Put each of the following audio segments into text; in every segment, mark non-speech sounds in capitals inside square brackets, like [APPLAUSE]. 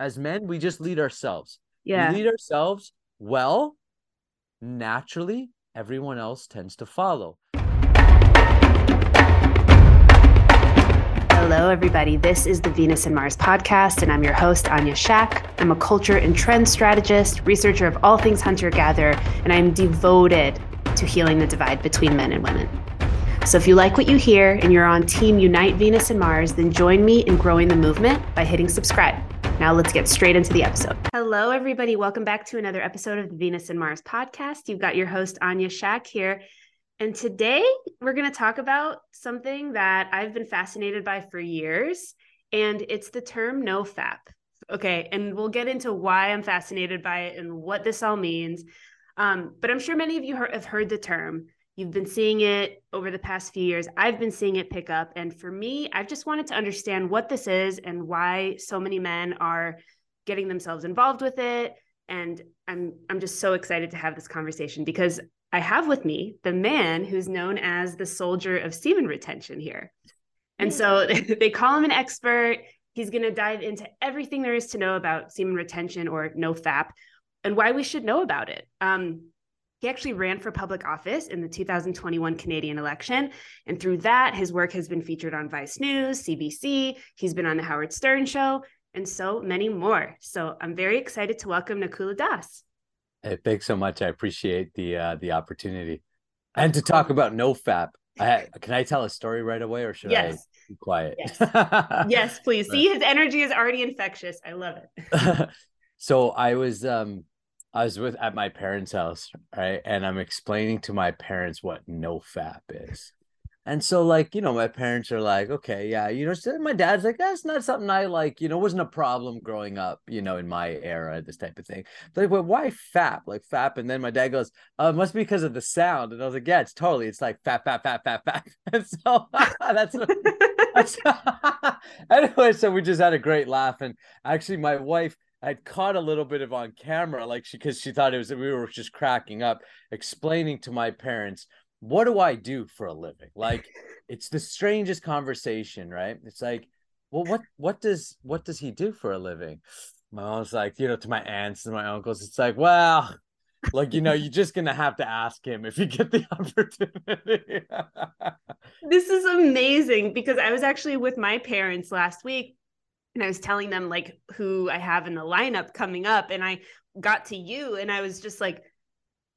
as men, we just lead ourselves. Yeah. We lead ourselves well, naturally, everyone else tends to follow. Hello, everybody. This is the Venus and Mars podcast, and I'm your host, Anya Shack. I'm a culture and trend strategist, researcher of all things hunter gatherer, and I'm devoted to healing the divide between men and women. So if you like what you hear and you're on Team Unite Venus and Mars, then join me in growing the movement by hitting subscribe. Now let's get straight into the episode. Hello, everybody. Welcome back to another episode of the Venus and Mars podcast. You've got your host, Anya Shack, here. And today we're going to talk about something that I've been fascinated by for years, and it's the term NoFap. Okay. And we'll get into why I'm fascinated by it and what this all means. Um, but I'm sure many of you have heard the term. You've been seeing it over the past few years. I've been seeing it pick up. And for me, I've just wanted to understand what this is and why so many men are getting themselves involved with it. And I'm I'm just so excited to have this conversation because I have with me the man who's known as the soldier of semen retention here. And so [LAUGHS] they call him an expert. He's going to dive into everything there is to know about semen retention or no FAP and why we should know about it. Um, he actually ran for public office in the 2021 Canadian election. And through that, his work has been featured on Vice News, CBC, he's been on The Howard Stern Show, and so many more. So I'm very excited to welcome Nakula Das. Hey, thanks so much. I appreciate the uh, the opportunity, and to talk about no fap. I, can I tell a story right away, or should yes. I be quiet? Yes, [LAUGHS] yes please. See, his energy is already infectious. I love it. [LAUGHS] so I was um I was with at my parents' house, right, and I'm explaining to my parents what no fap is. And so, like, you know, my parents are like, okay, yeah, you know, so my dad's like, that's not something I like, you know, wasn't a problem growing up, you know, in my era, this type of thing. But like, well, why fap? Like fap. And then my dad goes, oh, it must be because of the sound. And I was like, yeah, it's totally, it's like fap, fap, fap, fap, fap. [LAUGHS] And so [LAUGHS] that's, [LAUGHS] that's anyway, so we just had a great laugh. And actually, my wife, I'd caught a little bit of on camera, like she because she thought it was that we were just cracking up, explaining to my parents what do I do for a living? Like [LAUGHS] it's the strangest conversation, right? It's like, well, what what does what does he do for a living? My mom's like, you know, to my aunts and my uncles, it's like, well, like you know, you're just gonna have to ask him if you get the [LAUGHS] opportunity. [LAUGHS] this is amazing because I was actually with my parents last week and I was telling them like who I have in the lineup coming up, and I got to you, and I was just like,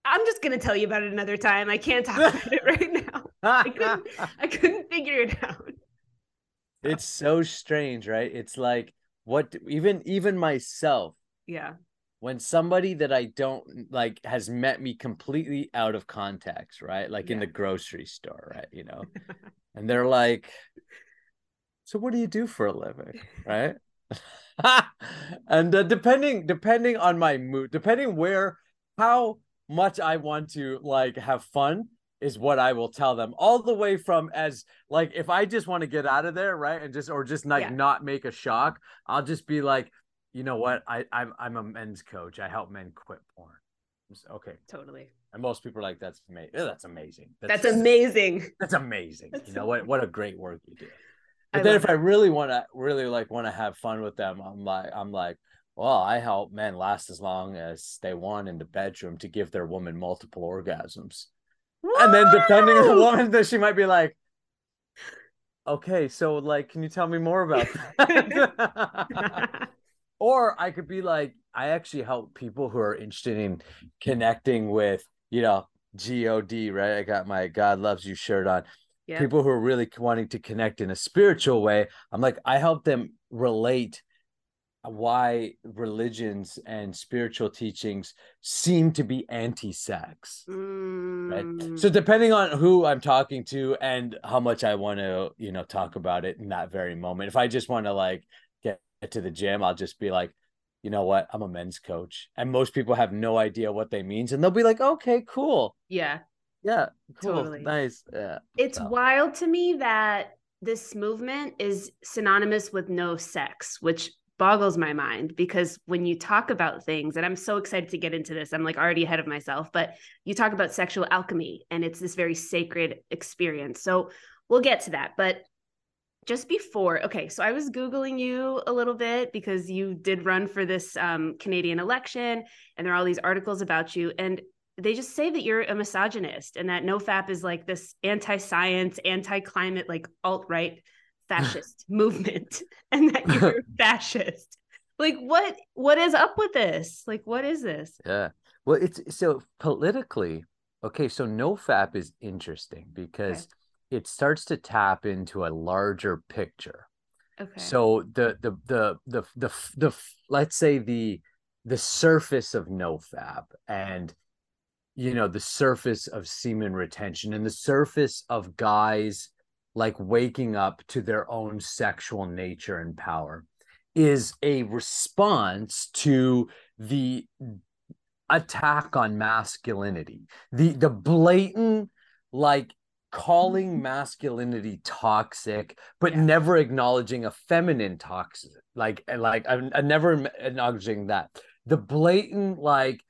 I'm just gonna tell you about it another time. I can't talk about it [LAUGHS] right now. [LAUGHS] I couldn't, I couldn't figure it out. It's so strange, right? It's like what even even myself. Yeah. When somebody that I don't like has met me completely out of context, right? Like yeah. in the grocery store, right? You know, [LAUGHS] and they're like, "So what do you do for a living?" Right? [LAUGHS] and uh, depending depending on my mood, depending where how much I want to like have fun is what I will tell them all the way from as like if I just want to get out of there, right? And just or just like yeah. not make a shock, I'll just be like, you know what? I I'm I'm a men's coach. I help men quit porn. Okay. Totally. And most people are like, that's amazing. That's amazing. That's, that's amazing. That's amazing. That's you know what what a great work you do. But I then if it. I really want to really like want to have fun with them, I'm like, I'm like, well, I help men last as long as they want in the bedroom to give their woman multiple orgasms. Woo! And then depending on the woman, [LAUGHS] that she might be like, okay, so like, can you tell me more about that? [LAUGHS] [LAUGHS] or I could be like, I actually help people who are interested in connecting with, you know, God, right? I got my God loves you shirt on. People who are really wanting to connect in a spiritual way. I'm like, I help them relate why religions and spiritual teachings seem to be anti-sex mm. right? So depending on who i'm talking to and how much i want to you know talk about it in that very moment. If i just want to like get to the gym i'll just be like you know what? I'm a men's coach. And most people have no idea what they means and they'll be like okay cool. Yeah yeah cool totally. nice yeah it's so. wild to me that this movement is synonymous with no sex which boggles my mind because when you talk about things and I'm so excited to get into this I'm like already ahead of myself but you talk about sexual alchemy and it's this very sacred experience so we'll get to that but just before, okay, so I was Googling you a little bit because you did run for this um, Canadian election, and there are all these articles about you. And they just say that you're a misogynist and that nofap is like this anti-science anti-climate like alt-right fascist [LAUGHS] movement [LAUGHS] and that you're [LAUGHS] fascist. Like what what is up with this? Like what is this? Yeah. Well it's so politically okay so nofap is interesting because okay. it starts to tap into a larger picture. Okay. So the the the the the, the, the let's say the the surface of nofap and you know the surface of semen retention and the surface of guys like waking up to their own sexual nature and power is a response to the attack on masculinity the the blatant like calling mm-hmm. masculinity toxic but yeah. never acknowledging a feminine toxic like like I'm, I'm never acknowledging that the blatant like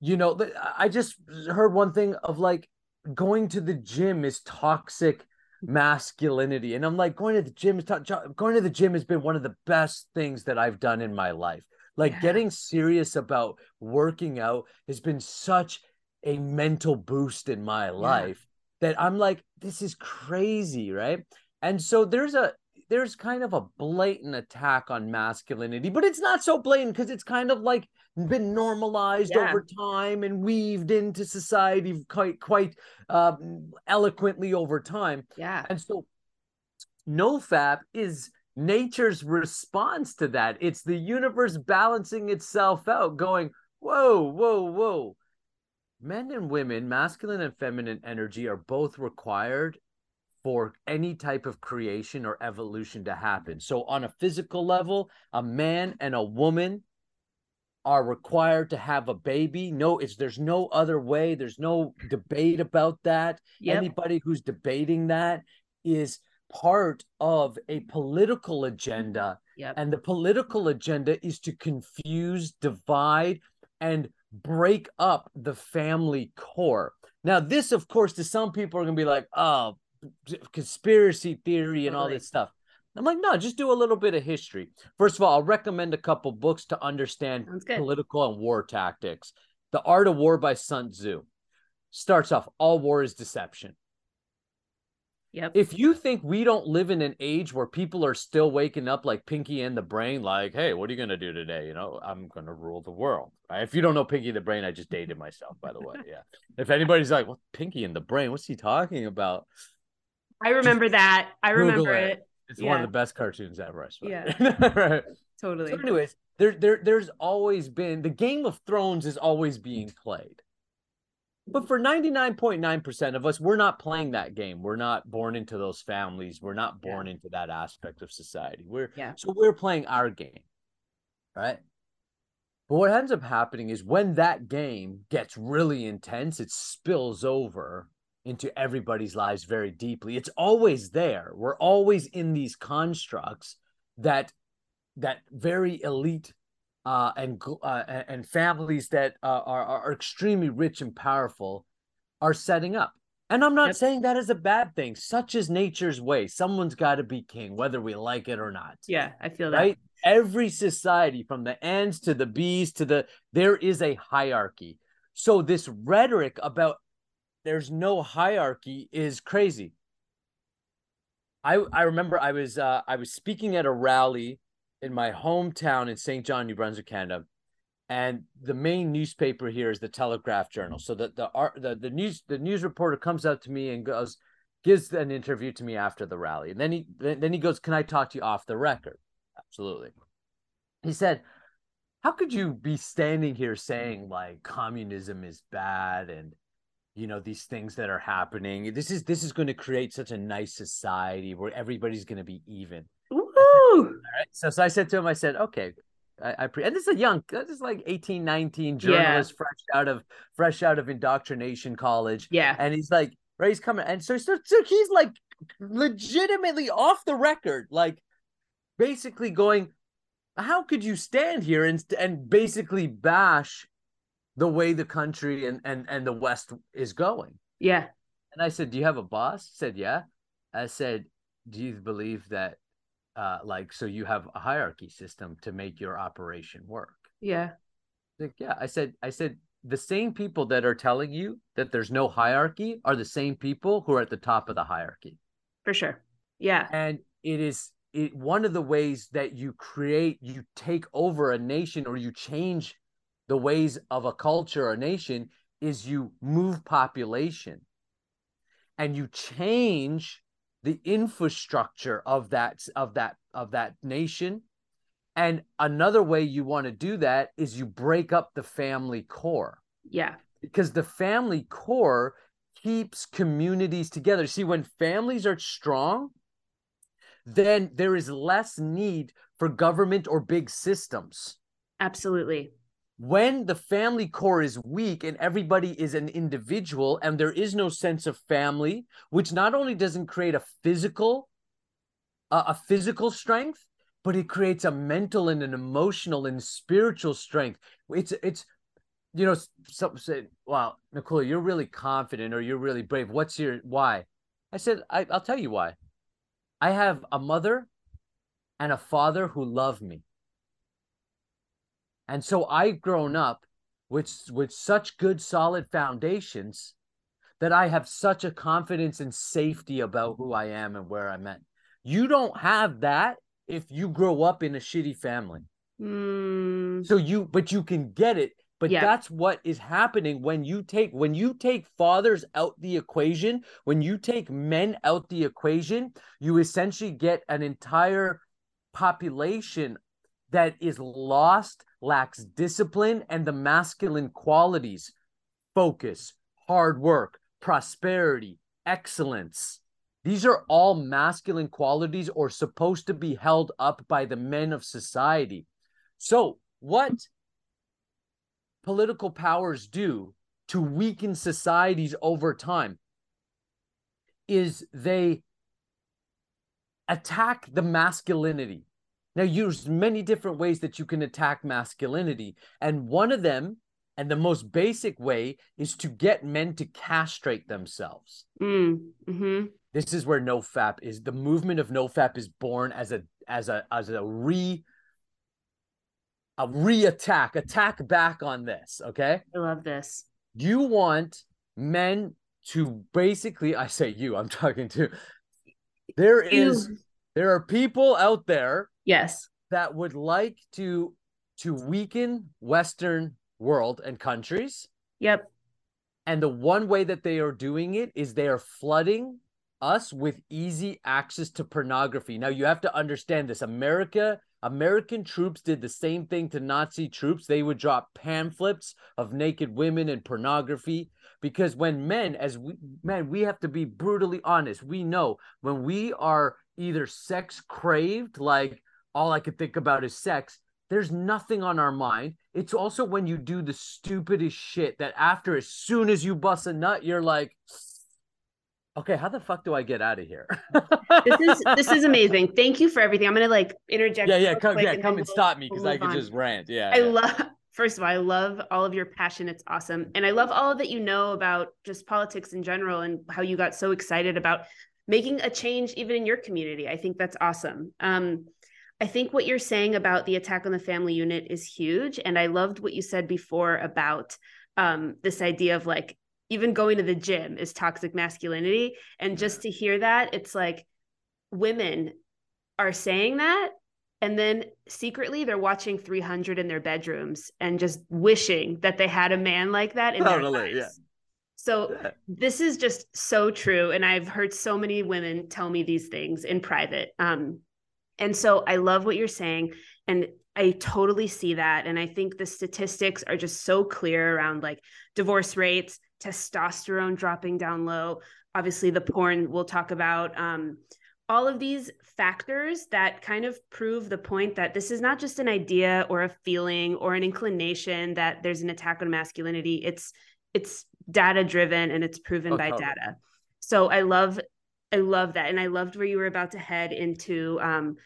you know i just heard one thing of like going to the gym is toxic masculinity and i'm like going to the gym is to- going to the gym has been one of the best things that i've done in my life like yeah. getting serious about working out has been such a mental boost in my life yeah. that i'm like this is crazy right and so there's a there's kind of a blatant attack on masculinity but it's not so blatant because it's kind of like been normalized yeah. over time and weaved into society quite quite uh, eloquently over time. Yeah. And so nofap is nature's response to that. It's the universe balancing itself out, going, whoa, whoa, whoa. Men and women, masculine and feminine energy are both required for any type of creation or evolution to happen. So, on a physical level, a man and a woman are required to have a baby. No, it's there's no other way. There's no debate about that. Yep. Anybody who's debating that is part of a political agenda. Yep. And the political agenda is to confuse, divide, and break up the family core. Now, this, of course, to some people are going to be like, oh, conspiracy theory and all this stuff. I'm like, no, just do a little bit of history. First of all, I'll recommend a couple books to understand political and war tactics. The Art of War by Sun Tzu starts off all war is deception. Yep. If you think we don't live in an age where people are still waking up like Pinky and the Brain, like, hey, what are you gonna do today? You know, I'm gonna rule the world. Right? If you don't know Pinky the Brain, I just dated myself, by the way. [LAUGHS] Yeah. if anybody's like, what Pinky and the Brain? What's he talking about? I remember that. I remember it. it. It's yeah. one of the best cartoons ever. I swear. Yeah, right. [LAUGHS] totally. So anyways, there, there, there's always been the Game of Thrones is always being played, but for 99.9% of us, we're not playing that game. We're not born into those families. We're not born yeah. into that aspect of society. We're yeah. so we're playing our game, right? But what ends up happening is when that game gets really intense, it spills over into everybody's lives very deeply. It's always there. We're always in these constructs that that very elite uh, and uh, and families that uh, are are extremely rich and powerful are setting up. And I'm not yep. saying that is a bad thing. Such is nature's way. Someone's got to be king, whether we like it or not. Yeah, I feel that. Right? Every society, from the ants to the bees to the, there is a hierarchy. So this rhetoric about there's no hierarchy is crazy. I I remember I was uh, I was speaking at a rally in my hometown in St. John, New Brunswick, Canada, and the main newspaper here is the Telegraph Journal. So the the the, the news the news reporter comes up to me and goes gives an interview to me after the rally, and then he then he goes, "Can I talk to you off the record?" Absolutely. He said, "How could you be standing here saying like communism is bad and you know these things that are happening this is this is going to create such a nice society where everybody's going to be even [LAUGHS] Woo! so, so i said to him i said okay I, I pre- and this is a young this is like 18 19 journalist yeah. fresh out of fresh out of indoctrination college yeah and he's like right he's coming and so, so, so he's like legitimately off the record like basically going how could you stand here and and basically bash the way the country and and and the West is going. Yeah. And I said, "Do you have a boss?" He said, "Yeah." I said, "Do you believe that uh, like so you have a hierarchy system to make your operation work. Yeah. Like, yeah, I said, I said the same people that are telling you that there's no hierarchy are the same people who are at the top of the hierarchy. For sure. Yeah. And it is it, one of the ways that you create, you take over a nation or you change the ways of a culture or nation is you move population and you change the infrastructure of that of that of that nation. And another way you want to do that is you break up the family core. Yeah. Because the family core keeps communities together. See when families are strong then there is less need for government or big systems. Absolutely when the family core is weak and everybody is an individual and there is no sense of family which not only doesn't create a physical uh, a physical strength but it creates a mental and an emotional and spiritual strength. It's it's you know some say wow Nakula you're really confident or you're really brave. What's your why? I said I, i'll tell you why. I have a mother and a father who love me and so I've grown up with with such good solid foundations that I have such a confidence and safety about who I am and where I'm at. You don't have that if you grow up in a shitty family. Mm. So you but you can get it but yeah. that's what is happening when you take when you take fathers out the equation, when you take men out the equation, you essentially get an entire population that is lost, lacks discipline and the masculine qualities focus, hard work, prosperity, excellence. These are all masculine qualities or supposed to be held up by the men of society. So, what political powers do to weaken societies over time is they attack the masculinity now, there's many different ways that you can attack masculinity. And one of them, and the most basic way, is to get men to castrate themselves. Mm, mm-hmm. This is where NoFap is. The movement of NoFap is born as a as a as a re a re-attack, attack back on this. Okay. I love this. You want men to basically, I say you, I'm [LAUGHS] talking to there is you. there are people out there Yes. That would like to to weaken Western world and countries. Yep. And the one way that they are doing it is they are flooding us with easy access to pornography. Now you have to understand this. America, American troops did the same thing to Nazi troops. They would drop pamphlets of naked women and pornography because when men as we men we have to be brutally honest. We know when we are either sex craved like all I could think about is sex, there's nothing on our mind. It's also when you do the stupidest shit that after, as soon as you bust a nut, you're like, okay, how the fuck do I get out of here? [LAUGHS] this is this is amazing. Thank you for everything. I'm gonna like interject. Yeah, yeah, come, yeah, come and stop me because I can just rant. Yeah, I yeah. love. First of all, I love all of your passion. It's awesome, and I love all that you know about just politics in general and how you got so excited about making a change even in your community. I think that's awesome. Um, I think what you're saying about the attack on the family unit is huge. And I loved what you said before about um, this idea of like even going to the gym is toxic masculinity. And just to hear that, it's like women are saying that. And then secretly, they're watching 300 in their bedrooms and just wishing that they had a man like that in totally, their lives. Yeah. So this is just so true. And I've heard so many women tell me these things in private. Um, and so I love what you're saying. And I totally see that. And I think the statistics are just so clear around like divorce rates, testosterone dropping down low. Obviously, the porn we'll talk about. Um, all of these factors that kind of prove the point that this is not just an idea or a feeling or an inclination that there's an attack on masculinity. It's it's data driven and it's proven oh, by totally. data. So I love I love that, and I loved where you were about to head into um,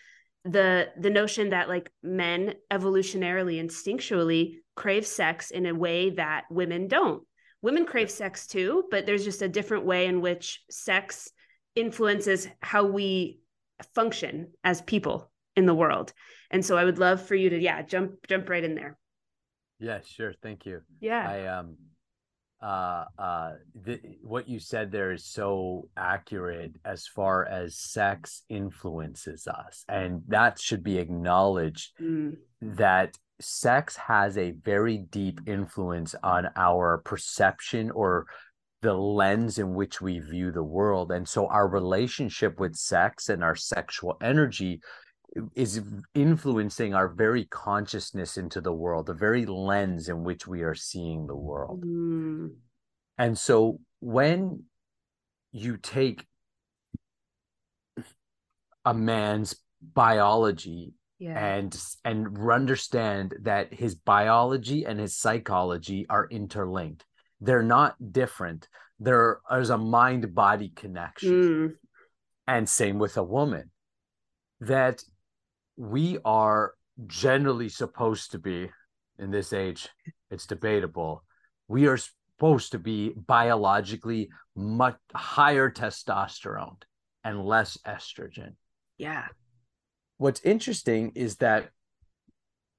the the notion that like men evolutionarily, instinctually crave sex in a way that women don't. Women crave sex too, but there's just a different way in which sex influences how we function as people in the world. And so I would love for you to yeah, jump jump right in there. Yeah, sure. Thank you. Yeah. I um uh uh the, what you said there is so accurate as far as sex influences us and that should be acknowledged mm. that sex has a very deep influence on our perception or the lens in which we view the world and so our relationship with sex and our sexual energy is influencing our very consciousness into the world, the very lens in which we are seeing the world. Mm. And so when you take a man's biology yeah. and and understand that his biology and his psychology are interlinked they're not different there is a mind body connection mm. and same with a woman that we are generally supposed to be in this age it's debatable we are supposed to be biologically much higher testosterone and less estrogen. Yeah. What's interesting is that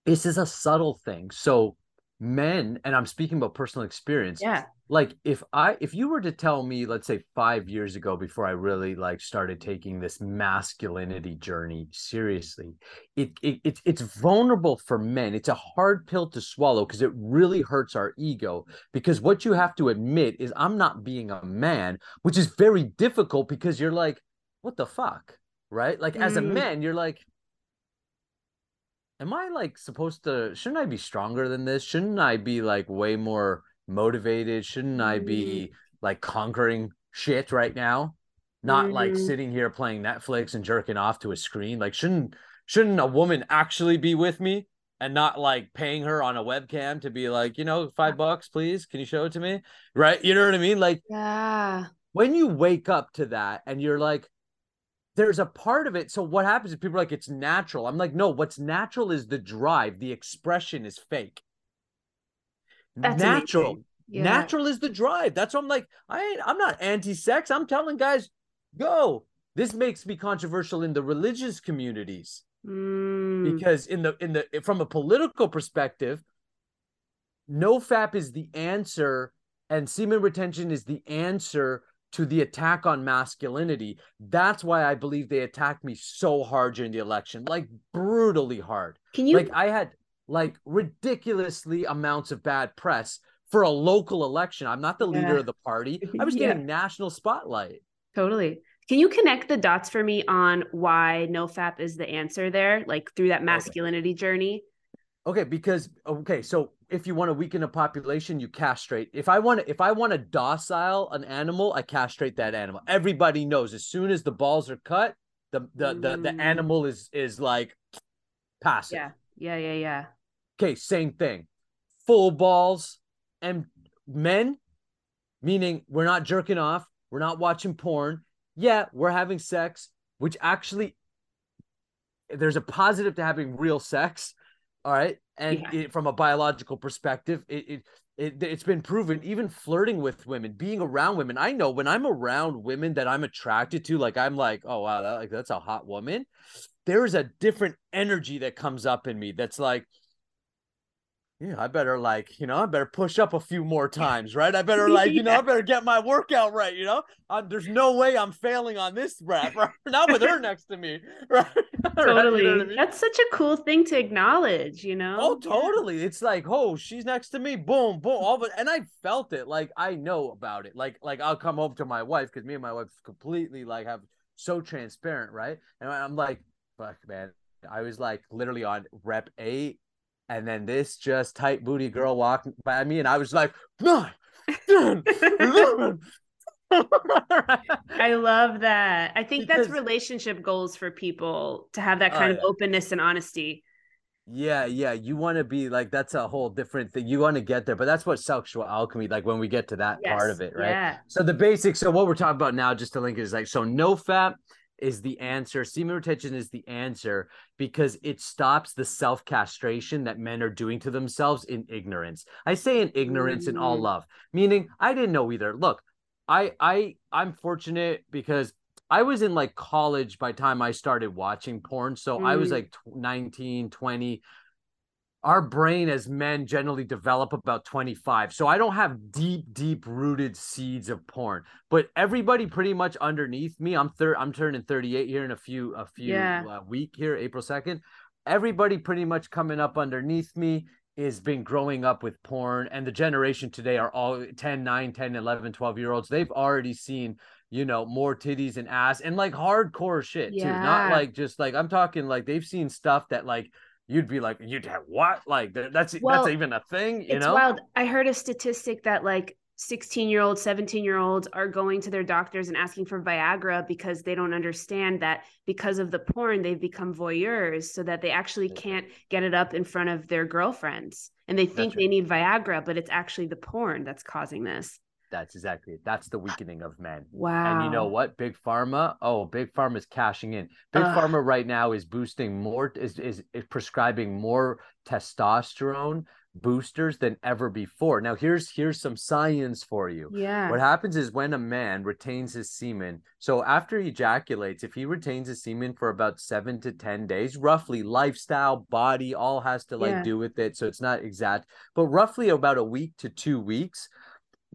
this is a subtle thing. So men and i'm speaking about personal experience yeah like if i if you were to tell me let's say five years ago before i really like started taking this masculinity journey seriously it, it, it it's vulnerable for men it's a hard pill to swallow because it really hurts our ego because what you have to admit is i'm not being a man which is very difficult because you're like what the fuck right like mm. as a mm. man you're like am I like supposed to shouldn't I be stronger than this? Shouldn't I be like way more motivated? Shouldn't I be mm-hmm. like conquering shit right now? Not mm-hmm. like sitting here playing Netflix and jerking off to a screen. Like shouldn't shouldn't a woman actually be with me and not like paying her on a webcam to be like, you know, 5 bucks please, can you show it to me? Right? You know what I mean? Like Yeah. When you wake up to that and you're like there's a part of it. So what happens if people are like it's natural? I'm like, no, what's natural is the drive. The expression is fake. That's natural. Yeah. Natural is the drive. That's what I'm like. I ain't I'm not anti-sex. I'm telling guys, go. This makes me controversial in the religious communities. Mm. Because in the in the from a political perspective, no fap is the answer and semen retention is the answer to the attack on masculinity. That's why I believe they attacked me so hard during the election, like brutally hard. Can you like I had like ridiculously amounts of bad press for a local election. I'm not the yeah. leader of the party. [LAUGHS] I was yeah. getting national spotlight. Totally. Can you connect the dots for me on why NoFap is the answer there, like through that masculinity okay. journey? Okay, because okay, so if you want to weaken a population, you castrate. If I want to, if I want to docile an animal, I castrate that animal. Everybody knows as soon as the balls are cut, the the mm. the, the mm. animal is is like passive. Yeah, yeah, yeah, yeah. Okay, same thing. Full balls and men, meaning we're not jerking off, we're not watching porn. Yeah, we're having sex, which actually there's a positive to having real sex all right. And yeah. it, from a biological perspective, it, it it, it's been proven even flirting with women being around women. I know when i'm around women that i'm attracted to like i'm like oh wow that, like that's a hot woman there's a different energy that comes up in me that's like yeah, I better like, you know, I better push up a few more [LAUGHS] times, right? I better like, you know, I better get my workout right, you know. Uh, there's no way I'm failing on this rep, [LAUGHS] right? Not with her next to me, [LAUGHS] right? Totally. you know I mean? That's such a cool thing to acknowledge, you know. Oh, totally. It's like, oh, she's next to me, boom, boom, all but, and I felt it. Like I know about it. Like, like I'll come home to my wife because me and my wife completely like have so transparent, right? And I'm like, fuck, man. I was like literally on rep eight and then this just tight booty girl walked by me, and I was like, nine, eleven. I love that. I think because, that's relationship goals for people to have that kind uh, of openness and honesty. Yeah, yeah. You want to be like that's a whole different thing. You want to get there, but that's what sexual alchemy, like when we get to that yes, part of it, right? Yeah. So the basics. So what we're talking about now, just to link is like so no fap is the answer. Semen retention is the answer because it stops the self castration that men are doing to themselves in ignorance. I say in ignorance mm. in all love, meaning I didn't know either. Look, I I I'm fortunate because I was in like college by time I started watching porn. So mm. I was mm. like 19, 20 our brain as men generally develop about 25 so i don't have deep deep rooted seeds of porn but everybody pretty much underneath me i'm third i'm turning 38 here in a few a few yeah. uh, week here april 2nd everybody pretty much coming up underneath me is been growing up with porn and the generation today are all 10 9 10 11 12 year olds they've already seen you know more titties and ass and like hardcore shit yeah. too not like just like i'm talking like they've seen stuff that like you'd be like, you'd have what? Like that's well, that's even a thing, you it's know? Wild. I heard a statistic that like 16 year olds, 17 year olds are going to their doctors and asking for Viagra because they don't understand that because of the porn, they've become voyeurs so that they actually can't get it up in front of their girlfriends. And they think right. they need Viagra, but it's actually the porn that's causing this. That's exactly it. That's the uh, weakening of men. Wow. And you know what? Big pharma. Oh, big pharma is cashing in. Big Ugh. pharma right now is boosting more is, is is prescribing more testosterone boosters than ever before. Now here's here's some science for you. Yeah. What happens is when a man retains his semen, so after he ejaculates, if he retains his semen for about 7 to 10 days, roughly lifestyle, body all has to like yeah. do with it, so it's not exact, but roughly about a week to 2 weeks,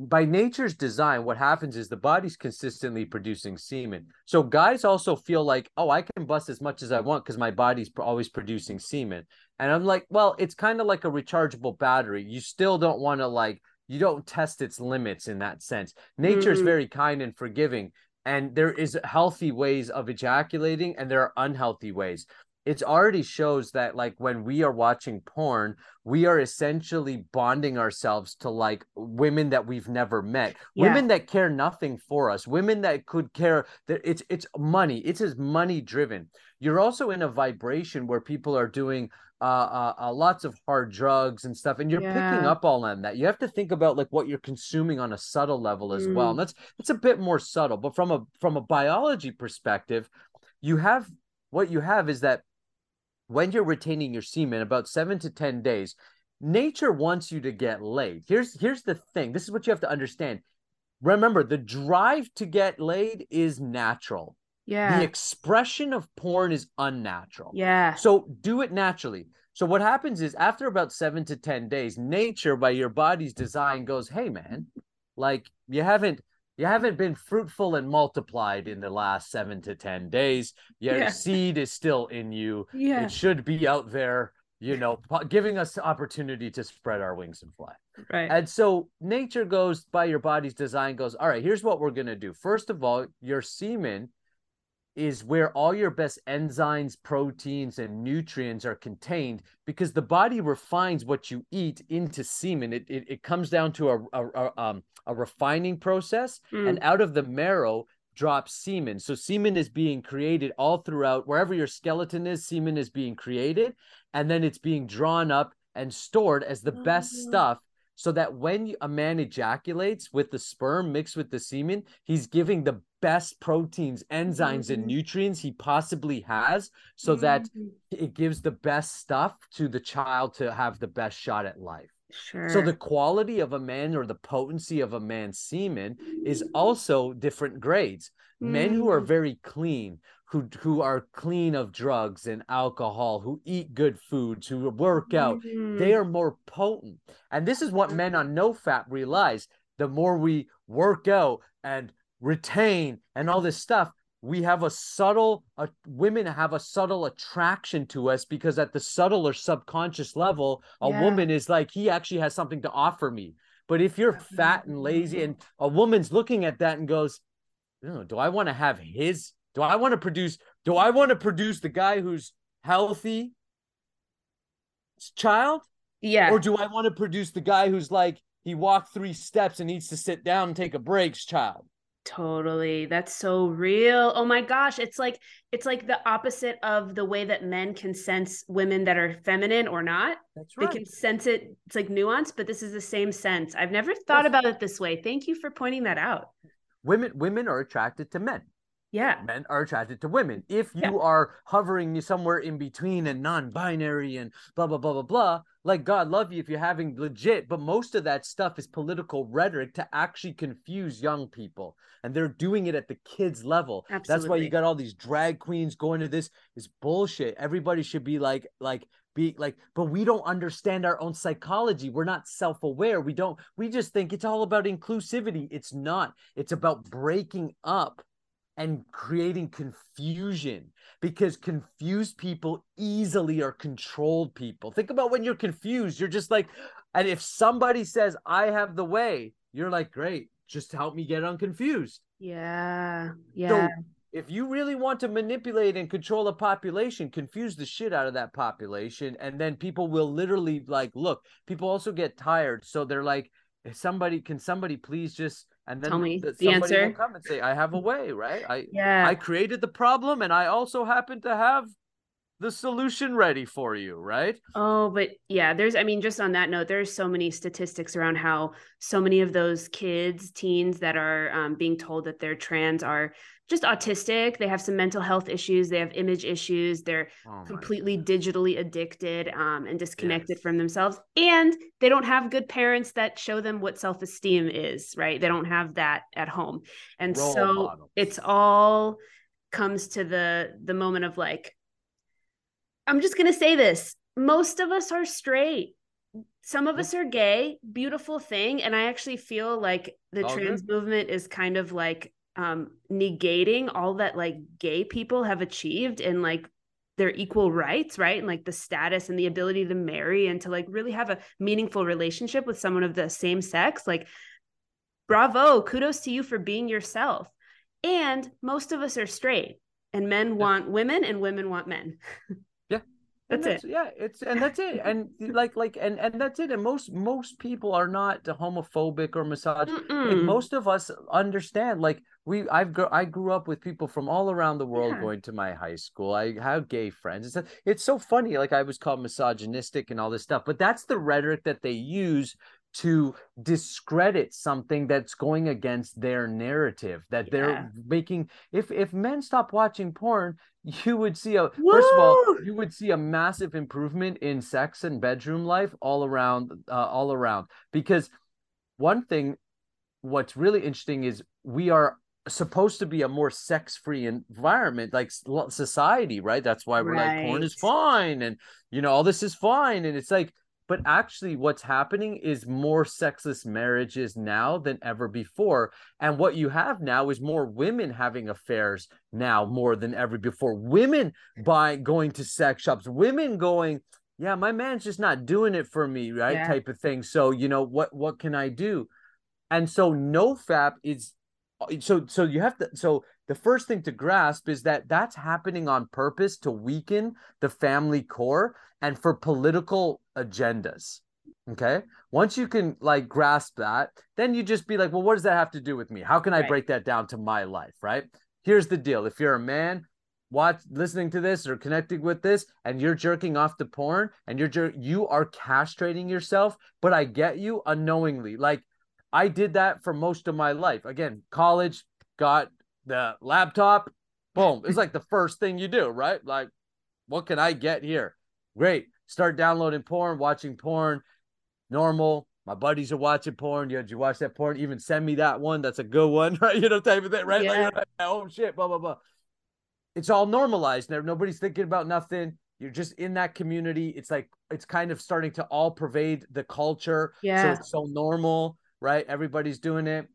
by nature's design, what happens is the body's consistently producing semen. So guys also feel like, oh, I can bust as much as I want because my body's always producing semen. And I'm like, well, it's kind of like a rechargeable battery. You still don't want to like, you don't test its limits in that sense. Nature is mm-hmm. very kind and forgiving. And there is healthy ways of ejaculating, and there are unhealthy ways it already shows that like when we are watching porn we are essentially bonding ourselves to like women that we've never met yeah. women that care nothing for us women that could care that it's it's money it's as money driven you're also in a vibration where people are doing uh, uh, uh, lots of hard drugs and stuff, and you're yeah. picking up all on that. You have to think about like what you're consuming on a subtle level as mm. well, and that's it's a bit more subtle. But from a from a biology perspective, you have what you have is that when you're retaining your semen about seven to 10 days, nature wants you to get laid. Here's here's the thing. This is what you have to understand. Remember, the drive to get laid is natural. Yeah. The expression of porn is unnatural. Yeah. So do it naturally. So what happens is after about 7 to 10 days, nature by your body's design goes, "Hey man, like you haven't you haven't been fruitful and multiplied in the last seven to 10 days. Your yeah. seed is still in you. Yeah. It should be out there, you know, giving us the opportunity to spread our wings and fly. Right. And so nature goes by your body's design, goes, all right, here's what we're going to do. First of all, your semen is where all your best enzymes, proteins, and nutrients are contained because the body refines what you eat into semen. It, it, it comes down to a, a, a, um, a refining process, mm. and out of the marrow drops semen. So semen is being created all throughout wherever your skeleton is, semen is being created, and then it's being drawn up and stored as the best oh. stuff so that when a man ejaculates with the sperm mixed with the semen, he's giving the best proteins, enzymes, mm-hmm. and nutrients he possibly has so mm-hmm. that it gives the best stuff to the child to have the best shot at life. Sure. So the quality of a man or the potency of a man's semen is also different grades. Mm-hmm. Men who are mm. very clean, who who are clean of drugs and alcohol, who eat good foods, who work out, mm-hmm. they are more potent. And this is what men on no fap realize. The more we work out and retain and all this stuff, we have a subtle uh, women have a subtle attraction to us because at the subtle or subconscious level a yeah. woman is like he actually has something to offer me. But if you're fat and lazy and a woman's looking at that and goes do i want to have his do i want to produce do i want to produce the guy who's healthy child? Yeah. Or do i want to produce the guy who's like he walked three steps and needs to sit down and take a breaks child Totally. That's so real. Oh my gosh, it's like it's like the opposite of the way that men can sense women that are feminine or not. That's right. They can sense it. It's like nuance, but this is the same sense. I've never thought about it this way. Thank you for pointing that out. Women women are attracted to men. Yeah. Men are attracted to women. If you Yeah. are hovering somewhere in between and non-binary and blah blah blah blah blah, like God love you if you're having legit, but most of that stuff is political rhetoric to actually confuse young people. And they're doing it at the kids level. Absolutely. That's why you got all these drag queens going to this is bullshit. Everybody should be like like be like but we don't understand our own psychology. We're not self-aware. We don't we just think it's all about inclusivity. It's not. It's about breaking up and creating confusion because confused people easily are controlled people. Think about when you're confused, you're just like, and if somebody says, I have the way, you're like, great, just help me get unconfused. Yeah. So Yeah. if you really want to manipulate and control a population, confuse the shit out of that population, and then people will literally like look. People also get tired, so they're like, "If somebody can somebody please just and then Tell me th- the somebody will answer. come and say, "I have a [LAUGHS] way, right? I yeah. I created the problem, and I also happen to have the solution ready for you, right? Oh, but yeah, there's, I mean, just on that note, there's so many statistics around how so many of those kids, teens that are um, being told that they're trans are just autistic. They have some mental health issues. They have image issues. They're Oh completely digitally addicted um, and disconnected Yes. from themselves. And they don't have good parents that show them what self esteem is, right? They don't have that at home. And Role so it's all comes to the the moment of like I'm just going to say this. Most of us are straight. Some of us are gay. Beautiful thing. And I actually feel like the All trans good. movement is kind of like um negating all that like gay people have achieved and like their equal rights, right? And like the status and the ability to marry and to like really have a meaningful relationship with someone of the same sex. Like, bravo, kudos to you for being yourself. And most of us are straight, and men want women, and women want men. [LAUGHS] And That's Yeah, it's and that's it. [LAUGHS] And like like and and that's it. And most most people are not homophobic or misogynist. Most of us understand. Like we, I've I grew up with people from all around the world Yeah. going to my high school. I have gay friends. It's it's so funny. Like I was called misogynistic and all this stuff, but that's the rhetoric that they use to discredit something that's going against their narrative that Yeah. they're making if if men stop watching porn you would see a first of all you would see a massive improvement in sex and bedroom life all around uh, all around. Because one thing what's really interesting is we are supposed to be a more sex-free environment like society right? That's why we're like porn is fine and you know all this is fine and it's like but actually what's happening is more sexless marriages now than ever before. And what you have now is more women having affairs now more than ever before. Women by going to sex shops women going yeah my man's just not doing it for me right Yeah. type of thing. So you know what what can i do? And so nofap is so so you have to so the first thing to grasp is that that's happening on purpose to weaken the family core and for political agendas okay? Once you can like grasp that then you just be like well what does that have to do with me? How can i Right. break that down to my life? Right? Here's the deal. If you're a man watch listening to this or connecting with this and you're jerking off to porn and you're jer- you are castrating yourself but i get you unknowingly. Like i did that for most of my life again college got the laptop boom it's like the first thing you do right like what can i get here great start downloading porn watching porn normal my buddies are watching porn. You, did you watch that porn? Even send me that one. That's a good one, [LAUGHS] right? You know, type of thing, right? Yeah. like, [LAUGHS] oh shit, blah blah blah it's all normalized nobody's thinking about nothing you're just in that community it's like it's kind of starting to all pervade the culture Yeah. so it's so normal right everybody's doing it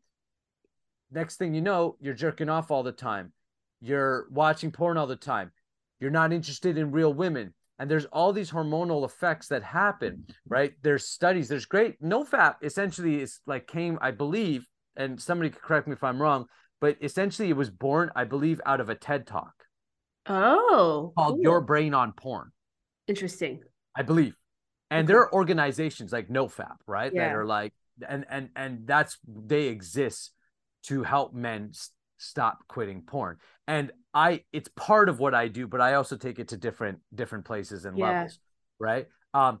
next thing you know you're jerking off all the time you're watching porn all the time you're not interested in real women and there's all these hormonal effects that happen right there's studies there's great no fap essentially is like came i believe and somebody could correct me if i'm wrong but essentially it was born i believe out of a ted talk Oh, called cool. Your Brain on Porn, interesting. I believe. And Okay. there are organizations like NoFap, right? Yeah. That are like, and and and that's they exist to help men s- stop quitting porn. And I, it's part of what I do, but I also take it to different different places and Yeah. levels, right? Um,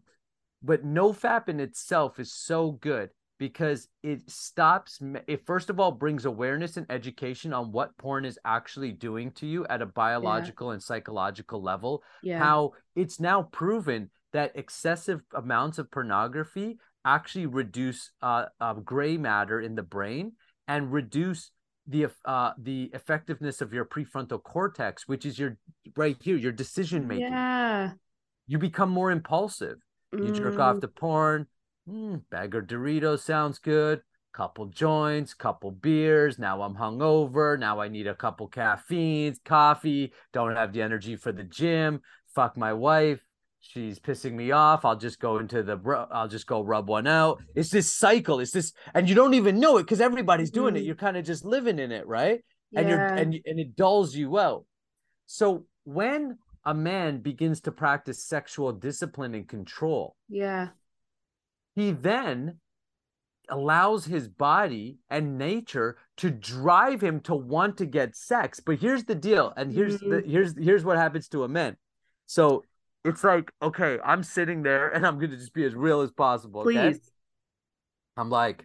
but no fap in itself is so good because it stops it first of all brings awareness and education on what porn is actually doing to you at a biological yeah. and psychological level yeah. how it's now proven that excessive amounts of pornography actually reduce uh, uh, gray matter in the brain and reduce the uh, the effectiveness of your prefrontal cortex which is your right here your decision making yeah you become more impulsive you mm. jerk off to porn mm, bag of Doritos sounds good. Couple joints, couple beers. Now I'm hungover. Now I need a couple caffeines, coffee. Don't have the energy for the gym. Fuck my wife. She's pissing me off. I'll just go into the. I'll just go rub one out. It's this cycle. It's this, and you don't even know it because everybody's doing mm. it. You're kind of just living in it, right? Yeah. And you're and and it dulls you out. So when a man begins to practice sexual discipline and control, yeah, he then allows his body and nature to drive him to want to get sex but here's the deal and here's mm-hmm. the here's here's what happens to a man so it's like okay i'm sitting there and i'm gonna just be as real as possible please okay? i'm like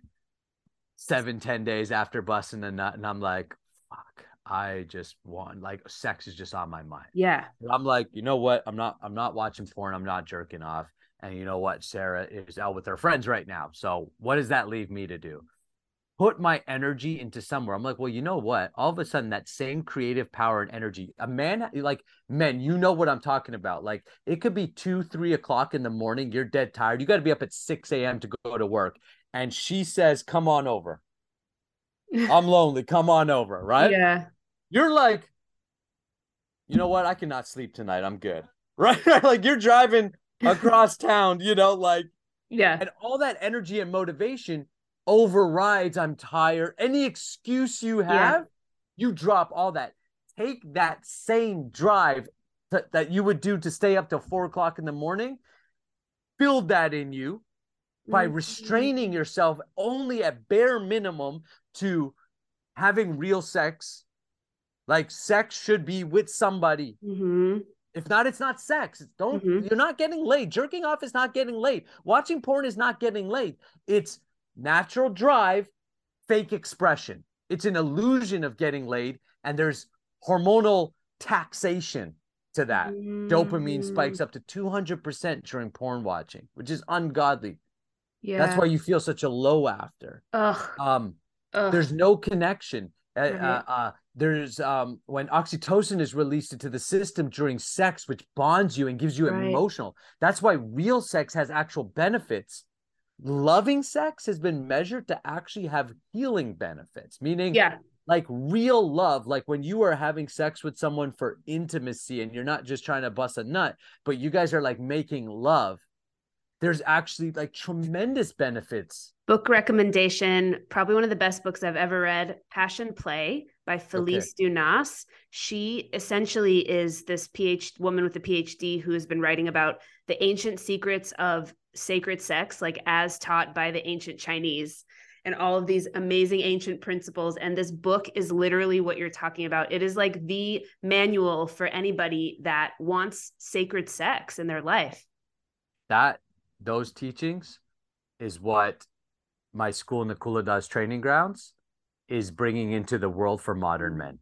seven ten days after busting a nut and i'm like fuck i just want like sex is just on my mind yeah i'm like you know what i'm not i'm not watching porn i'm not jerking off and you know what? Sarah is out with her friends right now. So what does that leave me to do? Put my energy into somewhere. I'm like, well, you know what? All of a sudden, that same creative power and energy, a man, like men, you know what I'm talking about. Like it could be two, three o'clock in the morning. You're dead tired. You got to be up at 6 a.m. to go to work. And she says, come on over. I'm [LAUGHS] lonely. Come on over. Right. Yeah. You're like, you know what? I cannot sleep tonight. I'm good. [LAUGHS] Right. like you're driving [LAUGHS] across town, you know, like yeah. And all that energy and motivation overrides I'm tired. Any excuse you have, yeah. you drop all that. Take that same drive th- that you would do to stay up till four o'clock in the morning, build that in you by mm-hmm. restraining yourself only at bare minimum to having real sex. Like sex should be with somebody. Mm-hmm. If not, it's not sex. Don't mm-hmm. you're not getting laid. Jerking off is not getting laid. Watching porn is not getting laid. It's natural drive, fake expression. It's an illusion of getting laid, and there's hormonal taxation to that. Mm-hmm. Dopamine spikes mm. up to 200% during porn watching, which is ungodly. Yeah. That's why you feel such a low after. Ugh. Um, Ugh. there's no connection. Uh, right. Uh, uh, there's um when oxytocin is released into the system during sex which bonds you and gives you right. emotional that's why real sex has actual benefits loving sex has been measured to actually have healing benefits meaning yeah. like real love like when you are having sex with someone for intimacy and you're not just trying to bust a nut but you guys are like making love there's actually like tremendous benefits book recommendation probably one of the best books i've ever read passion play by Felice okay. Dunas. She essentially is this PhD woman with a PhD who has been writing about the ancient secrets of sacred sex, like as taught by the ancient Chinese, and all of these amazing ancient principles. And this book is literally what you're talking about. It is like the manual for anybody that wants sacred sex in their life. That those teachings is what my school Nakula Das training grounds is bringing into the world for modern men.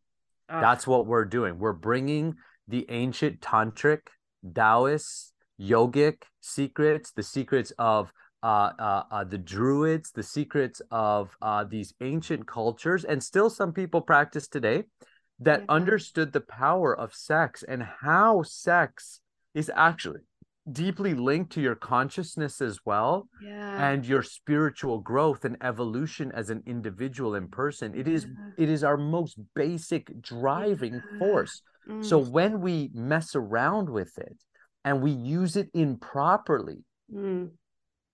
Oh. That's what we're doing. We're bringing the ancient tantric, Taoist, yogic secrets, the secrets of uh, uh, uh, the druids, the secrets of uh, these ancient cultures, and still some people practice today that yeah. understood the power of sex and how sex is actually deeply linked to your consciousness as well yeah. and your spiritual growth and evolution as an individual in person it is yeah. it is our most basic driving yeah. force mm. so when we mess around with it and we use it improperly mm.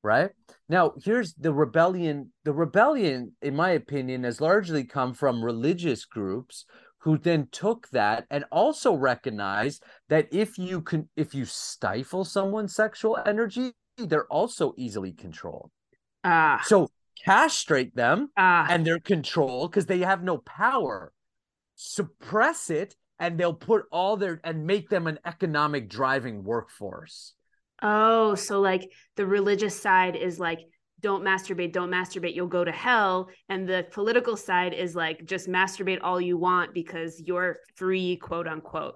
right now here's the rebellion the rebellion in my opinion has largely come from religious groups who then took that and also recognized that if you can if you stifle someone's sexual energy they're also easily controlled. Ah. So castrate them ah. and they're controlled because they have no power. Suppress it and they'll put all their and make them an economic driving workforce. Oh so like the religious side is like don't masturbate, don't masturbate, you'll go to hell. And the political side is like, just masturbate all you want because you're free, quote unquote.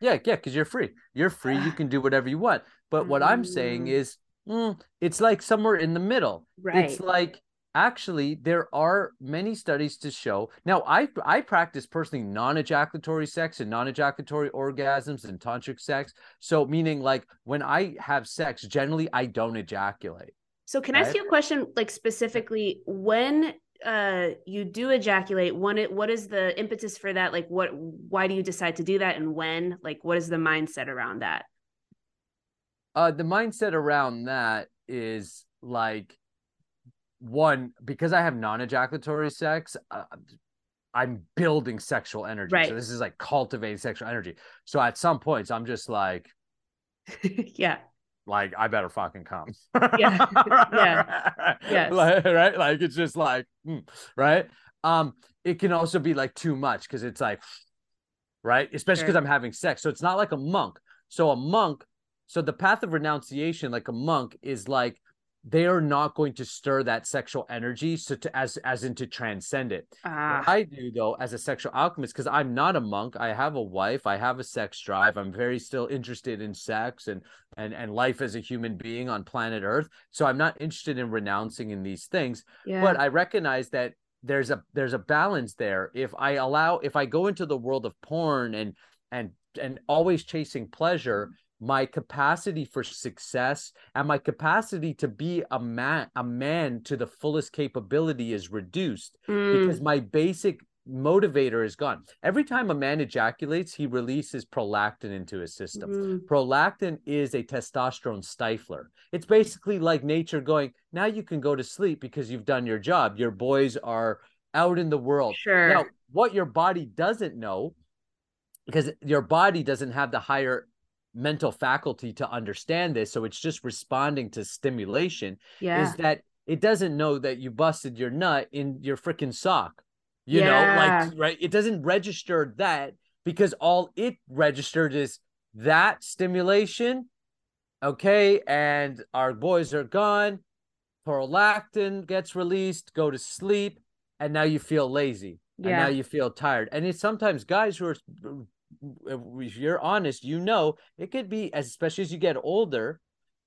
Yeah, yeah, because you're free. You're free. You can do whatever you want. But what I'm saying Mm. is, mm, it's like somewhere in the middle. Right. It's like actually there are many studies to show. Now, I I practice personally non-ejaculatory sex and non-ejaculatory orgasms and tantric sex. So meaning like when I have sex, generally I don't ejaculate. So can I ask you a question like specifically when uh you do ejaculate when it what is the impetus for that like what why do you decide to do that and when like what is the mindset around that Uh, the mindset around that is like one because I have non-ejaculatory sex. Uh, I'm building sexual energy. Right. So this is like cultivating sexual energy. So at some points, I'm just like, [LAUGHS] yeah like I better fucking come. Yeah. [LAUGHS] Yeah. Yes. Like, right. Like it's just like, hmm, right. Um, it can also be like too much because it's like, right, especially because Sure. I'm having sex. So it's not like a monk. So a monk, so the path of renunciation, like a monk, is like they are not going to stir that sexual energy so to as as into transcend it ah I do though as a sexual alchemist, because I'm not a monk, I have a wife, I have a sex drive, I'm very still interested in sex and and and life as a human being on planet Earth. So I'm not interested in renouncing in these things, yeah but I recognize that there's a there's a balance there. If I allow if I go into the world of porn and and and always chasing pleasure, my capacity for success and my capacity to be a man a man to the fullest capability is reduced Mm, because my basic motivator is gone. Every time a man ejaculates, he releases prolactin into his system. mm, Prolactin is a testosterone stifler. It's basically like nature going, now you can go to sleep because you've done your job. Your boys are out in the world. sure Now, what your body doesn't know, because your body doesn't have the higher mental faculty to understand this, so it's just responding to stimulation yeah is that it doesn't know that you busted your nut in your freaking sock. You Yeah. know, like right, it doesn't register that because all it registered is that stimulation. Okay, and our boys are gone. Prolactin gets released, go to sleep, and now you feel lazy. And Yeah. now you feel tired. And it's sometimes guys who are if you're honest, you know it could be as especially as you get older,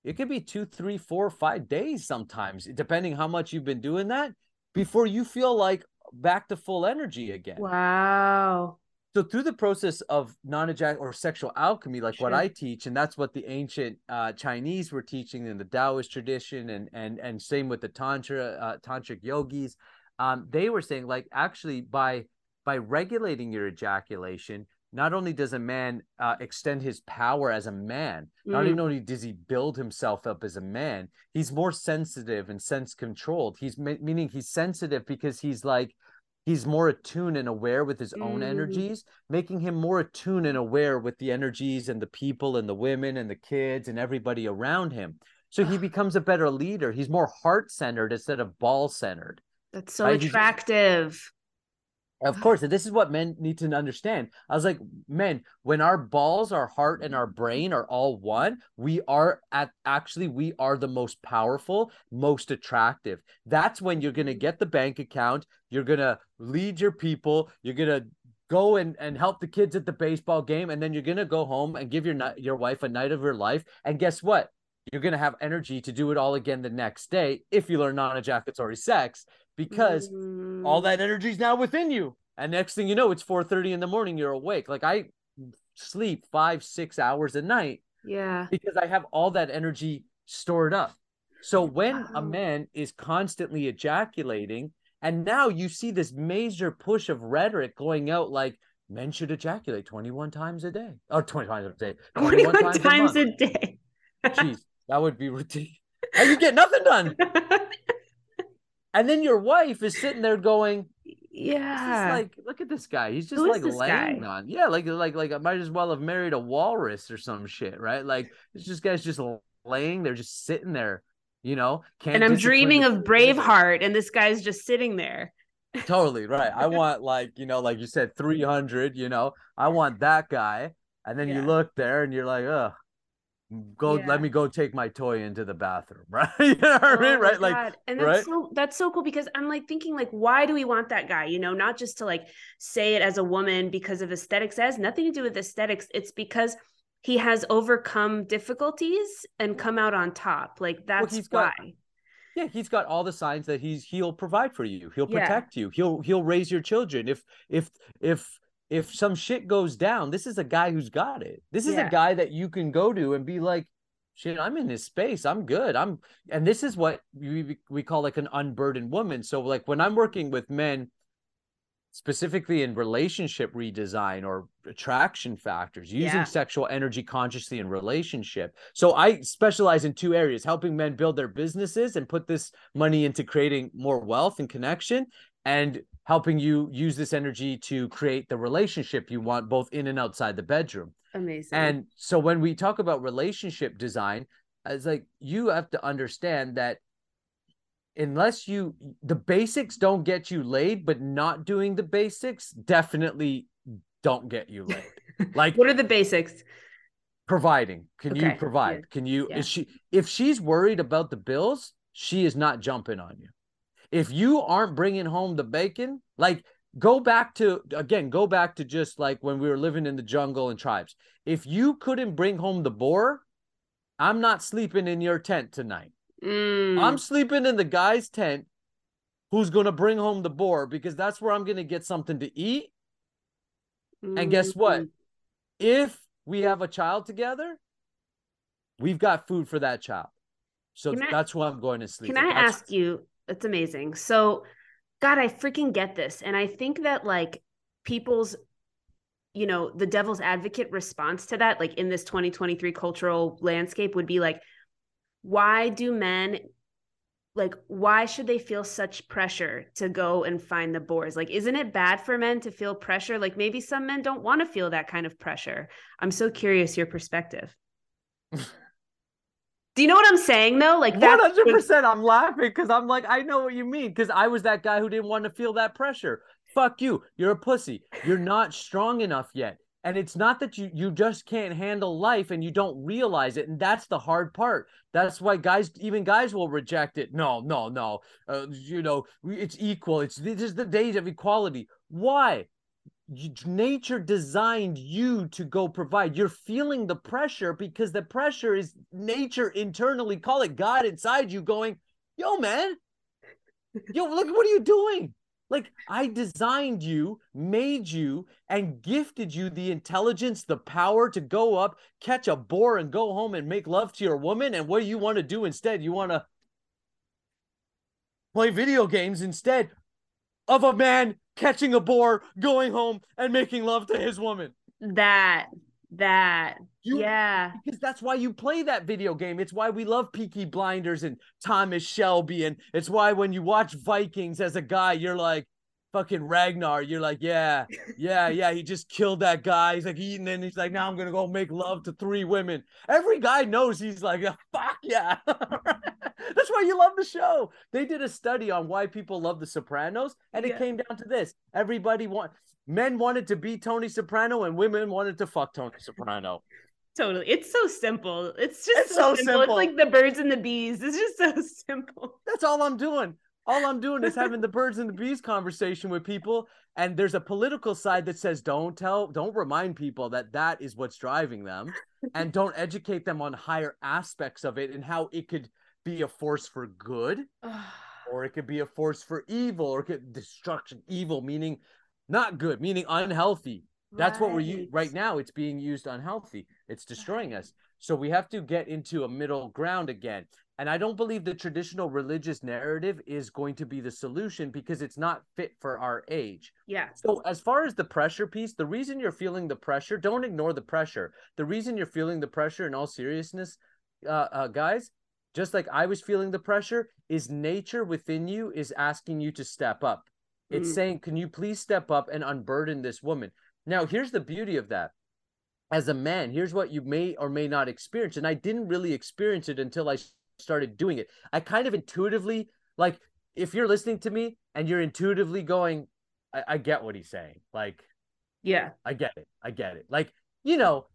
it could be two, three, four, five days sometimes, depending how much you've been doing that before you feel like back to full energy again. wow So through the process of non-ejac or sexual alchemy, like what I teach, and that's what the ancient uh, Chinese were teaching in the Taoist tradition, and and and same with the tantra uh, tantric yogis, um, they were saying like actually by by regulating your ejaculation, not only does a man uh, extend his power as a man, not Mm. even only does he build himself up as a man, he's more sensitive and sense controlled. He's me- meaning he's sensitive because he's like he's more attuned and aware with his own Mm. energies, making him more attuned and aware with the energies and the people and the women and the kids and everybody around him. So he becomes a better leader. He's more heart centered instead of ball centered. that's so Right, attractive Of course, this is what men need to understand. I was like, men, when our balls, our heart, and our brain are all one, we are at actually we are the most powerful, most attractive. That's when you're gonna get the bank account, you're gonna lead your people, you're gonna go and, and help the kids at the baseball game, and then you're gonna go home and give your your wife a night of her life. And guess what? You're gonna have energy to do it all again the next day if you learn non-ejaculatory sex, because all Mm. that energy is now within you. And next thing you know it's 4.30 in the morning you're awake. Like i sleep five six hours a night yeah. because i have all that energy stored up. So when a man is constantly ejaculating and now you see this major push of rhetoric going out like men should ejaculate 21 times a day. Or 20 times a day. 21 times, times a, a day. Jeez that would be ridiculous and you get nothing done [LAUGHS] and then your wife is sitting there going yeah like, look at this guy. He's just Who like laying guy? on. Yeah, like like like I might as well have married a walrus or some shit, right? Like this just guy's just laying there, just sitting there, you know. Can't and i'm dreaming of braveheart and this guy's just sitting there Totally right. I [LAUGHS] want like you know, like you said, three hundred. You know, I want that guy. And then you look there and you're like, oh, go Yeah. let me go take my toy into the bathroom [LAUGHS] right you know what I Oh mean? my right like and that's right? so that's so cool because I'm like thinking like why do we want that guy you know not just to like say it as a woman because of aesthetics it has nothing to do with aesthetics it's because he has overcome difficulties and come out on top like that's he's why got- yeah he's got all the signs that he's he'll provide for you he'll Yeah. protect you he'll he'll raise your children if if if if some shit goes down this is a guy who's got it. This is Yeah. a guy that you can go to and be like shit i'm in this space. I'm good. I'm and this is what we we call like an unburdened woman. So like when i'm working with men specifically in relationship redesign or attraction factors using Yeah. sexual energy consciously in relationship. So i specialize in two areas helping men build their businesses and put this money into creating more wealth and connection and helping you use this energy to create the relationship you want both in and outside the bedroom amazing and so when we talk about relationship design, it's like you have to understand that unless you the basics don't get you laid, but not doing the basics definitely don't get you laid. [LAUGHS] Like what are the basics providing. Can you provide? yeah, Can you yeah. is she if she's worried about the bills, she is not jumping on you. If you aren't bringing home the bacon, like go back to again, go back to just like when we were living in the jungle and tribes. If you couldn't bring home the boar, I'm not sleeping in your tent tonight. Mm, I'm sleeping in the guy's tent who's going to bring home the boar because that's where I'm going to get something to eat. And guess what? mm. If we have a child together, we've got food for that child. So Can I- that's why I'm going to sleep. Can I That's- ask you? It's amazing. So, God, I freaking get this. And I think that like people's, you know, the devil's advocate response to that, like in this 2023 cultural landscape, would be like, why do men like why should they feel such pressure to go and find the boars like isn't it bad for men to feel pressure like maybe some men don't want to feel that kind of pressure i'm so curious your perspective [LAUGHS] do you know what i'm saying though like One hundred percent. I'm laughing because I'm like, I know what you mean. Because I was that guy who didn't want to feel that pressure. Fuck you. You're a pussy. You're not strong enough yet. And it's not that you you just can't handle life and you don't realize it. And that's the hard part. That's why guys, even guys, will reject it. No, no, no. Uh, you know, it's equal. It's this is the days of equality. Why? Nature designed you to go provide. You're feeling the pressure because the pressure is nature internally, call it God inside you, going, yo, man, yo, look, what are you doing? Like, I designed you, made you, and gifted you the intelligence, the power to go up, catch a boar, and go home and make love to your woman. And what do you want to do instead? You want to play video games instead of a man catching a boar, going home, and making love to his woman. that that You, yeah Because that's why you play that video game. It's why we love Peaky Blinders and Thomas Shelby. And it's why when you watch Vikings as a guy, you're like, fucking Ragnar. You're like, yeah, yeah, yeah. He just killed that guy. He's like eating and he's like, now I'm going to go make love to three women. Every guy knows he's like, fuck yeah. [LAUGHS] that's why you love the show. They did a study on why people love The Sopranos. And it came down to this everybody want. Men wanted to be Tony Soprano and women wanted to fuck Tony Soprano. totally it's so simple it's just It's so, so simple. simple. it's like the birds and the bees it's just so [LAUGHS] simple That's all I'm doing. All I'm doing is having the birds and the bees conversation with people. And there's a political side that says, don't tell, don't remind people that that is what's driving them. and don't educate them on higher aspects of it and how it could be a force for good [SIGHS] or it could be a force for evil or could destruction, evil, meaning not good, meaning unhealthy. That's what we're right now. It's being used unhealthy. It's [SIGHS] destroying us. So we have to get into a middle ground again. And I don't believe the traditional religious narrative is going to be the solution because it's not fit for our age. yeah So as far as the pressure piece, the reason you're feeling the pressure, don't ignore the pressure. The reason you're feeling the pressure in all seriousness, uh, uh, guys, just like I was feeling the pressure, is nature within you is asking you to step up. It's Mm. saying, can you please step up and unburden this woman? Now, here's the beauty of that. As a man, here's what you may or may not experience. And I didn't really experience it until I started doing it. I kind of intuitively, like, if you're listening to me and you're intuitively going, I, I get what he's saying. Like, yeah I get it. I get it. Like, you know,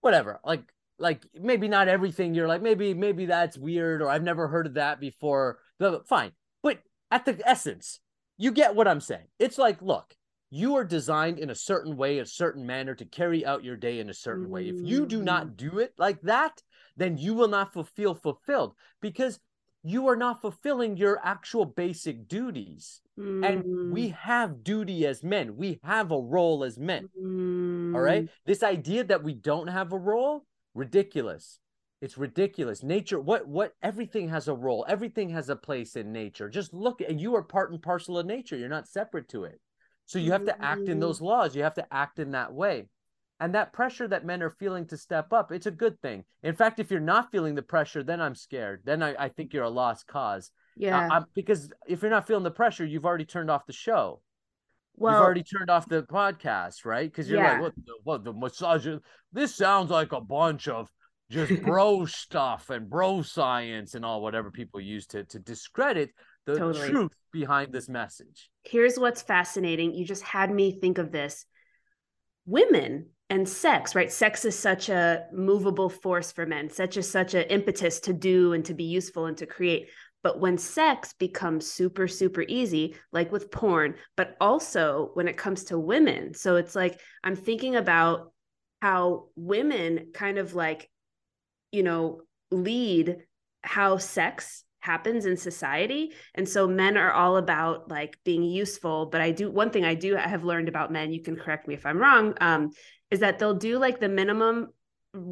whatever. Like, like maybe not everything you're like maybe maybe that's weird or I've never heard of that before. Fine, but at the essence, you get what I'm saying. It's like, look, you are designed in a certain way, a certain manner to carry out your day in a certain way. If you do not mm-hmm. do it like that, then you will not feel fulfilled because you are not fulfilling your actual basic duties. Mm-hmm. And we mm. have duty as men. We have a role as men. Mm-hmm. All right. Mm. This idea that we don't have a role, ridiculous. It's ridiculous. Nature, what, what, everything has a role. Everything has a place in nature. Just look, and you are part and parcel of nature. You're not separate to it. So you have to act in mm-hmm. those laws. You have to act in that way. And that pressure that men are feeling to step up, it's a good thing. In fact, if you're not feeling the pressure, then I'm scared. Then I, I think you're a lost cause. Yeah. Uh, because if you're not feeling the pressure, you've already turned off the show. Well, you've already turned off the podcast, right? Because you're yeah. like, what the, what the massage? This sounds like a bunch of just [LAUGHS] bro stuff and bro science and all whatever people use to to discredit the totally. truth behind this message. Here's what's fascinating. You just had me think of this. Women and sex, right? Sex is such a movable force for men, such a such an impetus to do and to be useful and to create. But when sex becomes super, super easy, like with porn, but also when it comes to women. So it's like I'm thinking about how women kind of like, you know, lead how sex happens in society. And so men are all about like being useful. But i do one thing i do have learned about men you can correct me if i'm wrong um, is that they'll do like the minimum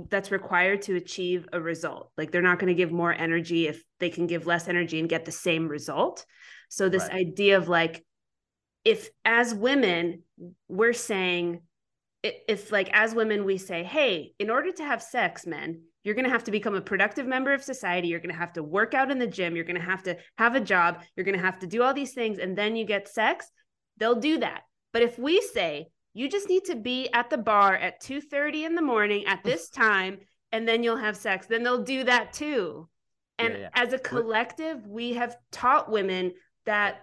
that's required to achieve a result. Like they're not going to give more energy if they can give less energy and get the same result. So this right. idea of like if as women we're saying if like as women we say hey in order to have sex men you're going to have to become a productive member of society. You're going to have to work out in the gym. You're going to have to have a job. You're going to have to do all these things. And then you get sex. They'll do that. But if we say, you just need to be at the bar at 2.30 in the morning at this [LAUGHS] time, and then you'll have sex, then they'll do that too. And yeah, yeah. as a collective, we have taught women that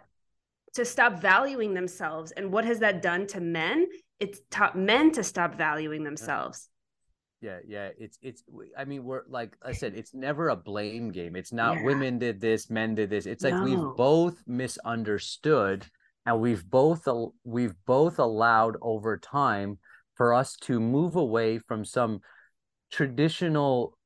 to stop valuing themselves. And what has that done to men? It's taught men to stop valuing themselves yeah yeah it's it's i mean we're like i said it's never a blame game it's not yeah. women did this men did this it's like no. we've both misunderstood and we've both we've both allowed over time for us to move away from some traditional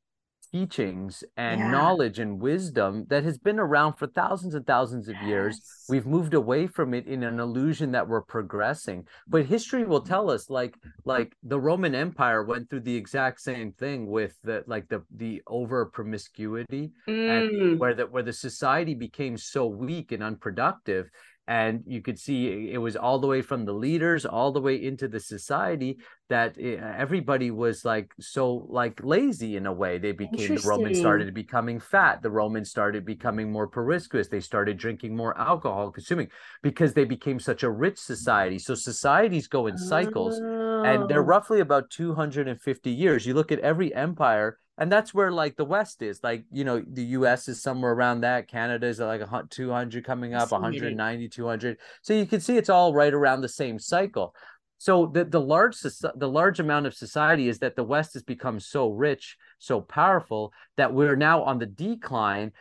teachings and yeah. knowledge and wisdom that has been around for thousands and thousands of yes. years. We've moved away from it in an illusion that we're progressing. But history will tell us like like the Roman Empire went through the exact same thing with the like the the over promiscuity mm. and where the where the society became so weak and unproductive and you could see it was all the way from the leaders all the way into the society that it, eh, everybody was like so like lazy in a way. They became the romans started becoming fat. The romans started becoming more promiscuous. They started drinking more alcohol consuming because they became such a rich society. So societies go in cycles oh. and they're oh. roughly about 250 years. You look at every empire and that's where like the west is like you know the us is somewhere around that canada is like a 200 coming up 190 200 so you can see it's all right around the same cycle. So the, the large the large amount of society is that the west has become so rich so powerful that we're now on the decline.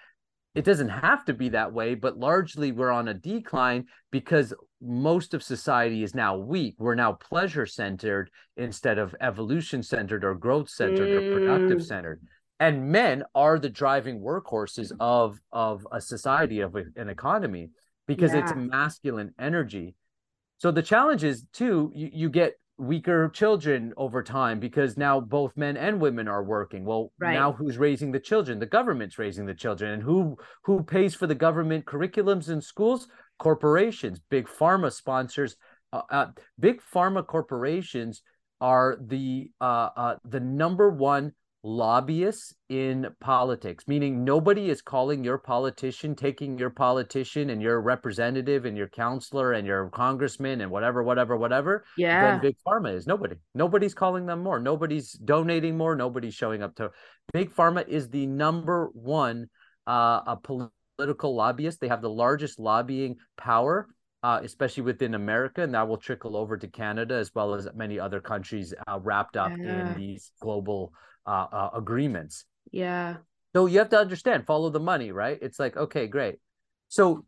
It doesn't have to be that way, but largely we're on a decline because most of society is now weak. We're now pleasure centered instead of evolution centered or growth centered mm. or productive mm. centered. And men are the driving workhorses of of a society of a, an economy because yeah. it's masculine energy. So the challenge is too you, you get weaker children over time because now both men and women are working well right. now who's raising the children the government's raising the children and who who pays for the government curriculums in schools corporations big pharma sponsors uh, uh, big pharma corporations are the uh, uh the number one lobbyists in politics, meaning nobody is calling your politician, taking your politician and your representative and your counselor and your congressman and whatever, whatever, whatever. Yeah. Then big pharma is nobody. Nobody's calling them more. Nobody's donating more. Nobody's showing up to. Big pharma is the number one uh, a political lobbyists. They have the largest lobbying power. Uh, especially within America, and that will trickle over to Canada as well as many other countries uh, wrapped up yeah. in these global uh, uh, agreements. Yeah. So you have to understand, follow the money, right? It's like, okay, great. So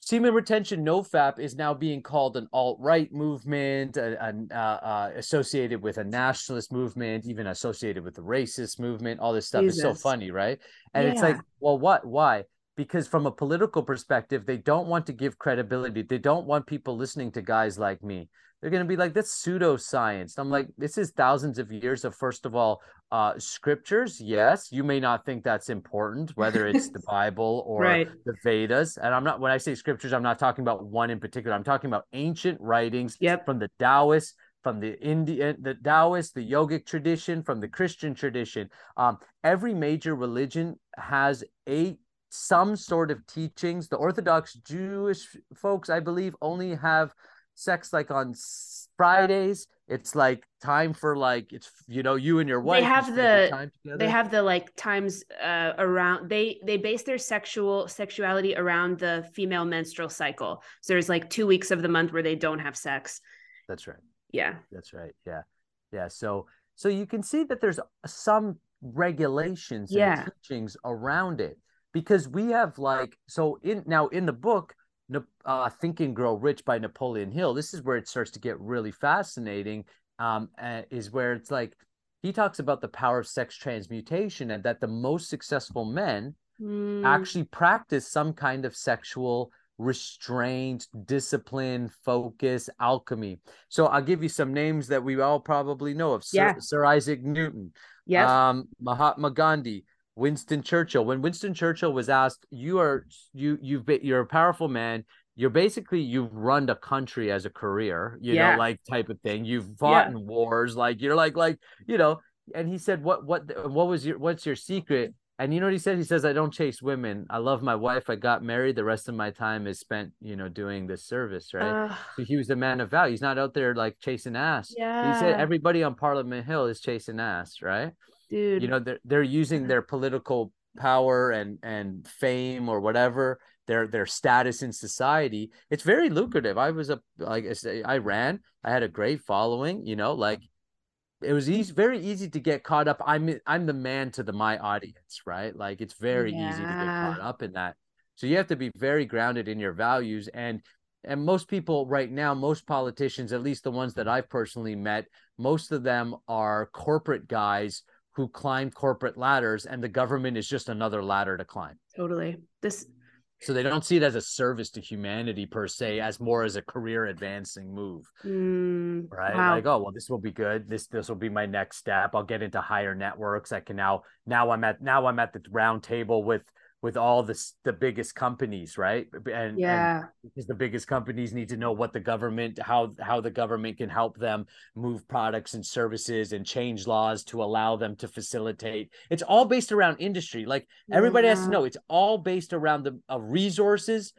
semen retention nofap is now being called an alt-right movement uh, uh, uh, associated with a nationalist movement even associated with the racist movement all this stuff Jesus. is so funny right and yeah. it's like well what why because from a political perspective they don't want to give credibility they don't want people listening to guys like me they're going to be like that's pseudoscience i'm like this is thousands of years of first of all uh scriptures yes you may not think that's important whether it's the [LAUGHS] bible or right. the vedas and i'm not when i say scriptures i'm not talking about one in particular i'm talking about ancient writings yep. from the taoists from the Indian, the Taoist, the yogic tradition, from the Christian tradition. Um, every major religion has a some sort of teachings. The Orthodox Jewish folks, I believe, only have sex like on Fridays. It's like time for like it's you know you and your wife. They have the they have the like times uh, around they they base their sexual sexuality around the female menstrual cycle. So there's like two weeks of the month where they don't have sex. That's right. Yeah. That's right. Yeah. Yeah. So so you can see that there's some regulations yeah. and teachings around it because we have like so in now in the book uh, Think and Grow Rich by Napoleon Hill. This is where it starts to get really fascinating. Um, uh, is where it's like he talks about the power of sex transmutation and that the most successful men mm. actually practice some kind of sexual restraint, discipline, focus, alchemy. So I'll give you some names that we all probably know of. Sir, yeah. Sir Isaac Newton, yes. um, Mahatma Gandhi, Winston Churchill. When Winston Churchill was asked, "You are you you've been, you're a powerful man. You're basically you've run a country as a career, you yeah. know, like type of thing. You've fought yeah. in wars, like you're like like you know." And he said, "What what what was your what's your secret?" And you know what he said? He says, "I don't chase women. I love my wife. I got married. The rest of my time is spent, you know, doing this service, right?" Uh, so he was a man of value. He's not out there like chasing ass. Yeah. He said everybody on Parliament Hill is chasing ass, right? Dude. You know, they're they're using their political power and and fame or whatever their their status in society. It's very lucrative. I was a like i say i ran. I had a great following you know like it was easy very easy to get caught up. I'm i'm the man to the my audience right? Like it's very yeah. easy to get caught up in that. So you have to be very grounded in your values and and most people right now most politicians at least the ones that i've personally met most of them are corporate guys who climb corporate ladders and the government is just another ladder to climb. Totally. This so they don't see it as a service to humanity per se as more as a career advancing move mm, right wow. like oh well this will be good this this will be my next step i'll get into higher networks i can now now i'm at now i'm at the round table with with all the the biggest companies, right? And yeah, and because the biggest companies need to know what the government how how the government can help them move products and services and change laws to allow them to facilitate. It's all based around industry. Like everybody yeah. has to know, it's all based around the uh, resources.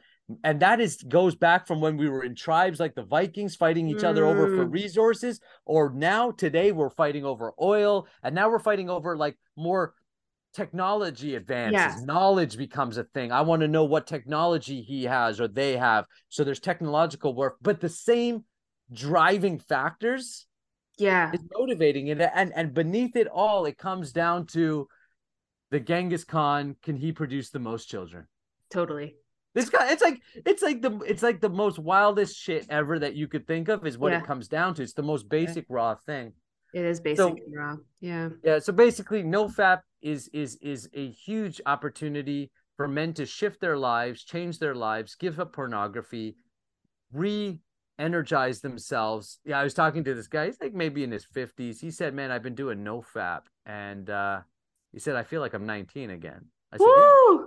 And that is goes back from when we were in tribes like the Vikings fighting each mm. other over for mm. resources, or now today we're fighting over oil, and now we're fighting over like more technology advances yeah. knowledge becomes a thing. I want to know what technology he has or they have. So there's technological work but the same driving factors yeah. is motivating it and and beneath it all it comes down to the genghis khan can he produce the most children? Totally. This guy it's like it's like the it's like the most wildest shit ever that you could think of is what yeah. it comes down to. It's the most basic yeah. raw thing it is basically so, raw yeah yeah so basically no fap is is is a huge opportunity for men to shift their lives, change their lives, give up pornography, re-energize themselves. Yeah, I was talking to this guy. He's like maybe in his fifties. He said, "Man, I've been doing no fap," and uh, he said, "I feel like I'm 19 again." I said, yeah.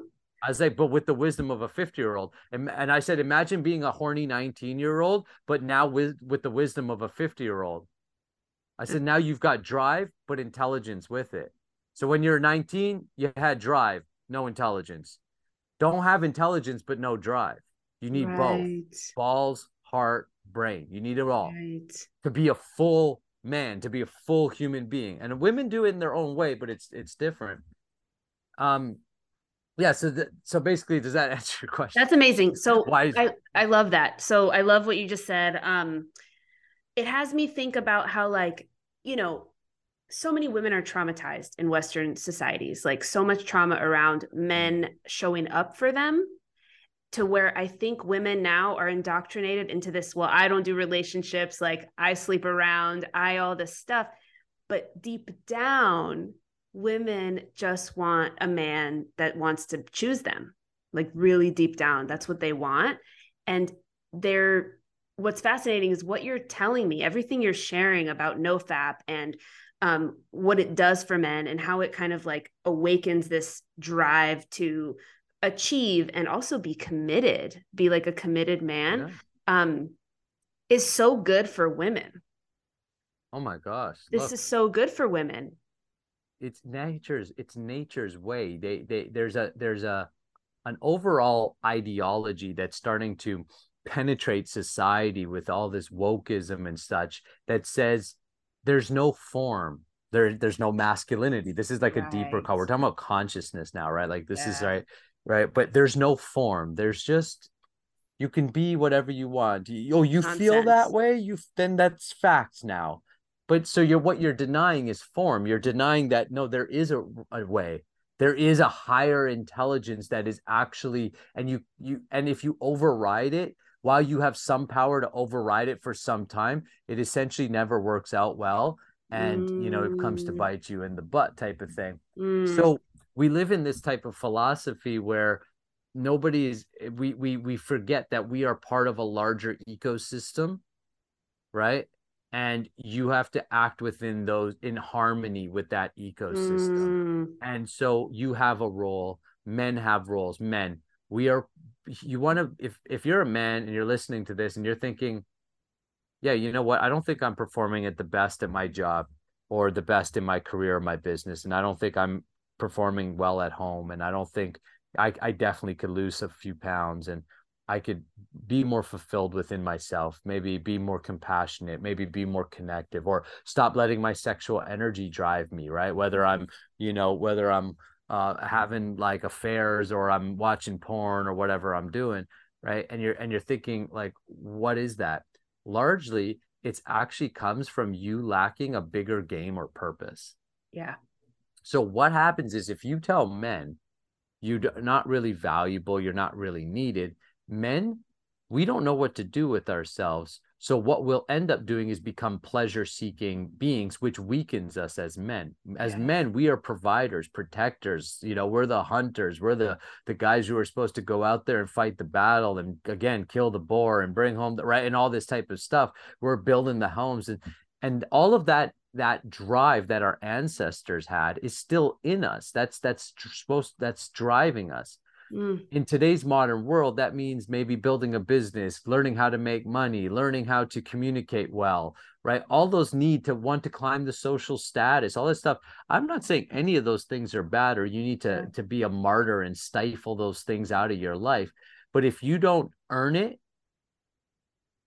I was like, but with the wisdom of a 50 year old. And, and I said, imagine being a horny 19 year old, but now with, with the wisdom of a 50 year old. I said, now you've got drive, but intelligence with it. So when you're 19, you had drive, no intelligence. Don't have intelligence, but no drive. You need right. both balls, heart, brain. You need it all right. to be a full man, to be a full human being. And women do it in their own way, but it's it's different. Um, yeah. So th- so basically, does that [LAUGHS] answer your question? That's amazing. So Why is- I I love that. So I love what you just said. Um, it has me think about how like you know so many women are traumatized in Western societies, like so much trauma around men showing up for them to where I think women now are indoctrinated into this. Well, I don't do relationships, like I sleep around, I all this stuff. But deep down, women just want a man that wants to choose them, like really deep down. That's what they want. And they're what's fascinating is what you're telling me, everything you're sharing about NoFap and um, what it does for men and how it kind of like awakens this drive to achieve and also be committed, be like a committed man, yeah. um, is so good for women. Oh my gosh. This Look, is so good for women. It's nature's it's nature's way. They they there's a there's a an overall ideology that's starting to penetrate society with all this wokeism and such that says there's no form there there's no masculinity. This is like right. a deeper call we're talking about consciousness now right? Like this yeah. is right right? But there's no form. There's just you can be whatever you want. You, oh you Nonsense. feel that way? You then that's facts now. But so you're what you're denying is form. You're denying that no there is a, a way. There is a higher intelligence that is actually and you you and if you override it while you have some power to override it for some time, it essentially never works out well. And, mm. you know, it comes to mm. bite you in the butt type of thing. Mm. So we live in this type of philosophy where nobody is, we, we, we forget that we are part of a larger ecosystem, right? and you have to act within those in harmony with that ecosystem mm. and so you have a role men have roles men we are you want to if if you're a man and you're listening to this and you're thinking yeah you know what? I don't think i'm performing at the best at my job or the best in my career or my business and i don't think i'm performing well at home and i don't think i, I definitely could lose a few pounds and i could be more fulfilled within myself maybe be more compassionate maybe be more connective or stop letting my sexual energy drive me right? Whether i'm you know whether i'm uh, having like affairs or I'm watching porn or whatever I'm doing, right? And you're and you're thinking like, what is that? Largely, it's actually comes from you lacking a bigger game or purpose. Yeah. So what happens is if you tell men you're not really valuable, you're not really needed, men, we don't know what to do with ourselves. So what we'll end up doing is become pleasure seeking beings, which weakens us as men. As yeah. men, we are providers, protectors. You know, we're the hunters. We're the the guys who are supposed to go out there and fight the battle and again kill the boar and bring home the right and all this type of stuff. We're building the homes and and all of that that drive that our ancestors had is still in us. That's that's supposed that's driving us. Mm. In today's modern world, that means maybe building a business, learning how to make money, learning how to communicate well, right? All those need to want to climb the social status, all this stuff. I'm not saying any of those things are bad or you need to, to be a martyr and stifle those things out of your life. But if you don't earn it,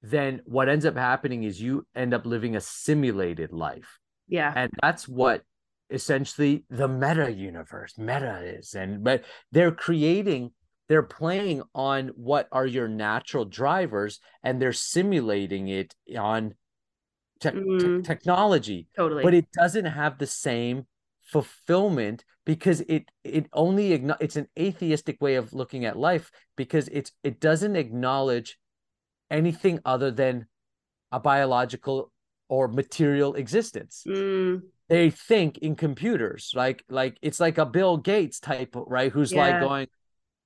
then what ends up happening is you end up living a simulated life. Yeah. And that's what essentially the meta universe meta is and but they're creating they're playing on what are your natural drivers and they're simulating it on te- mm. te- technology totally. but it doesn't have the same fulfillment because it it only it's an atheistic way of looking at life because it's it doesn't acknowledge anything other than a biological or material existence. Mm they think in computers like like it's like a bill gates type right who's yeah. like going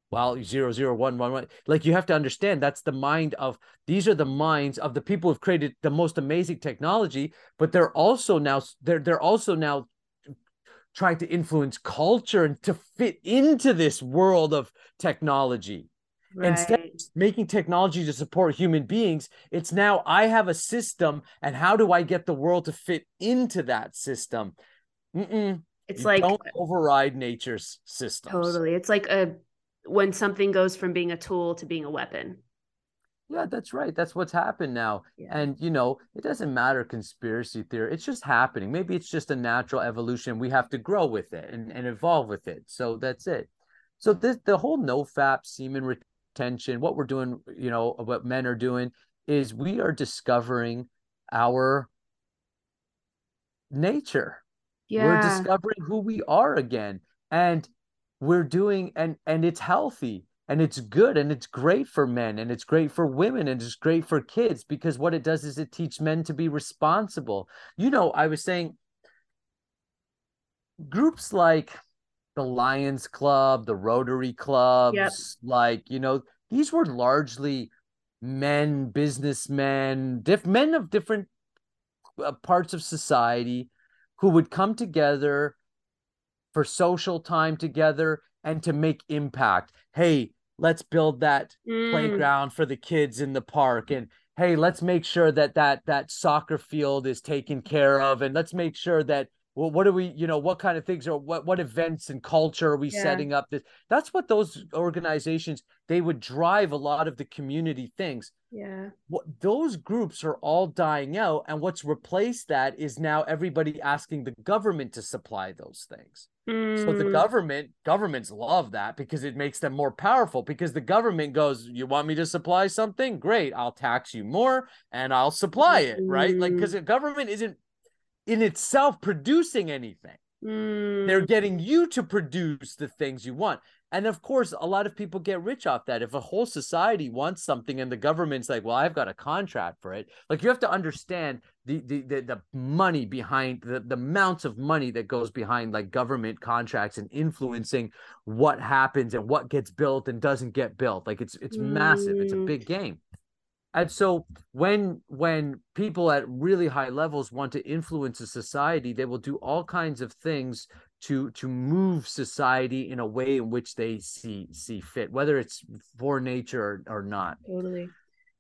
well zero zero one one one like you have to understand that's the mind of these are the minds of the people who've created the most amazing technology but they're also now they're they're also now trying to influence culture and to fit into this world of technology Right. Instead of making technology to support human beings, it's now I have a system, and how do I get the world to fit into that system? Mm-mm. It's you like don't override nature's system. Totally, it's like a when something goes from being a tool to being a weapon. Yeah, that's right. That's what's happened now. Yeah. And you know, it doesn't matter conspiracy theory. It's just happening. Maybe it's just a natural evolution. We have to grow with it and, and evolve with it. So that's it. So this the whole no fap semen retention, what we're doing, you know, what men are doing is we are discovering our nature. Yeah. We're discovering who we are again. And we're doing and and it's healthy and it's good and it's great for men and it's great for women and it's great for kids because what it does is it teaches men to be responsible. You know, I was saying groups like the Lions Club, the Rotary clubs, Yep. like, you know, these were largely men, businessmen, diff- men of different uh, parts of society who would come together for social time together and to make impact. Hey, let's build that Mm, playground for the kids in the park and hey let's make sure that that that soccer field is taken care of and let's make sure that well what are we you know what kind of things are what what events and culture are we Yeah. setting up? This that's what those organizations they would drive a lot of the community things. Yeah. what those groups are all dying out and what's replaced that is now everybody asking the government to supply those things. So the Mm, government governments love that because it makes them more powerful because the government goes you want me to supply something? Great i'll tax you more and i'll supply it right? Like because the government isn't in itself producing anything. Mm, they're getting you to produce the things you want. And of course a lot of people get rich off that. If a whole society wants something and the government's like well i've got a contract for it like you have to understand the the the, the money behind the, the amounts of money that goes behind like government contracts and influencing what happens and what gets built and doesn't get built. Like it's it's massive. It's a Mm. big game and so when when people at really high levels want to influence a society they will do all kinds of things to to move society in a way in which they see see fit whether it's for nature or, or not. Totally.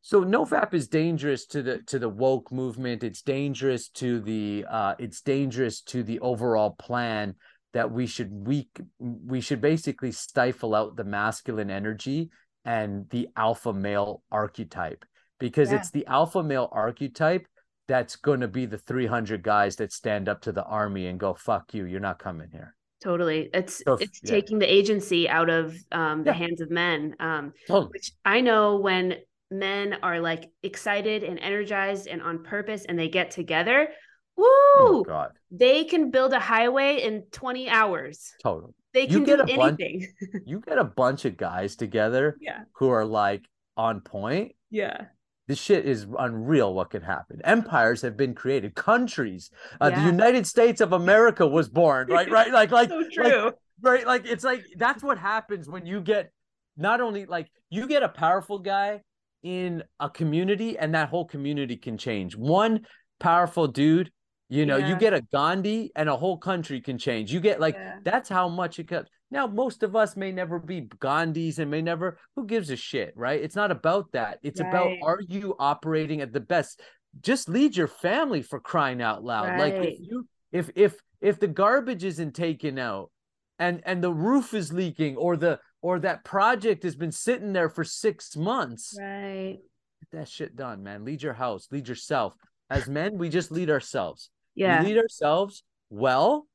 so nofap is dangerous to the to the woke movement. It's dangerous to the uh it's dangerous to the overall plan that we should we we should basically stifle out the masculine energy and the alpha male archetype because Yeah. it's the alpha male archetype that's going to be the 300 guys that stand up to the army and go fuck you you're not coming here Totally. It's So it's yeah. taking the agency out of um, the Yeah. hands of men. Um, totally which I know when men are like excited and energized and on purpose and they get together, woo, oh god they can build a highway in 20 hours. totally They You can get do a bunch- anything. [LAUGHS] you get a bunch of guys together yeah. who are like on point Yeah. This shit is unreal what can happen. Empires have been created. Countries uh, the united states of america was born right? Right? [LAUGHS] Like like so like, true. right? Like it's like that's what happens when you get not only like you get a powerful guy in a community and that whole community can change. One powerful dude you know you get a gandhi and a whole country can change. You get like Yeah. that's how much it comes now most of us may never be gandhis and may never who gives a shit right? It's not about that. It's about are you operating at the best? Just lead your family for crying out loud. Like if you if if if the garbage isn't taken out and and the roof is leaking or the or that project has been sitting there for six months Right. get that shit done man. Lead your house lead yourself. As men we just lead ourselves. Yeah. we lead ourselves well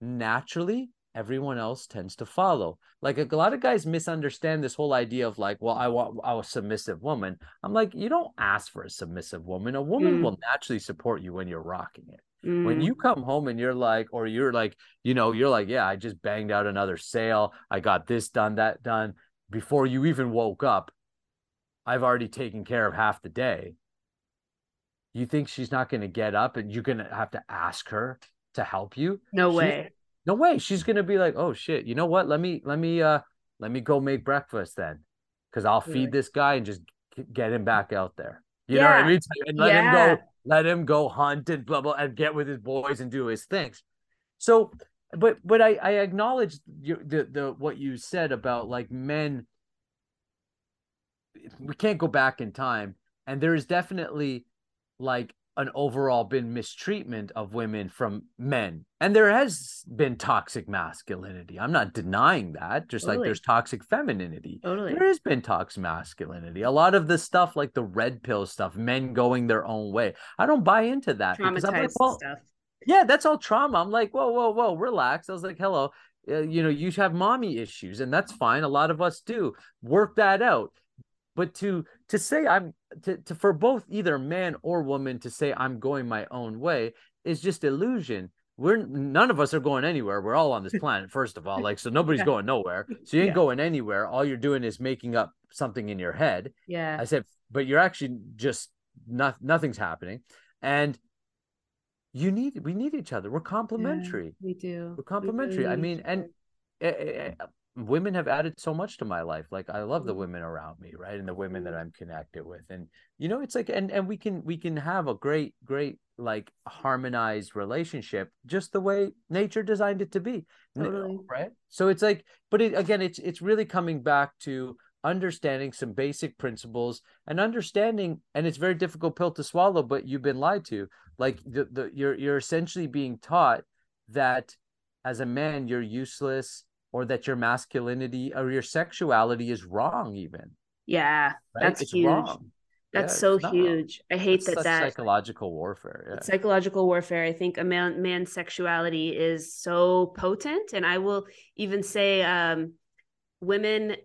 naturally everyone else tends to follow. Like a lot of guys misunderstand this whole idea of like well i want a submissive woman. I'm like you don't ask for a submissive woman. A woman Mm. will naturally support you when you're rocking it. When Mm, you come home and you're like or you're like you know you're like yeah i just banged out another sale. I got this done that done. Before you even woke up i've already taken care of half the day. You think she's not going to get up and you're going to have to ask her to help you? No She's- way. No way. She's going to be like oh shit. You know what? Let me let me uh let me go make breakfast then because i'll feed this guy and just get him back out there. You know what i mean? And let him go let him go hunt and blah blah and get with his boys and do his things. So but but i i acknowledge your, the the what you said about like men we can't go back in time and there is definitely like an overall been mistreatment of women from men and there has been toxic masculinity i'm not denying that just like there's toxic femininity Totally. there has been toxic masculinity a lot of the stuff like the red pill stuff men going their own way i don't buy into that because I'm like, well, stuff. yeah, that's all trauma. I'm like, whoa, whoa, whoa, relax. I was like, hello, uh, you know, you have mommy issues, and that's fine. A lot of us do. Work that out. But to to say I'm to, to for both either man or woman to say I'm going my own way is just illusion. we're none of us are going anywhere. We're all on this planet, first of all. [LAUGHS] Like, so nobody's Yeah. going nowhere. So you ain't Yeah. going anywhere. All you're doing is making up something in your head. Yeah. I said, but you're actually just not nothing's happening. And you need we need each other. We're complementary. We do. We're We complementary. I mean, and women have added so much to my life. Like I love the Mhm. women around me, right? And the women that Mhm. I'm connected with. And you know, it's like and and we can we can have a great, great like harmonized relationship just the way nature designed it to be. Totally. Right. So it's like, but it, again, it's it's really coming back to understanding some basic principles and understanding and it's very difficult pill to swallow but you've been lied to like the, the you're you're essentially being taught that as a man you're useless or that your masculinity or your sexuality is wrong even Yeah. right That's it's huge. wrong That's Yeah, so huge. I hate that that psychological warfare yeah psychological warfare. I think a man man's sexuality is so potent. And I will even say um women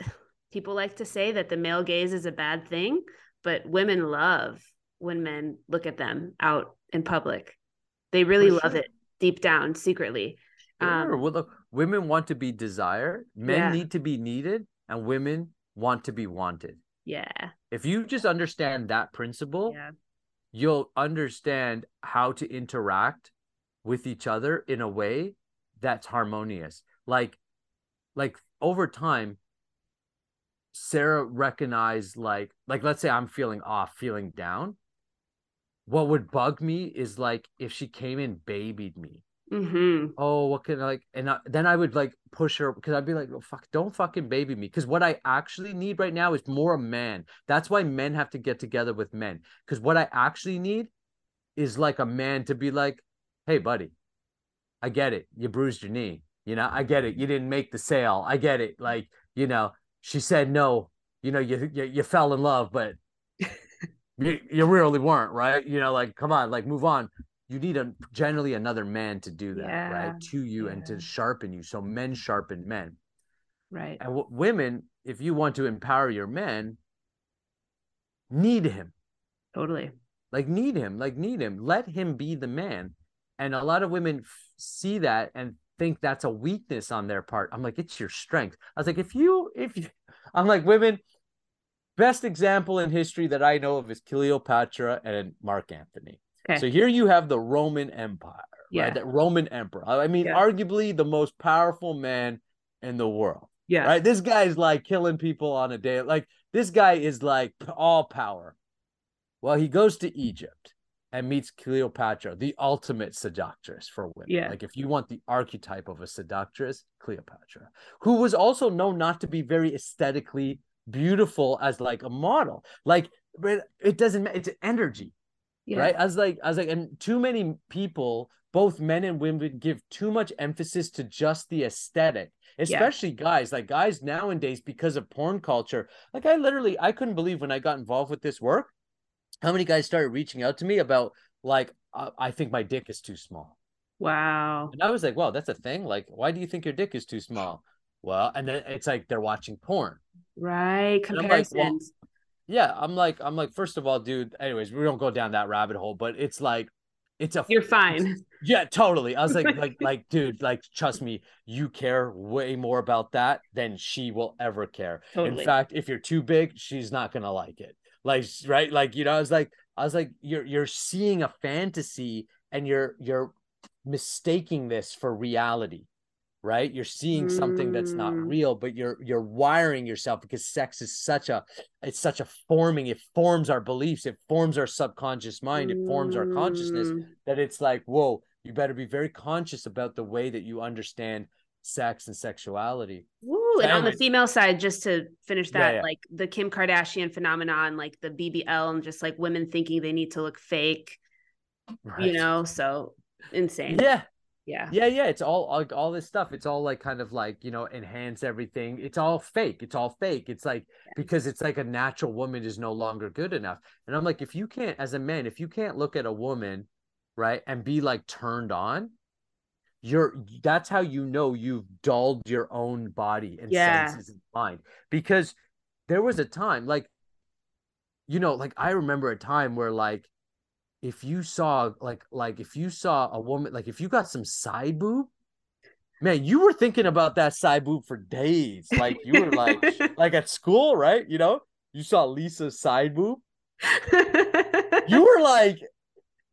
[SIGHS] people like to say that the male gaze is a bad thing, but women love when men look at them out in public. They really love sure. it deep down, secretly. Sure. Um, well, look, women want to be desired, men Yeah. need to be needed, and women want to be wanted. yeah. If you just understand that principle, Yeah. you'll understand how to interact with each other in a way that's harmonious. Like, like over time, Sarah recognized like, like let's say I'm feeling off, feeling down. What would bug me is like if she came and babied me Mm-hmm. oh, what can I like? And I, then I would like push her because I'd be like, oh, fuck, don't fucking baby me. Because what I actually need right now is more a man. That's why men have to get together with men. Because what I actually need is like a man to be like, hey, buddy, I get it. You bruised your knee. You know, I get it. You didn't make the sale. I get it. Like, you know, she said no. You know, you you, you fell in love, but [LAUGHS] you, you really weren't, right? You know, like, come on, like, move on you need a generally another man to do that Yeah, right to you and to sharpen you so men sharpen men. Right. and w- women if you want to empower your men need him. Totally. like need him like need him. Let him be the man. And a lot of women f- see that and think that's a weakness on their part. I'm like it's your strength. I was like if you if you i'm like women best example in history that i know of is cleopatra and mark antony Okay. so here you have the Roman Empire, Yeah. right? That Roman emperor. I mean, Yeah. arguably the most powerful man in the world, yeah. right? This guy's like killing people on a day. Like this guy is like all power. Well, he goes to Egypt and meets Cleopatra, the ultimate seductress for women. Yeah. Like if you want the archetype of a seductress, Cleopatra, who was also known not to be very aesthetically beautiful as like a model. Like but it doesn't matter. It's energy Yeah. right i was like i was like and too many people both men and women give too much emphasis to just the aesthetic especially guys like guys nowadays because of porn culture like i literally i couldn't believe when i got involved with this work how many guys started reaching out to me about like i think my dick is too small Wow. and i was like wow that's a thing like why do you think your dick is too small well and then it's like they're watching porn Right. And like, well, Comparisons. Yeah i'm like i'm like first of all dude anyways we don't go down that rabbit hole but it's like it's a You're fine. Yeah, totally. I was like, like, [LAUGHS] like, dude, like, trust me, you care way more about that than she will ever care. Totally. In fact, if you're too big, she's not gonna like it. Like, right? Like, you know, I was like, I was like, you're you're seeing a fantasy and you're you're mistaking this for reality, right? You're seeing something that's not Mm. real, but you're you're wiring yourself because sex is such a it's such a forming, it forms our beliefs, it forms our subconscious mind, it forms our consciousness Mm. that it's like, whoa, you better be very conscious about the way that you understand sex and sexuality. Woo. And on the female side, just to finish that, yeah. like the Kim Kardashian phenomenon, like the BBL, and just like women thinking they need to look fake, you know? So insane. Yeah, Yeah. yeah, yeah. It's all like all this stuff. It's all like kind of like you know enhance everything. It's all fake. It's all fake. It's like because it's like a natural woman is no longer good enough. And I'm like, if you can't, as a man, if you can't look at a woman, right, and be like turned on, you're that's how you know you've dulled your own body and Yeah. senses and mind. Because there was a time like, you know, like I remember a time where like if you saw like like if you saw a woman like if you got some side boob man you were thinking about that side boob for days like you were like [LAUGHS] like at school right you know you saw lisa's side boob [LAUGHS] you were like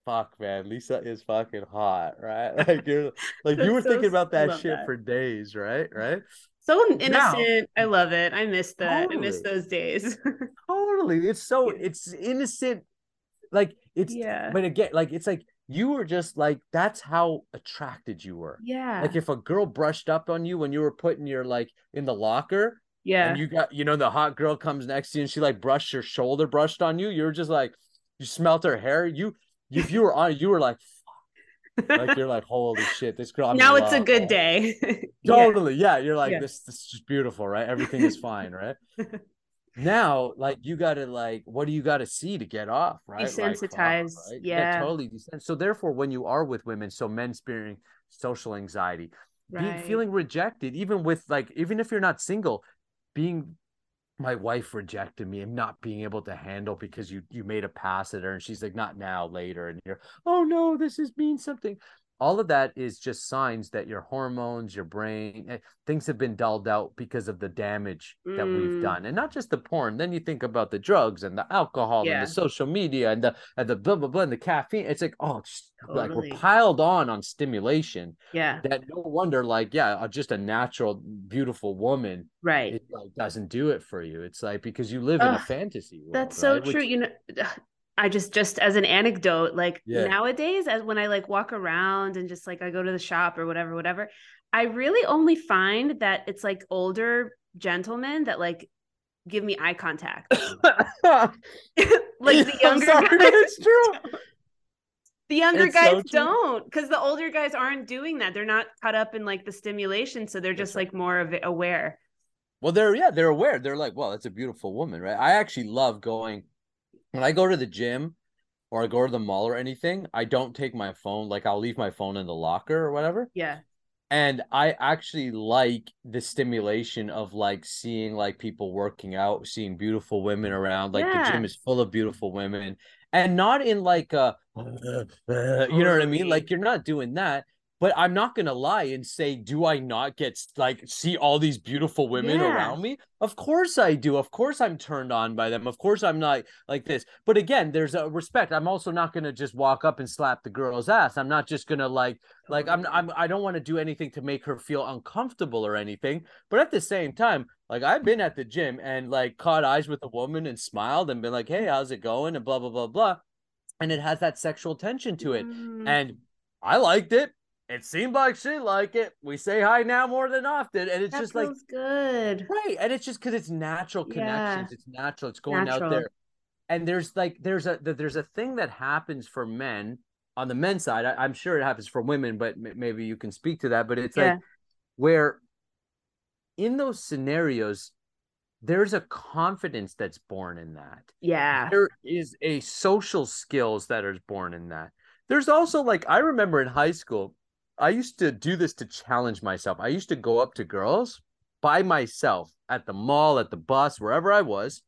fuck man lisa is fucking hot right [LAUGHS] like you're like you were so thinking about that shit that. for days right right so innocent. I love it. I miss that. Totally. I miss those days. totally. It's so it's innocent. Like it's yeah. But again, like it's like you were just like that's how attracted you were. Yeah. Like if a girl brushed up on you when you were putting your like in the locker. Yeah. And you got you know the hot girl comes next to you and she like brushed your shoulder brushed on you. You're just like you smelt her hair. You if you were on you were like like you're like holy shit this girl I'm now it's a good day [LAUGHS] totally yeah. yeah. you're like yeah. this this is beautiful right everything is fine right [LAUGHS] now like you gotta like what do you gotta see to get off right desensitized like, right? yeah. yeah totally so therefore when you are with women so men experiencing social anxiety right. being feeling rejected even with like even if you're not single being my wife rejected me and not being able to handle because you you made a pass at her and she's like not now later and you're oh no this is means something all of that is just signs that your hormones your brain eh, things have been dulled out because of the damage that Mm. we've done and not just the porn then you think about the drugs and the alcohol Yeah. and the social media and the and the blah blah blah and the caffeine it's like oh just, like we're piled on on stimulation yeah that no wonder like yeah uh, just a natural beautiful woman right it like doesn't do it for you. It's like because you live in a fantasy world. that's so right? true Which- you know i just just as an anecdote like Yeah. nowadays as when i like walk around and just like i go to the shop or whatever whatever i really only find that it's like older gentlemen that like give me eye contact [LAUGHS] like the [LAUGHS] younger sorry, guys it's true. [LAUGHS] the younger It's guys true. don't because the older guys aren't doing that they're not caught up in like the stimulation so they're That's just right. like more of it aware Well, they're yeah, they're aware. They're like, well, that's a beautiful woman, right? I actually love going when I go to the gym or I go to the mall or anything. I don't take my phone. Like I'll leave my phone in the locker or whatever. yeah and i actually like the stimulation of like seeing like people working out seeing beautiful women around like the gym is full of beautiful women and not in like a [LAUGHS] you know what i mean like you're not doing that but i'm not gonna lie and say do i not get like see all these beautiful women Yeah. around me? Of course i do. Of course i'm turned on by them. Of course i'm not like this. But again there's a respect. I'm also not gonna just walk up and slap the girl's ass. I'm not just gonna like like I'm, I'm I don't want to do anything to make her feel uncomfortable or anything. But at the same time, like I've been at the gym and like caught eyes with a woman and smiled and been like, "Hey, how's it going?" and blah blah blah blah, and it has that sexual tension to it, Mm, and I liked it. It seemed like she liked it. We say hi now more than often, and it's that just like good right, and it's just because it's natural Yeah. connections. It's natural. It's going Natural. out there, and there's like there's a there's a thing that happens for men on the men's side. I, I'm sure it happens for women, but maybe you can speak to that. But it's Yeah. like where in those scenarios, there's a confidence that's born in that. yeah There is a social skills that is born in that. There's also like I remember in high school, I used to do this to challenge myself. I used to go up to girls by myself at the mall, at the bus, wherever I was,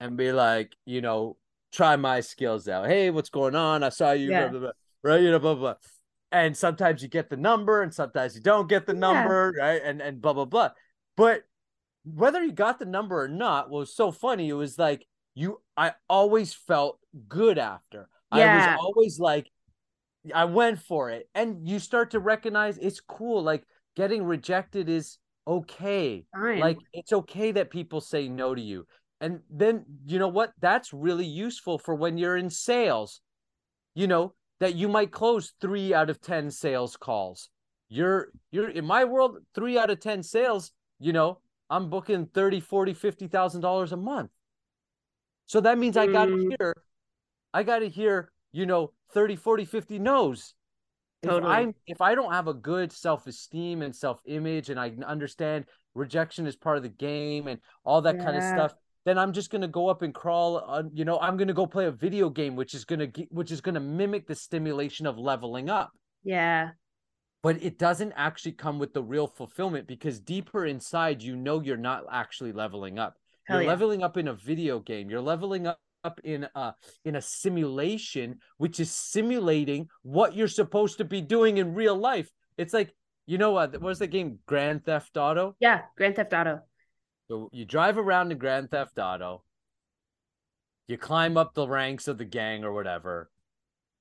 and be like, you know, try my skills out. Hey, what's going on? I saw you, Yeah. blah, blah, blah, right? You know, blah, blah. And sometimes you get the number, and sometimes you don't get the Yeah. number, right? And and blah blah blah. But whether you got the number or not was so funny. It was like you, I always felt good after. Yeah. I was always like, I went for it, and you start to recognize it's cool. Like getting rejected is okay. fine Like it's okay that people say no to you. And then you know what? That's really useful for when you're in sales. You know, that you might close 3 out of 10 sales calls. You're you're in my world 3 out of 10 sales, you know, I'm booking 30, 40, 50,000 dollars a month. So that means I got to Mm. hear I got to hear, you know, 30, 40, 50 no's. Totally. If I if I don't have a good self-esteem and self-image and I understand rejection is part of the game and all that kind of stuff, then I'm just gonna go up and crawl on, you know, I'm gonna go play a video game, which is gonna which is gonna mimic the stimulation of leveling up. yeah But it doesn't actually come with the real fulfillment because deeper inside, you know you're not actually leveling up. Hell you're yeah. leveling up in a video game. You're leveling up up in a in a simulation which is simulating what you're supposed to be doing in real life. It's like you know what was the game? Grand theft auto? Yeah grand theft auto. So you drive around in grand theft auto. You climb up the ranks of the gang or whatever.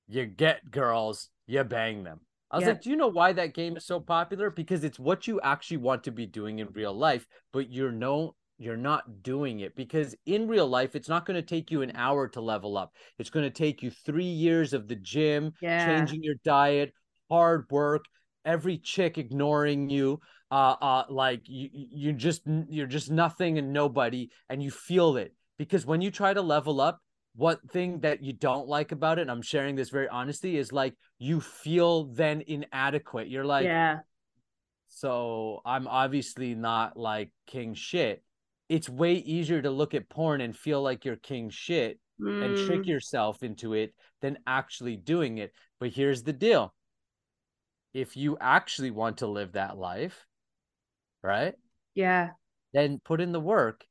You get girls you bang them. I was yeah. like, do you know why that game is so popular? Because it's what you actually want to be doing in real life, but you're no you're not doing it because in real life it's not going to take you an hour to level up. It's going to take you 3 years of the gym, yeah. changing your diet, hard work, every chick ignoring you, uh uh like you you just you're just nothing and nobody and you feel it. Because when you try to level up, what thing that you don't like about it, I'm sharing this very honestly, is like you feel then inadequate. You're like, yeah. So I'm obviously not like king shit. It's way easier to look at porn and feel like you're king shit mm. and trick mm. yourself into it than actually doing it. But here's the deal if you actually want to live that life, right? Yeah. Then put in the work.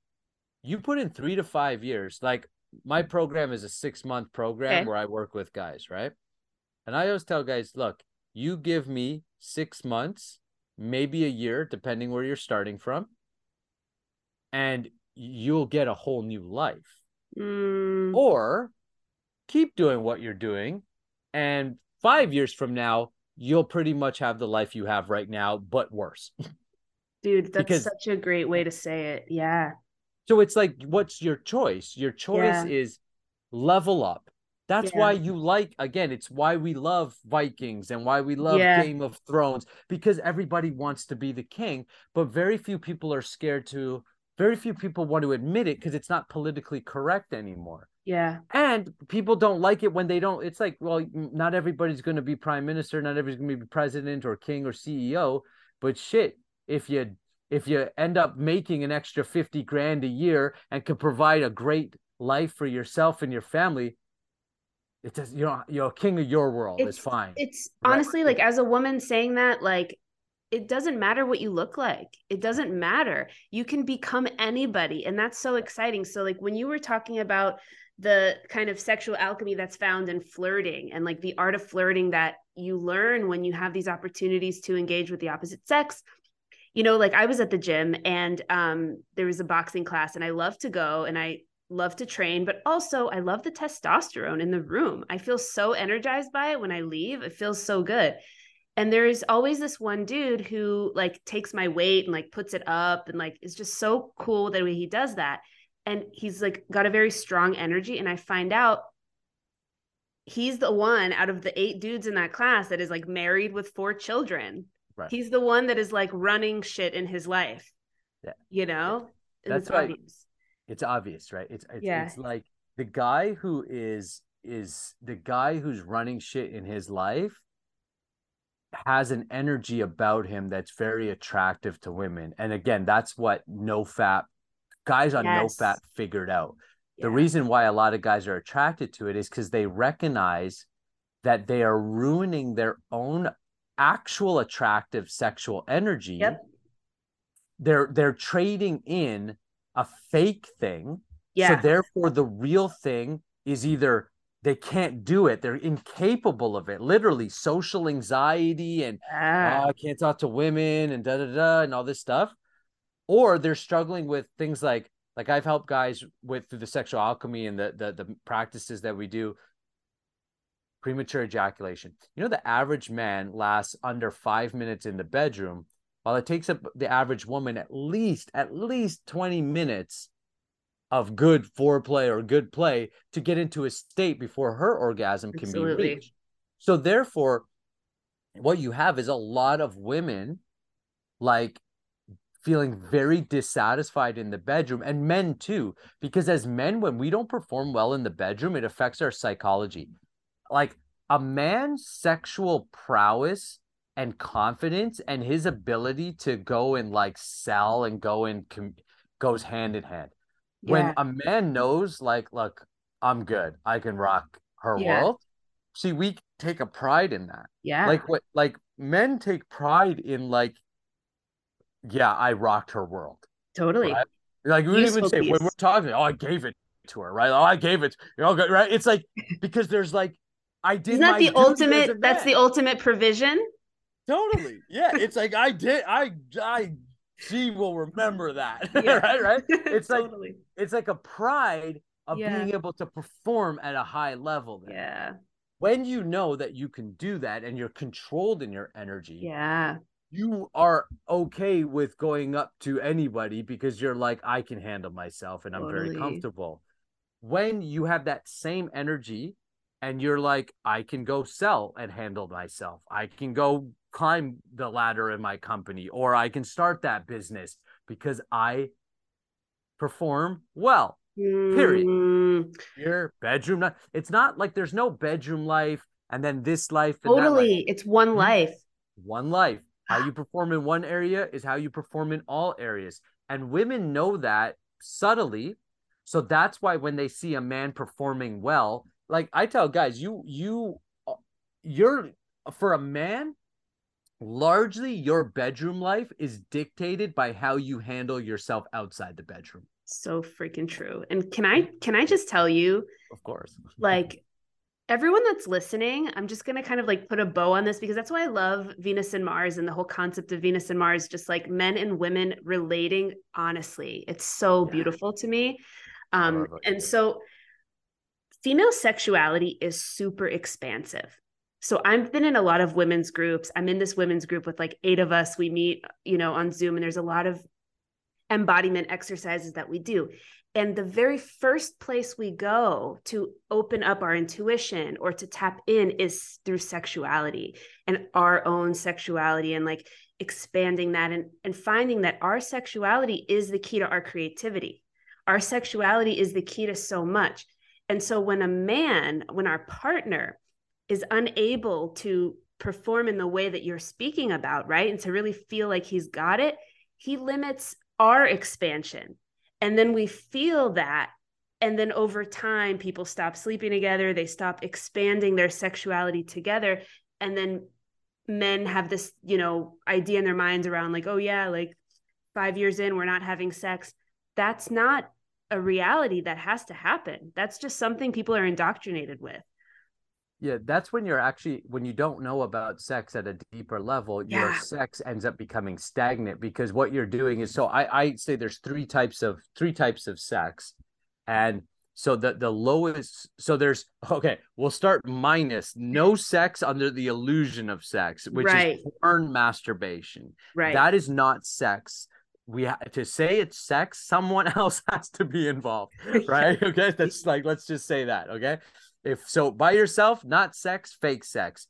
You put in three to five years. Like my program is a six month program okay. where I work with guys, right? And I always tell guys, look, you give me six months, maybe a year, depending where you're starting from, and you'll get a whole new life. Mm. Or keep doing what you're doing, and five years from now, you'll pretty much have the life you have right now, but worse. [LAUGHS] Dude, that's because, such a great way to say it. Yeah. So it's like, what's your choice? Your choice yeah. is level up. That's yeah. why you like, again, it's why we love Vikings and why we love yeah. Game of Thrones because everybody wants to be the king, but very few people are scared to, very few people want to admit it because it's not politically correct anymore. Yeah. And people don't like it when they don't. It's like, well, not everybody's going to be prime minister, not everybody's going to be president or king or CEO, but shit, if you if you end up making an extra 50 grand a year and can provide a great life for yourself and your family it's just you know you're a king of your world it's, it's fine it's right? honestly like as a woman saying that like it doesn't matter what you look like it doesn't matter you can become anybody and that's so exciting so like when you were talking about the kind of sexual alchemy that's found in flirting and like the art of flirting that you learn when you have these opportunities to engage with the opposite sex you know, like I was at the gym and um, there was a boxing class and I love to go and I love to train, but also I love the testosterone in the room. I feel so energized by it when I leave. It feels so good. And there is always this one dude who like takes my weight and like puts it up and like is just so cool that way he does that. And he's like got a very strong energy. And I find out he's the one out of the eight dudes in that class that is like married with four children. Right. He's the one that is like running shit in his life. Yeah. You know? Yeah. That's right. Obvious. It's obvious, right? It's it's, yeah. it's like the guy who is is the guy who's running shit in his life has an energy about him that's very attractive to women. And again, that's what no fap guys on yes. no fap figured out. Yeah. The reason why a lot of guys are attracted to it is because they recognize that they are ruining their own actual attractive sexual energy yep. they're they're trading in a fake thing yeah. so therefore the real thing is either they can't do it they're incapable of it literally social anxiety and ah. oh, i can't talk to women and da da da and all this stuff or they're struggling with things like like i've helped guys with through the sexual alchemy and the the, the practices that we do premature ejaculation. You know, the average man lasts under five minutes in the bedroom, while it takes up the average woman at least at least 20 minutes of good foreplay or good play to get into a state before her orgasm can Absolutely. be reached. So therefore, what you have is a lot of women like feeling very dissatisfied in the bedroom and men too because as men when we don't perform well in the bedroom it affects our psychology like a man's sexual prowess and confidence and his ability to go and like sell and go and com- goes hand in hand. Yeah. When a man knows, like, look, I'm good, I can rock her yeah. world. See, we take a pride in that. Yeah. Like what like men take pride in like, yeah, I rocked her world. Totally. Right? Like we even say when we're talking, oh, I gave it to her, right? Oh, I gave it, you know, right? It's like [LAUGHS] because there's like I did. Isn't that the ultimate? That's the ultimate provision. Totally, yeah. It's like I did. I I she will remember that, [LAUGHS] yeah. right? Right. [LAUGHS] It's totally. like it's like a pride of yeah. being able to perform at a high level. Yeah. When you know that you can do that and you're controlled in your energy. Yeah you are okay with going up to anybody because you're like, I can handle myself and I'm totally. very comfortable. When you have that same energy and you're like, I can go sell and handle myself, I can go climb the ladder in my company, or I can start that business because I perform well. Period. Mm. Your bedroom, it's not like there's no bedroom life and then this life. totally. Life. It's one mm-hmm. life. One life how ah. you perform in one area is how you perform in all areas. And women know that subtly. So that's why when they see a man performing well, like I tell guys, you you uh, you're for a man, largely your bedroom life is dictated by how you handle yourself outside the bedroom. So freaking true. And can I can I just tell you? Of course. [LAUGHS] Like everyone that's listening, I'm just going to kind of like put a bow on this because that's why I love Venus and Mars and the whole concept of Venus and Mars, just like men and women relating honestly. It's so yeah. beautiful to me. Um, and so female sexuality is super expansive. So I've been in a lot of women's groups. I'm in this women's group with like eight of us. We meet, you know, on Zoom, and there's a lot of embodiment exercises that we do. And the very first place we go to open up our intuition or to tap in is through sexuality and our own sexuality and like expanding that and, and finding that our sexuality is the key to our creativity. Our sexuality is the key to so much. And so when a man, when our partner is unable to perform in the way that you're speaking about, right? And to really feel like he's got it, he limits our expansion. And then we feel that. And then over time people stop sleeping together they stop expanding their sexuality together. And then men have this you know idea in their minds around like oh yeah like 5 years in we're not having sex. That's not a reality that has to happen. That's just something people are indoctrinated with yeah, that's when you're actually when you don't know about sex at a deeper level, yeah. your sex ends up becoming stagnant because what you're doing is so I I say there's three types of three types of sex. And so the the lowest so there's okay, we'll start minus no sex under the illusion of sex, which right. is porn masturbation. Right. That is not sex we have to say it's sex someone [LAUGHS] else has to be involved [LAUGHS] right okay that's like let's just say that okay if so, by yourself, not sex, fake sex,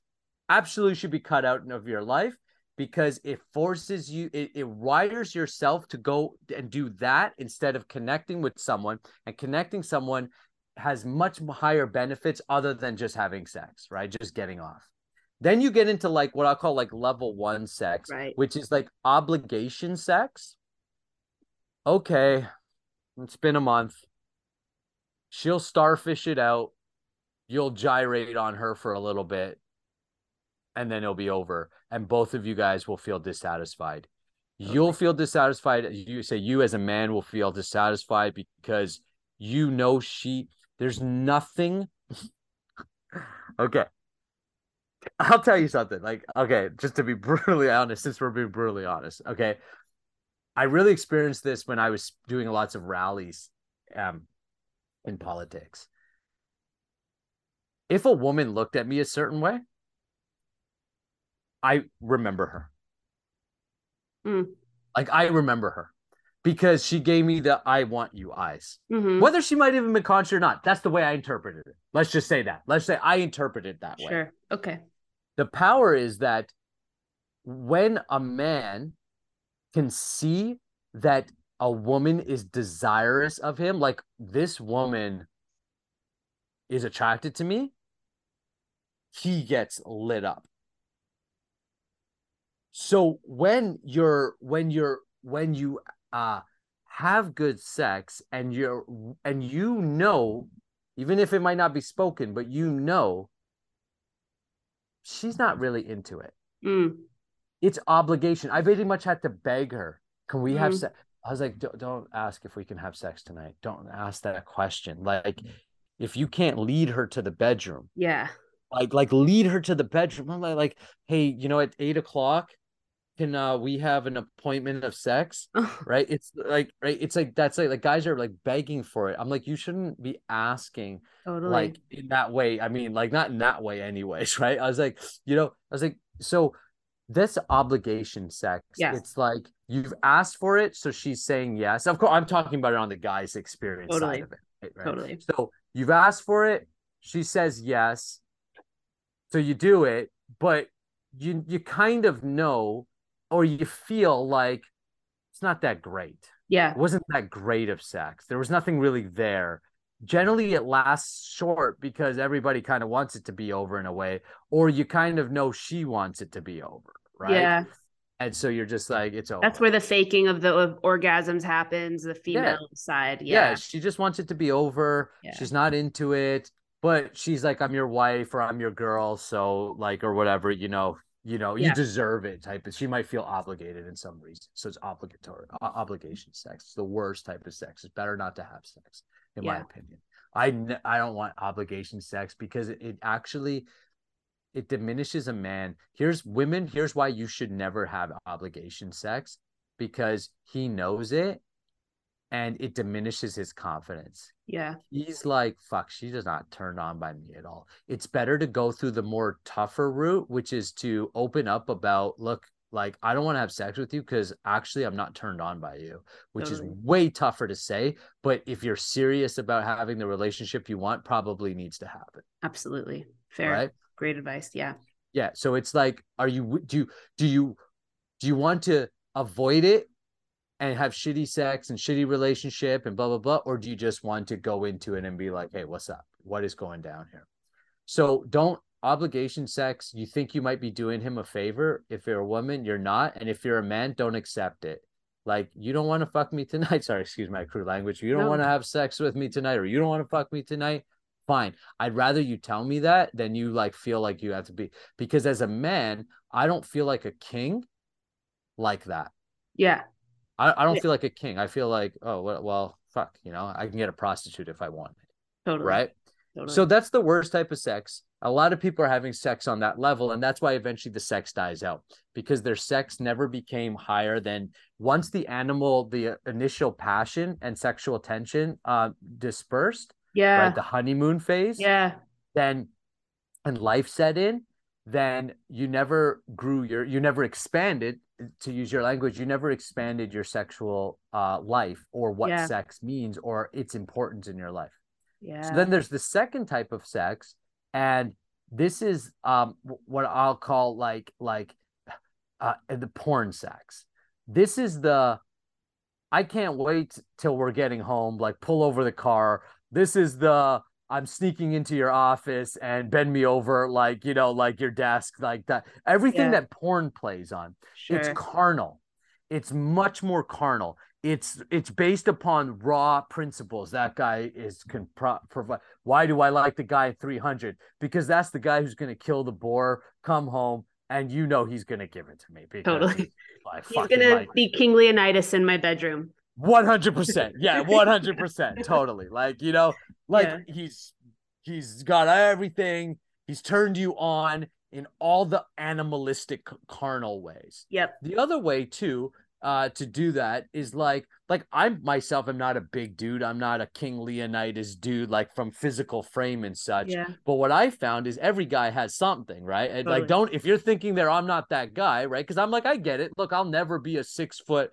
absolutely should be cut out of your life because it forces you, it, it wires yourself to go and do that instead of connecting with someone. And connecting someone has much higher benefits other than just having sex, right? Just getting off. Then you get into like what I'll call like level one sex, right. which is like obligation sex. Okay, it's been a month. She'll starfish it out you'll gyrate on her for a little bit and then it'll be over and both of you guys will feel dissatisfied. Okay. you'll feel dissatisfied you say you as a man will feel dissatisfied because you know she there's nothing [LAUGHS] okay. I'll tell you something like okay just to be [LAUGHS] brutally honest since we're being brutally honest okay? I really experienced this when i was doing lots of rallies um in politics if a woman looked at me a certain way, I remember her. Mm. Like I remember her because she gave me the I want you eyes. Mm-hmm. Whether she might even been conscious or not, that's the way I interpreted it. Let's just say that. Let's say I interpreted that way. Sure. Okay. The power is that when a man can see that a woman is desirous of him, like this woman is attracted to me, he gets lit up. So when you're when you're when you uh have good sex and you're and you know even if it might not be spoken but you know she's not really into it. Mm. It's obligation. I very much had to beg her. Can we mm. have sex? I was like, don't, don't ask if we can have sex tonight. Don't ask that question. Like, if you can't lead her to the bedroom, Yeah. Like, like lead her to the bedroom. I'm like, like, hey, you know, at eight o'clock, can uh we have an appointment of sex? [LAUGHS] Right? It's like, right? It's like that's like like guys are like begging for it. I'm like, you shouldn't be asking totally. like in that way. I mean, like not in that way, anyways, [LAUGHS] right? I was like, you know, I was like, so this obligation sex, Yes. it's like you've asked for it, so she's saying yes. Of course, I'm talking about it on the guy's experience Totally. side of it, right? right? Totally. So you've asked for it, she says yes, so you do it, but you you kind of know, or you feel like it's not that great yeah. it wasn't that great of sex. There was nothing really there. Generally, it lasts short because everybody kind of wants it to be over in a way, or you kind of know she wants it to be over, right? Yeah. And so you're just like, it's over. That's where the faking of the of orgasms happens, the female side. yeah. Yeah. she just wants it to be over. Yeah. She's not into it, but she's like, I'm your wife or I'm your girl, so like or whatever, you know, you know, you deserve it type. Of, she might feel obligated in some reason, so it's obligatory obligation sex. It's the worst type of sex. It's better not to have sex, in my Yeah. opinion. I n- I don't want obligation sex because it, it actually it diminishes a man. Here's women. Here's why you should never have obligation sex because he knows it and it diminishes his confidence. Yeah. He's like, fuck, she does not turn on by me at all. It's better to go through the more tougher route, which is to open up about, look, like, I don't want to have sex with you because actually I'm not turned on by you, which Totally. is way tougher to say. But if you're serious about having the relationship you want, probably needs to happen. Absolutely. Fair. Right. Great advice. Yeah. Yeah. So it's like, are you do you do you do you want to avoid it and have shitty sex and shitty relationship and blah blah blah, or do you just want to go into it and be like, hey, what's up? What is going down here? So don't obligation sex. You think you might be doing him a favor. If you're a woman, you're not, and if you're a man, don't accept it. Like you don't want to fuck me tonight. [LAUGHS] Sorry, excuse my crude language. You don't No. want to have sex with me tonight, or you don't want to fuck me tonight. Fine. I'd rather you tell me that than you like feel like you have to be because as a man, I don't feel like a king like that. Yeah. I, I don't Yeah. feel like a king. I feel like, oh well, fuck, you know, I can get a prostitute if I want, Totally. right? Totally. So that's the worst type of sex. A lot of people are having sex on that level, and that's why eventually the sex dies out because their sex never became higher than once the animal, the initial passion and sexual tension uh dispersed, yeah. right? The honeymoon phase, yeah. then and life set in, then you never grew your you never expanded to use your language, you never expanded your sexual uh life or what Yeah. sex means or its importance in your life. Yeah. So then there's the second type of sex, and this is um what I'll call like like uh the porn sex. This is the I can't wait till we're getting home, like pull over the car. This is the I'm sneaking into your office and bend me over like, you know, like your desk, like that. Everything Yeah. that porn plays on sure. it's carnal it's much more carnal it's it's based upon raw principles that guy is can pro- provide why do i like the guy at 300 because that's the guy who's going to kill the boar come home and you know he's going to give it to me Totally. he's, fucking gonna be King Leonidas in my bedroom. 100% yeah [LAUGHS] 100% totally. Like you know like Yeah. he's he's got everything. He's turned you on in all the animalistic carnal ways. Yep. the other way too uh to do that is like like i myself am not a big dude. I'm not a king leonidas dude like from physical frame and such. Yeah. but what i found is every guy has something right? And Totally. like don't if you're thinking there i'm not that guy right? Because i'm like i get it. Look i'll never be a six foot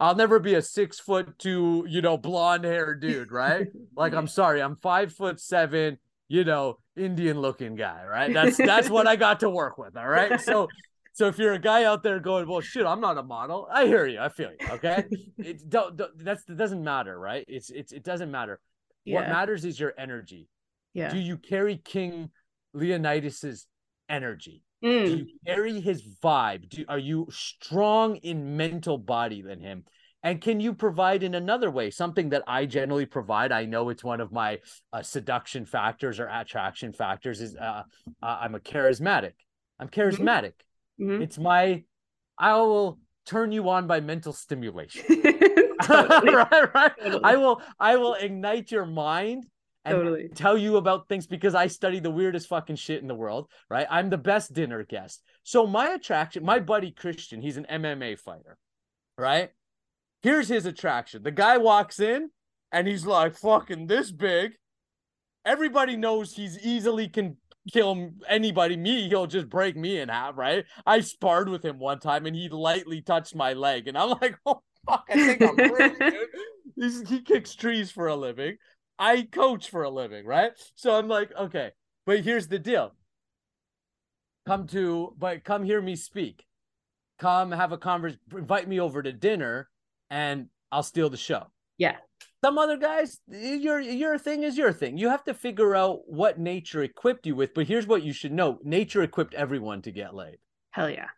i'll never be a six foot two you know blonde hair dude right? [LAUGHS] Like i'm sorry i'm five foot seven you know indian looking guy right? That's that's what i got to work with all right? So so if you're a guy out there going well shit i'm not a model i hear you i feel you okay? [LAUGHS] It don't, don't that's it doesn't matter right? It's it's it doesn't matter. What matters is your energy. Yeah. do you carry king leonidas's energy do Mm. you carry his vibe do are you strong in mental body than him and can you provide in another way something that i generally provide i know it's one of my uh, seduction factors or attraction factors is uh, uh, i'm a charismatic i'm charismatic Mhm. it's my i will turn you on by mental stimulation [LAUGHS] [LAUGHS] right, right. Totally. I will I will ignite your mind and totally. tell you about things because I study the weirdest fucking shit in the world, right? I'm the best dinner guest. So my attraction, my buddy Christian, he's an MMA fighter, right? Here's his attraction. The guy walks in and he's like fucking this big. Everybody knows he's easily can kill anybody. Me, he'll just break me in half, right? I sparred with him one time and he lightly touched my leg, and I'm like, [LAUGHS] oh fuck, I think I'm [LAUGHS] He's, he kicks trees for a living. I coach for a living, right? So I'm like, okay, but here's the deal. Come to, but come hear me speak. Come have a conversation, invite me over to dinner, and I'll steal the show. Yeah. Some other guys, your your thing is your thing. You have to figure out what nature equipped you with. But here's what you should know: nature equipped everyone to get laid. Hell yeah.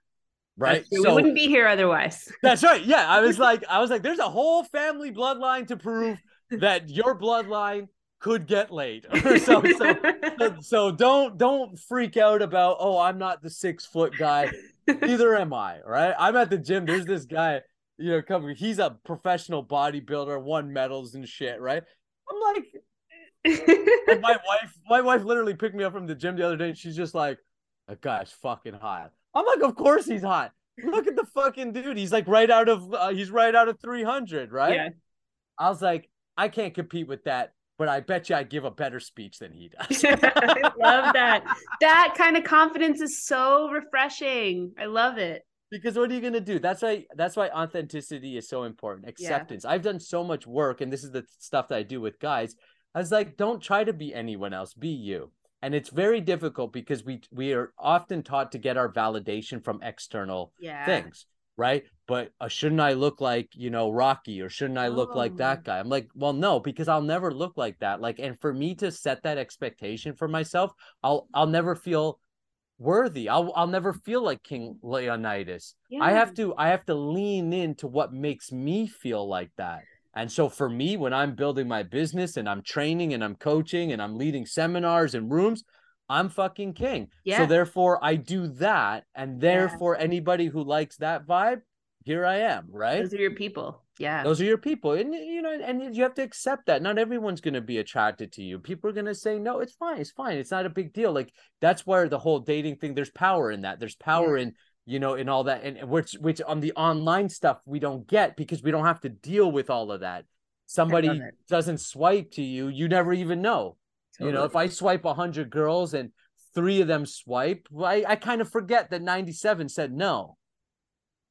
Right. So, we wouldn't be here otherwise. That's right. Yeah. I was [LAUGHS] like, I was like, there's a whole family bloodline to prove that your bloodline could get laid. [LAUGHS] so, [LAUGHS] so, so don't don't freak out about oh I'm not the six foot guy. Neither am I. Right. I'm at the gym. There's this guy you know, coming. He's a professional bodybuilder, won medals and shit, right? I'm like, [LAUGHS] my wife, my wife literally picked me up from the gym the other day, and she's just like, "That guy's fucking hot." I'm like, "Of course he's hot. Look at the fucking dude. He's like right out of, uh, he's right out of 300, right?" Yeah. I was like, I can't compete with that but I bet you I give a better speech than he [LAUGHS] does. I love that. That kind of confidence is so refreshing. I love it because what are you going to do that's why that's why authenticity is so important acceptance yeah. i've done so much work and this is the stuff that i do with guys i was like don't try to be anyone else be you and it's very difficult because we we are often taught to get our validation from external yeah. things right but uh, shouldn't i look like you know rocky or shouldn't i look oh. like that oh. guy i'm like well no because i'll never look like that like and for me to set that expectation for myself i'll i'll never feel worthy. I'll I'll never feel like King Leonidas. Yeah. I have to I have to lean into what makes me feel like that. And so for me, when I'm building my business and I'm training and I'm coaching and I'm leading seminars and rooms, I'm fucking king. Yeah. So therefore I do that. And therefore yeah. anybody who likes that vibe, here I am, right? Those are your people. Yeah. Those are your people. And you know, and you have to accept that. Not everyone's going to be attracted to you. People are going to say, "No, it's fine. It's fine. It's not a big deal." Like that's where the whole dating thing there's power in that. There's power yeah. in you know in all that and which which on the online stuff we don't get because we don't have to deal with all of that. Somebody doesn't swipe to you, you never even know. Totally. You know, if I swipe 100 girls and 3 of them swipe, I I kind of forget that 97 said no.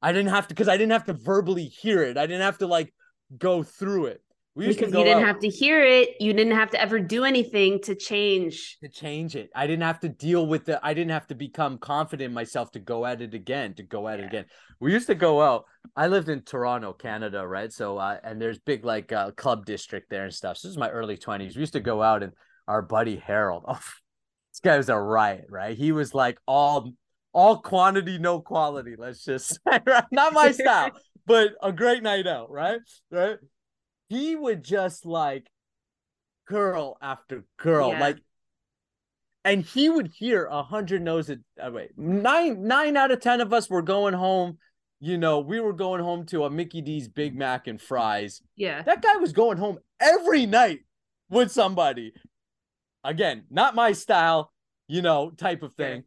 I didn't have to because I didn't have to verbally hear it. I didn't have to like go through it. We because you didn't out. have to hear it. You didn't have to ever do anything to change. To change it. I didn't have to deal with it. I didn't have to become confident in myself to go at it again, to go at yeah. it again. We used to go out. I lived in Toronto, Canada, right? So, uh, and there's big like uh, club district there and stuff. So this is my early 20s. We used to go out and our buddy Harold, [LAUGHS] oh, this guy was a riot, right? He was like all all quantity, no quality. Let's just [LAUGHS] say, right? Not my [LAUGHS] style, but a great night out, right? Right. He would just like girl after girl, yeah. like, and he would hear a hundred no's. At, uh, wait, nine nine out of ten of us were going home. You know, we were going home to a Mickey D's Big Mac and fries. Yeah, that guy was going home every night with somebody. Again, not my style, you know, type of thing. Yeah.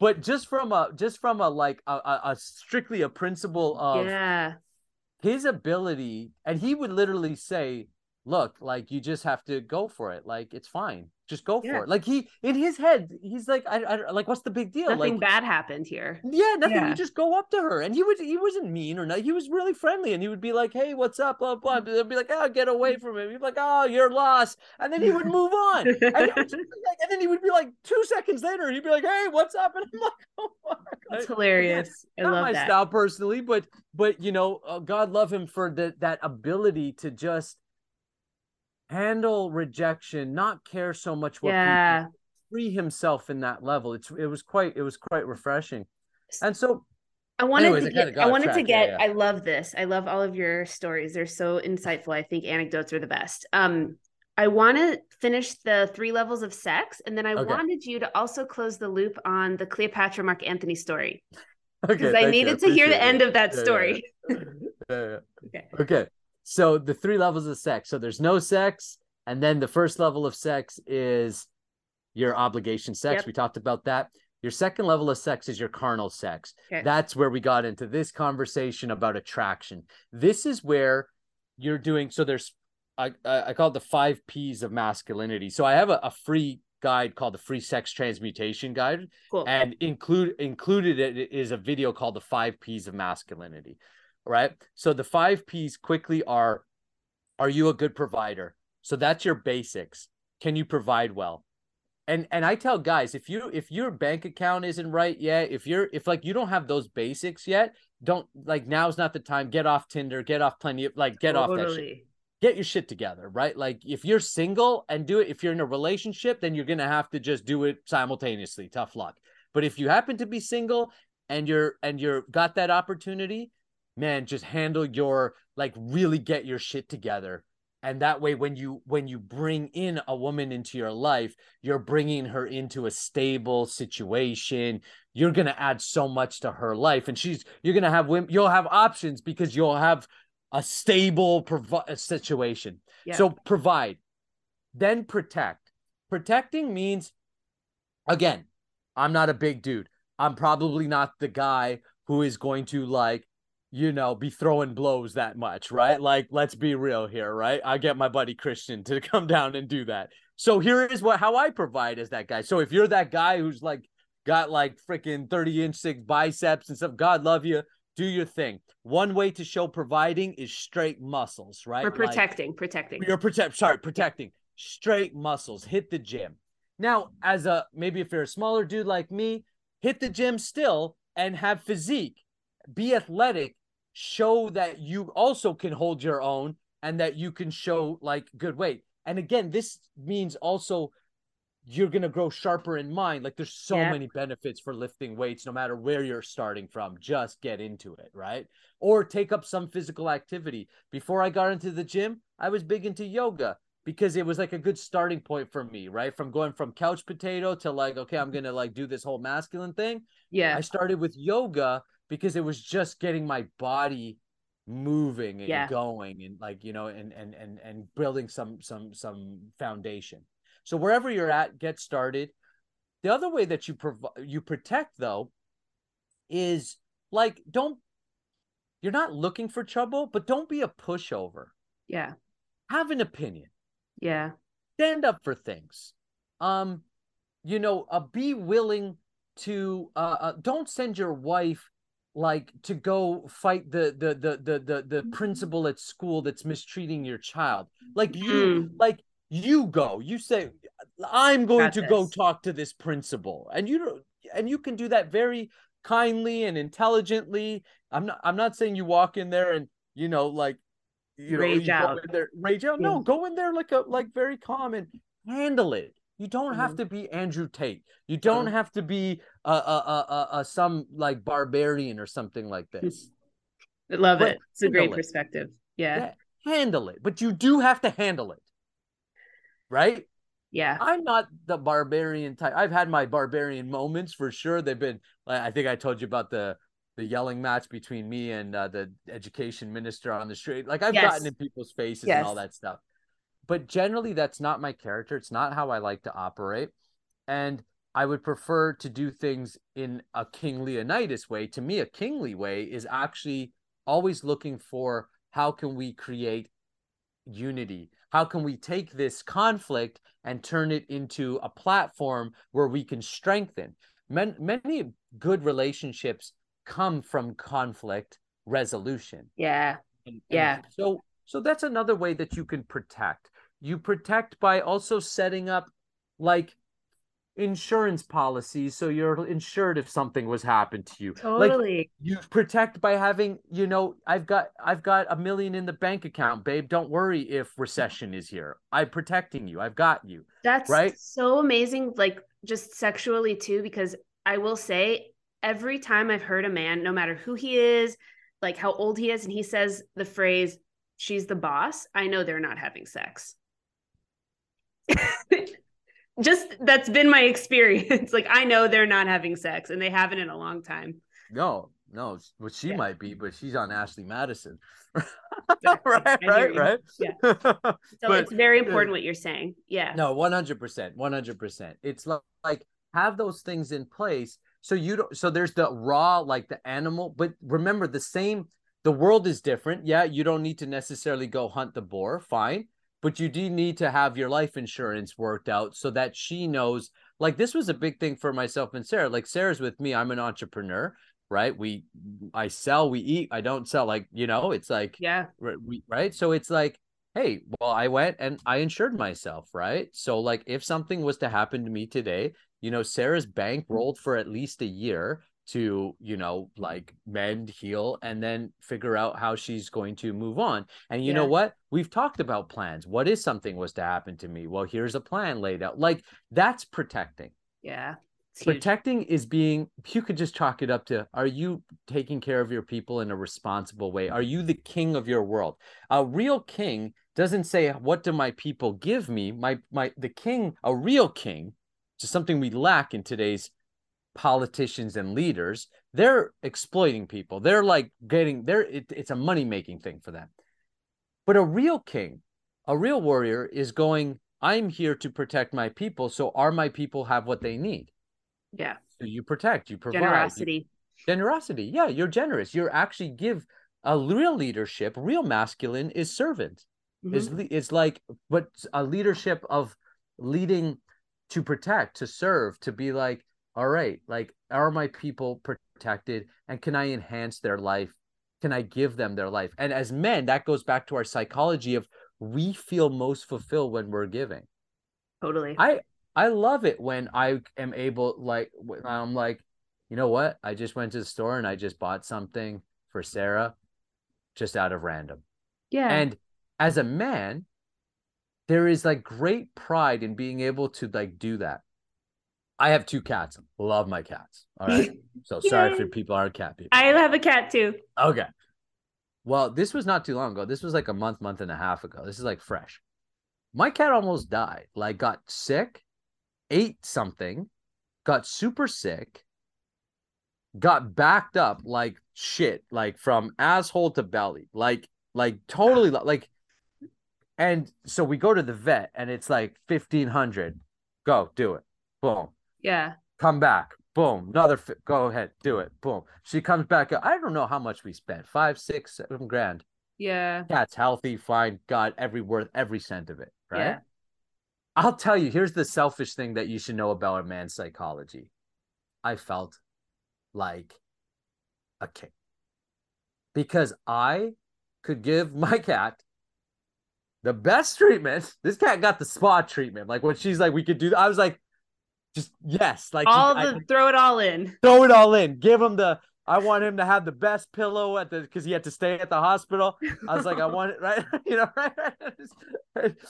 But just from a just from a like a, a, a strictly a principle of yeah. his ability and he would literally say look like you just have to go for it. Like it's fine just go yeah. for it. Like he in his head, he's like, I, I like, what's the big deal? Nothing like, bad happened here. Yeah, nothing. Yeah. You just go up to her, and he was he wasn't mean or not. He was really friendly, and he would be like, Hey, what's up? Blah blah. Mm. They'd be like, Oh, get away from him. He'd be like, Oh, you're lost, and then he would move on, and, like, and, then he would be like, two seconds later, he'd be like, Hey, what's up? And I'm like, Oh fuck. It's hilarious. I not love my that. style personally, but but you know, uh, God love him for the, that ability to just handle rejection, not care so much what yeah. people free himself in that level. It's it was quite it was quite refreshing. And so I wanted anyways, to get, I wanted track. to get yeah, yeah. I love this. I love all of your stories. They're so insightful. I think anecdotes are the best. Um I want to finish the three levels of sex and then I okay. wanted you to also close the loop on the Cleopatra Mark Antony story. Because okay, I needed to hear the end of that story. [LAUGHS] yeah, [LAUGHS] okay. Okay. So the three levels of sex. So there's no sex, and then the first level of sex is your obligation sex. Yep. We talked about that. Your second level of sex is your carnal sex. Okay. That's where we got into this conversation about attraction. This is where you're doing. So there's, I I call it the five P's of masculinity. So I have a, a free guide called the Free Sex Transmutation Guide, cool. and include included it is a video called the Five P's of Masculinity. Right. So the five P's quickly are: Are you a good provider? So that's your basics. Can you provide well? and and I tell guys if you if your bank account isn't right yet, if you're if like you don't have those basics yet, don't like now's not the time. Get off Tinder, get off plenty of like get totally. off that shit. Get your shit together, right? Like if you're single and do it, if you're in a relationship, then you're gonna have to just do it simultaneously. Tough luck. But if you happen to be single and you're and you're got that opportunity, man, just handle your like really get your shit together. And that way when you when you bring in a woman into your life you're bringing her into a stable situation. You're going to add so much to her life. And she's you're going to have women you'll have options because you'll have a stable provi- situation. Yeah. so provide then protect. Protecting means again i'm not a big dude. I'm probably not the guy who is going to like you know, be throwing blows that much, right? Like, let's be real here, right? I get my buddy Christian to [LAUGHS] come down and do that. So here is what how I provide as that guy. So if you're that guy who's like got like freaking 30 inch six biceps and stuff, God love you. Do your thing. One way to show providing is straight muscles, right? Or protecting, like, protecting. You're protect sorry, protecting. Straight muscles. Hit the gym. Now, as a maybe if you're a smaller dude like me, hit the gym still and have physique. Be athletic show that you also can hold your own and that you can show like good weight. And again, this means also you're going to grow sharper in mind. Like there's so yeah. many benefits for lifting weights, no matter where you're starting from. Just get into it, right? Or take up some physical activity. Before I got into the gym, I was big into yoga because it was like a good starting point for me, right? From going from couch potato to like, okay, I'm mm-hmm. going to like do this whole masculine thing. Yeah. I started with yoga because it was just getting my body moving and yeah. going and like you know and and and and building some some some foundation. So wherever you're at get started. The other way that you provide you protect though is like don't you're not looking for trouble but don't be a pushover. Yeah. Have an opinion. Yeah. Stand up for things. Um you know uh, be willing to uh, uh don't send your wife like to go fight the the the the the, the principal at school that's mistreating your child. Like you mm. like you go. You say i'm going Got to this. go talk to this principal. And you and you can do that very kindly and intelligently. I'm not i'm not saying you walk in there and you know like you rage know out. there rage out. No go in there like a like very calm and handle it you don't mm-hmm. have to be Andrew Tate. You don't mm-hmm. have to be a, a, a, a, some like barbarian or something like this. I love but it. It's a great it. perspective. Yeah. yeah. Handle it, but you do have to handle it. Right? Yeah. I'm not the barbarian type. I've had my barbarian moments for sure. They've been I think I told you about the the yelling match between me and uh, the education minister on the street. Like I've yes. gotten in people's faces yes. and all that stuff but generally that's not my character. It's not how i like to operate. And i would prefer to do things in a king leonidas way. To me a kingly way is actually always looking for how can we create unity? How can we take this conflict and turn it into a platform where we can strengthen? Many, many good relationships come from conflict resolution. Yeah. And, and yeah. so so that's another way that you can protect you protect by also setting up like insurance policies so you're insured if something was happened to you. Totally. like, you protect by having you know i've got i've got a million in the bank account babe don't worry if recession is here. I'm protecting you. I've got you that's right? so amazing like just sexually too because i will say every time i've heard a man no matter who he is like how old he is and he says the phrase she's the boss i know they're not having sex [LAUGHS] just that's been my experience. [LAUGHS] like I know they're not having sex and they haven't in a long time. No, No, well, she Yeah. might be, but she's on Ashley Madison. [LAUGHS] Exactly. right, right, right. Yeah. but So it's very important what you're saying. Yeah. no, one hundred percent, one hundred percent. It's li- like have those things in place so you don't. So there's the raw, like the animal, but remember the same. The world is different. Yeah, you don't need to necessarily go hunt the boar. Fine, but you do need to have your life insurance worked out so that she knows. Like this was a big thing for myself and Sarah. Like Sarah's with me. I'm an entrepreneur, right? We, I sell, we eat. I don't sell. Like you know, it's like Yeah. Right, we, right so it's like hey well i went and i insured myself right so like if something was to happen to me today you know sarah's bank rolled for at least a year to you know like mm-hmm. mend heal and then figure out how she's going to move on. And you know what? We've talked about plans. What if something was to happen to me? Well here's a plan laid out. Like that's protecting. Yeah. It's huge. protecting is being you could just chalk it up to are you taking care of your people in a responsible way? Are you the king of your world? A real king doesn't say what do my people give me? My my the king a real king which is something we lack in today's politicians and leaders they're exploiting people they're like getting they're it, it's a money making thing for them but a real king a real warrior is going i'm here to protect my people so are my people have what they need Yeah. so you protect, you provide. you- Generosity. generosity. Yeah, you're generous. You're actually give a real leadership, real masculine is servant. Is Mhm. le- is like but a leadership of leading to protect, to serve, to be like, all right, like are my people protected and can I enhance their life? Can I give them their life? And as men, that goes back to our psychology of we feel most fulfilled when we're giving. Totally. I I love it when I am able like I'm like, you know what? I just went to the store and I just bought something for Sarah just out of random. yeah. And as a man, there is like great pride in being able to like do that. I have two cats. Love my cats. All right. [LAUGHS] So sorry for people aren't cat people. I have a cat too. Okay. Well, this was not too long ago. This was like a month, month and a half ago. This is like fresh. My cat almost died. Like got sick, ate something, got super sick, got backed up like shit, like from asshole to belly. Like like totally like and so we go to the vet and it's like 1500. Go, do it. Boom Yeah. come back. Boom. Another fi- go ahead. Do it. Boom. She comes back. I don't know how much we spent. Five six seven grand. Yeah. cat's healthy fine got every worth every cent of it right? Yeah. i'll tell you here's the selfish thing that you should know about a man's psychology. I felt like a king. Because i could give my cat the best treatment. This cat got the spa treatment. Like when she's like we could do i was like just yes like all I- the throw it all in. throw it all in. Give him the. I want him to have the best pillow at the because he had to stay at the hospital. I was like, I want it [LAUGHS] right. [LAUGHS] You know, right. right? [LAUGHS]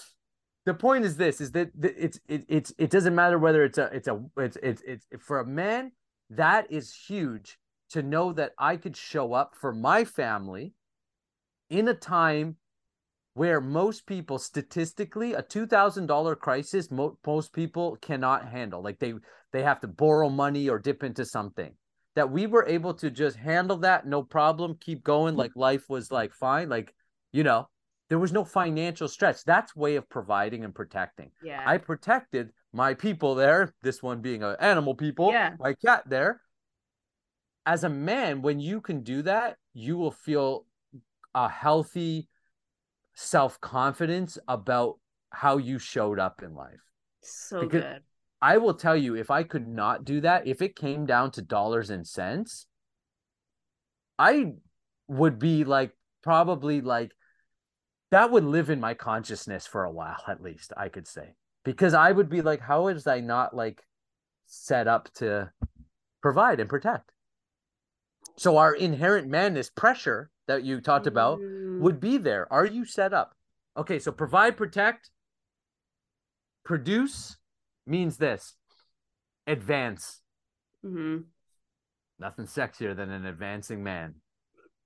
The point is this: is that that it's it, it's it doesn't matter whether it's a it's a it's it's it's for a man that is huge to know that I could show up for my family in a time where most people statistically a $2000 crisis mo- most people cannot handle. Like they they have to borrow money or dip into something. That we were able to just handle that no problem keep going like life was like fine. Like you know there was no financial stress. That's way of providing and protecting. Yeah. i protected my people there this one being an animal people Yeah. my cat there. As a man when you can do that you will feel a healthy self-confidence about how you showed up in life so because- good. I will tell you, if I could not do that, if it came down to dollars and cents, I would be like probably like that would live in my consciousness for a while [LAUGHS] at least, I could say. Because I would be like, how is I not like set up to provide and protect? So our inherent madness pressure that you talked about Mm, would be there. Are you set up? Okay, so provide, protect, produce means this advance. mhm. Nothing sexier than an advancing man.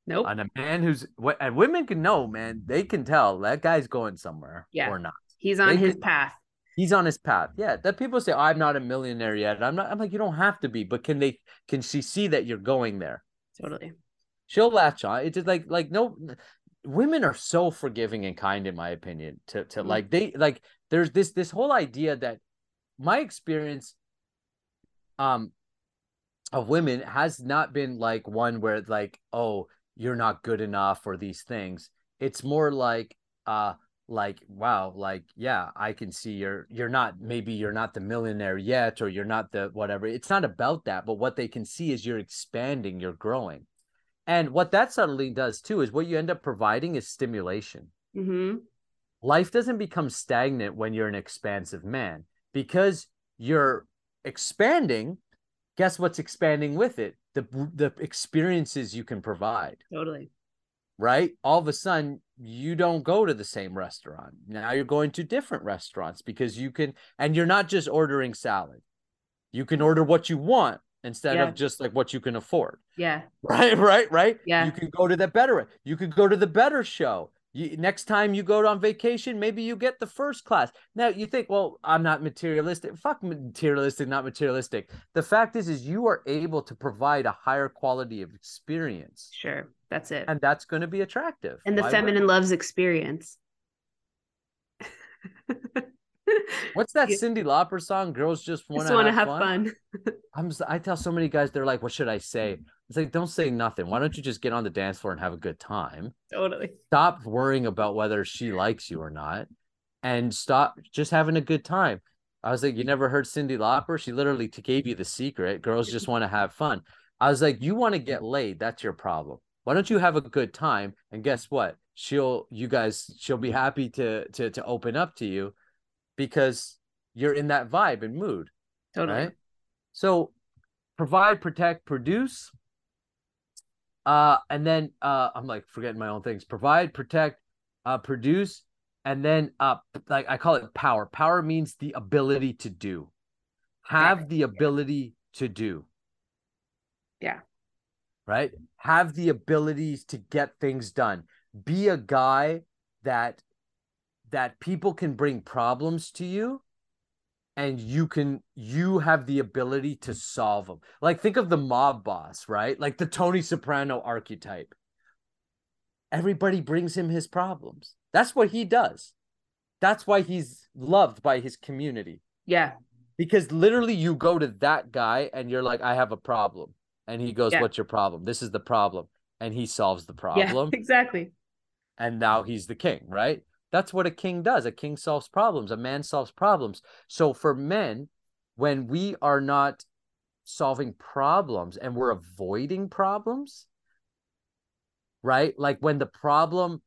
Nope. And a man who's what and women can know, man, they can tell that guy's going somewhere Yeah. or not. He's on they his could- path. He's on his path. Yeah. That people say, I'm not a millionaire yet. I'm not, I'm like, you don't have to be, but can they can she see that you're going there? Totally. She'll latch on. It's just like like no women are so forgiving and kind in my opinion to to mm-hmm. like they like there's this this whole idea that my experience um of women has not been like one where like oh you're not good enough or these things it's more like uh like wow like yeah i can see you're you're not maybe you're not the millionaire yet or you're not the whatever it's not about that but what they can see is you're expanding you're growing and what that subtly does too is what you end up providing is stimulation mm-hmm. life doesn't become stagnant when you're an expansive man because you're expanding guess what's expanding with it the the experiences you can provide totally right? All of a sudden, you don't go to the same restaurant. Now you're going to different restaurants because you can, and you're not just ordering salad. You can order what you want instead yeah. of just like what you can afford. Yeah. [LAUGHS] Right, right, right. Yeah. You can go to the better. You could go to the better show. You, next time you go on vacation, maybe you get the first class. Now you think, well, I'm not materialistic. Fuck materialistic, not materialistic. The fact is, is you are able to provide a higher quality of experience. Sure, that's it, and that's going to be attractive. And the Why feminine would? loves experience. [LAUGHS] What's that Cyndi Lauper song? Girls just want to have, have, fun. fun. [LAUGHS] I'm. I tell so many guys, they're like, "What should I say?" It's like, don't say nothing. Why don't you just get on the dance floor and have a good time? Totally. Stop worrying about whether she likes you or not, and stop just having a good time. I was like, you never heard Cyndi Lauper? She literally gave you the secret. Girls just want to have fun. I was like, you want to get laid? That's your problem. Why don't you have a good time? And guess what? She'll, you guys, she'll be happy to to to open up to you because you're in that vibe and mood. Totally. Right? So provide, protect, produce. Uh, and then uh, I'm like forgetting my own things. Provide, protect, uh, produce, and then uh, like I call it power. Power means the ability to do. Have the ability to do. Yeah. Right. Have the abilities to get things done. Be a guy that that people can bring problems to you and you can you have the ability to solve them like think of the mob boss right? Like the tony soprano archetype. Everybody brings him his problems. That's what he does. That's why he's loved by his community. Yeah. Because literally you go to that guy and you're like i have a problem. And he goes yeah. what's your problem? This is the problem. And he solves the [LAUGHS] problem. yeah, exactly. And now he's the king right that's what a king does. A king solves problems, a man solves problems. So for men, when we are not solving problems and we're avoiding problems, right? Like when the problem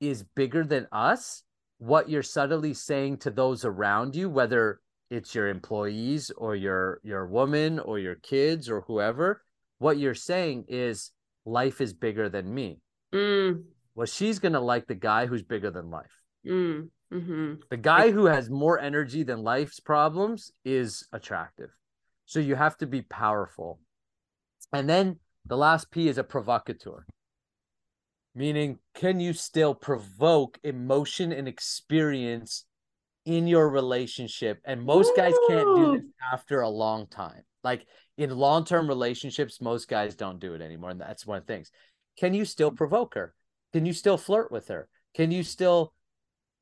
is bigger than us, what you're subtly saying to those around you, whether it's your employees or your your woman or your kids or whoever, what you're saying is life is bigger than me. Mm. Well, she's gonna like the guy who's bigger than life. Mm, hmm The guy who has more energy than life's problems is attractive. So you have to be powerful. And then the last P is a provocateur, meaning, can you still provoke emotion and experience in your relationship? And most guys can't do this after a long time. Like in long term relationships, most guys don't do it anymore. And that's one of the things. Can you still provoke her? Can you still flirt with her? Can you still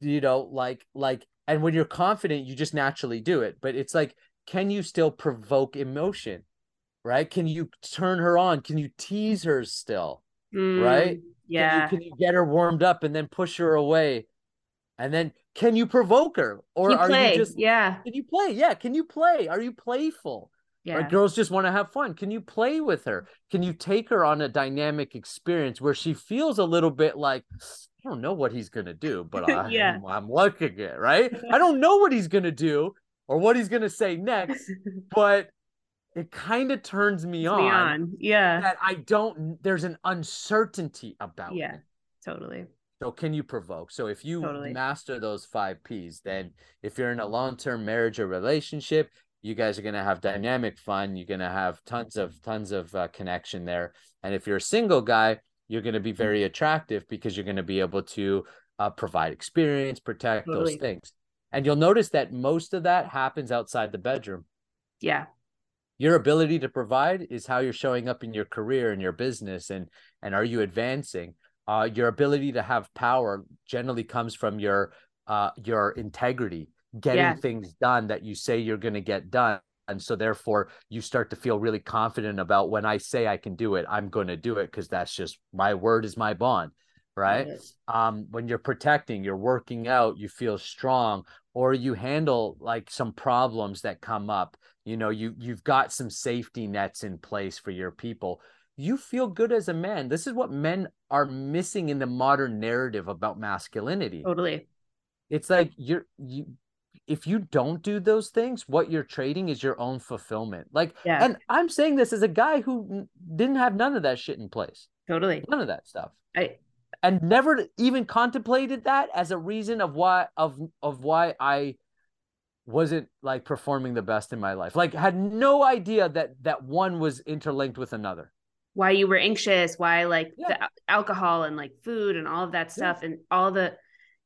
you know like like and when you're confident you just naturally do it. But it's like can you still provoke emotion right? Can you turn her on? Can you tease her still mm, right? Yeah can you, can you, get her warmed up and then push her away? And then can you provoke her? Or you are play. you just yeah. Can you play? Yeah can you play? Are you playful? Yeah. Girls just want to have fun. Can you play with her? Can you take her on a dynamic experience where she feels a little bit like, I don't know what he's gonna do, but [LAUGHS] I, yeah. I'm, I'm looking it right. I [LAUGHS] don't know what he's gonna do or what he's gonna say next, [LAUGHS] but it kind of turns me on, me on. Yeah, that I don't. There's an uncertainty about. Yeah, totally. So can you provoke? So if you totally. master those five P's, then if you're in a long-term marriage or relationship, you guys are gonna have dynamic fun. You're gonna have tons of tons of uh, connection there. And if you're a single guy, you're going to be very attractive because you're going to be able to uh, provide experience, protect totally. those things. And you'll notice that most of that happens outside the bedroom. Yeah. your ability to provide is how you're showing up in your career and your business and and are you advancing uh, your ability to have power generally comes from your uh, your integrity getting yeah. things done that you say you're going to get done and so therefore you start to feel really confident about when i say i can do it i'm going to do it because that's just my word is my bond right? Yes. um when you're protecting you're working out you feel strong or you handle like some problems that come up you know you you've got some safety nets in place for your people you feel good as a man. This is what men are missing in the modern narrative about masculinity. Totally. It's like you're you if you don't do those things what you're trading is your own fulfillment like yeah. and i'm saying this as a guy who didn't have none of that shit in place totally none of that stuff i and never even contemplated that as a reason of why of of why I wasn't like performing the best in my life. Like had no idea that that one was interlinked with another. Why you were anxious, why like yeah. the alcohol and like food and all of that stuff yeah. and all the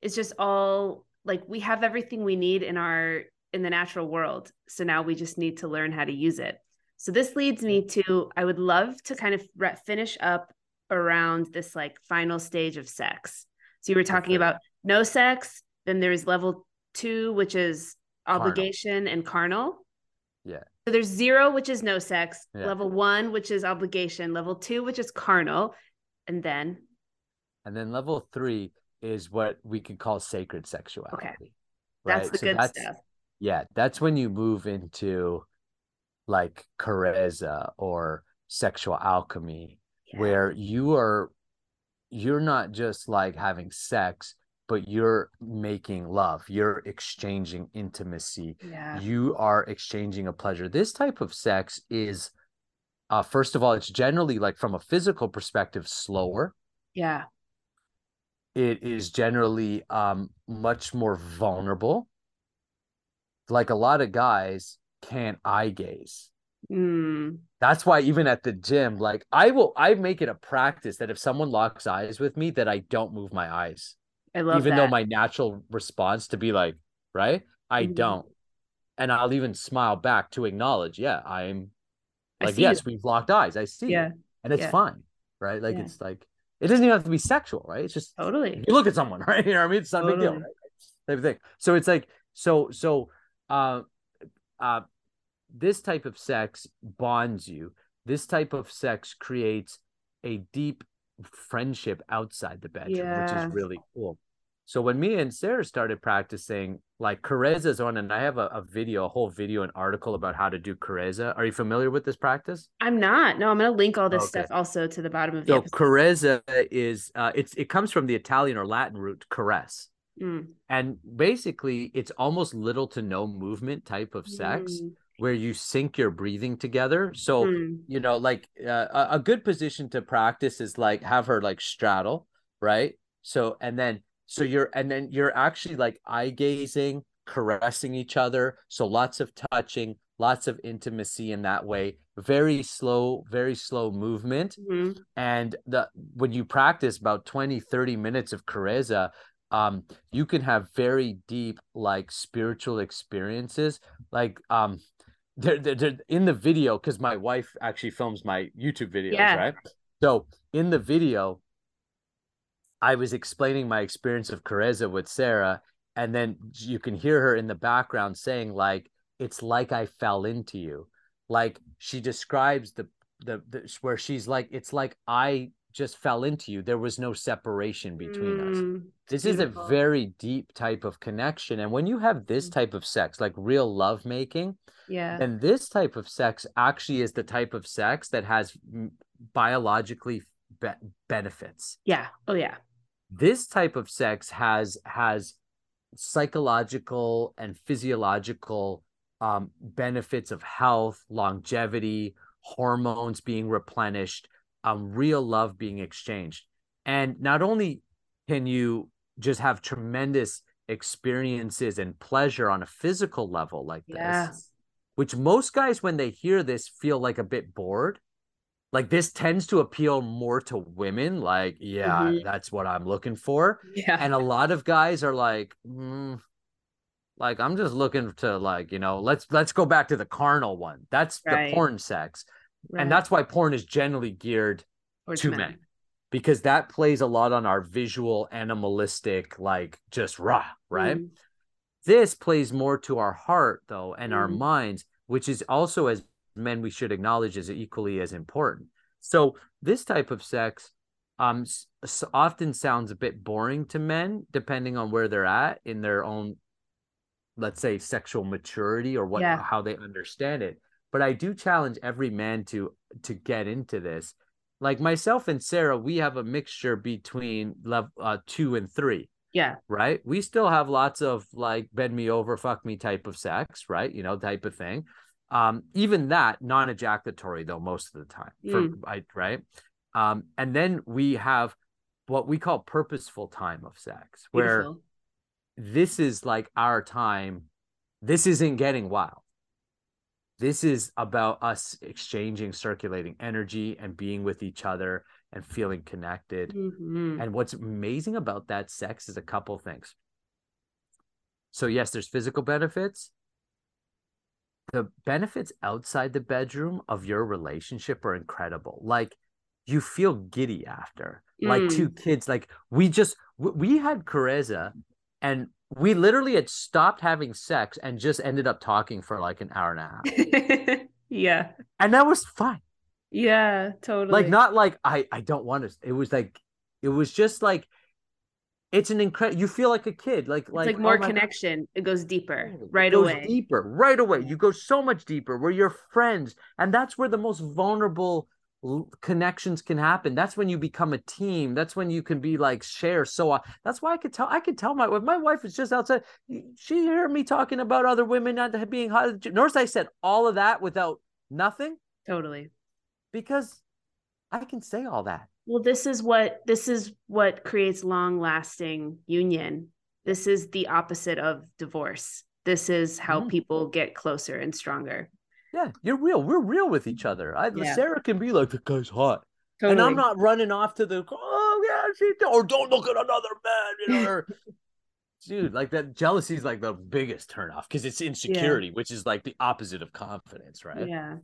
it's just all like we have everything we need in our in the natural world. So now we just need to learn how to use it. So this leads me mm-hmm. to I would love to kind of finish up around this like final stage of sex. So you were talking okay. about no sex, then there's level two, which is obligation carnal. and carnal. Yeah. So there's zero, which is no sex, yeah. level one, which is obligation, level two, which is carnal, and then and then level three is what we could call sacred sexuality. Okay. Right? That's the so good that's, stuff. Yeah, that's when you move into like karezza or sexual alchemy where you are you're not just like having sex but you're making love you're exchanging intimacy yeah. you are exchanging a pleasure this type of sex is uh first of all it's generally like from a physical perspective slower yeah it is generally um much more vulnerable like a lot of guys can't eye gaze Mm. That's why even at the gym, like I will, I make it a practice that if someone locks eyes with me, that I don't move my eyes. I love even that. though my natural response to be like, right, I mm-hmm. don't, and I'll even smile back to acknowledge, yeah, I'm like, yes, we've locked eyes. I see, yeah, and it's yeah. fine, right? Like yeah. it's like it doesn't even have to be sexual, right? It's just totally you look at someone, [LAUGHS] right? You know what I mean? It's not totally. a big deal, right? Type of thing. So it's like so so uh uh this type of sex bonds you. This type of sex creates a deep friendship outside the bedroom, yeah. which is really cool. So when me and Sarah started practicing, like Karezza's on, and I have a, a, video, a whole video, an article about how to do Karezza. Are you familiar with this practice? I'm not. No, I'm going to link all this okay. stuff also to the bottom of the. So episode. Karezza is uh, it's it comes from the Italian or Latin root caress, mm. and basically it's almost little to no movement type of sex. Mm where you sync your breathing together. So, mm. you know, like uh, a, a good position to practice is like have her like straddle, right? So, and then, so you're, and then you're actually like eye gazing, caressing each other. So lots of touching, lots of intimacy in that way. Very slow, very slow movement. Mm-hmm. And the, when you practice about 20, 30 minutes of Karezza, um, you can have very deep, like spiritual experiences. Like, um, they're, they're, they're in the video because my wife actually films my YouTube videos, yeah. right? So in the video, I was explaining my experience of Karezza with Sarah, and then you can hear her in the background saying, like, it's like I fell into you. Like she describes the the, the where she's like, it's like I just fell into you. There was no separation between mm, us. This beautiful. is a very deep type of connection. And when you have this mm. type of sex, like real love making, yeah, and this type of sex actually is the type of sex that has biologically be- benefits. Yeah. Oh yeah. This type of sex has has psychological and physiological um, benefits of health, longevity, hormones being replenished um, real love being exchanged. And not only can you just have tremendous experiences and pleasure on a physical level like this, which most guys, when they hear this, feel like a bit bored. Like this tends to appeal more to women. Like, yeah, mm-hmm. that's what I'm looking for. Yeah. And a lot of guys are like, mm, Like I'm just looking to like, you know, let's let's go back to the carnal one. That's Right. the porn sex. Right. And that's why porn is generally geared Towards to men. Because that plays a lot on our visual animalistic, like just raw, right? Mm. This plays more to our heart though and our Mm. minds, which is also as men we should acknowledge is equally as important. So this type of sex um often sounds a bit boring to men depending on where they're at in their own let's say sexual maturity or what Yeah. how they understand it. But I do challenge every man to to get into this. Like myself and Sarah, we have a mixture between level uh, 2 and 3 Yeah. right? We still have lots of like bend me over, fuck me type of sex, right? You know, type of thing. Um, even that non-ejaculatory though, most of the time. For Mm. I, right. Um, and then we have what we call purposeful time of sex, where Beautiful. this is like our time. This isn't getting wild. This is about us exchanging, circulating energy and being with each other and feeling connected. Mhm. And what's amazing about that sex is a couple things. So, yes, there's physical benefits. The benefits outside the bedroom of your relationship are incredible. Like, you feel giddy after, like two mm. kids. Like, we just, we had Karezza and we literally had stopped having sex and just ended up talking for like an hour and a half. [LAUGHS] yeah. And that was fine. Yeah. Totally. like not like i i don't want to it was like it was just like it's an incredible you feel like a kid like It's like, like oh more God. connection. It goes deeper oh, It right goes away. deeper right away you go so much deeper where you're friends and that's where the most vulnerable l- connections can happen that's when you become a team that's when you can be like share so on that's why i could tell i could tell my my wife is just outside she heard me talking about other women not being hot notice i said all of that without nothing Totally. because i can say all that Well, this is what this is what creates long lasting union. This is the opposite of divorce. This is how Mhm. people get closer and stronger. Yeah, you're real. We're real with each other. I, Yeah. Sarah can be like, the guy's hot. Totally. And I'm not running off to the, oh, yeah, she, or don't look at another man, you know, or, [LAUGHS] dude, like that jealousy is like the biggest turnoff because it's insecurity, which is like the opposite of confidence, right? Yeah.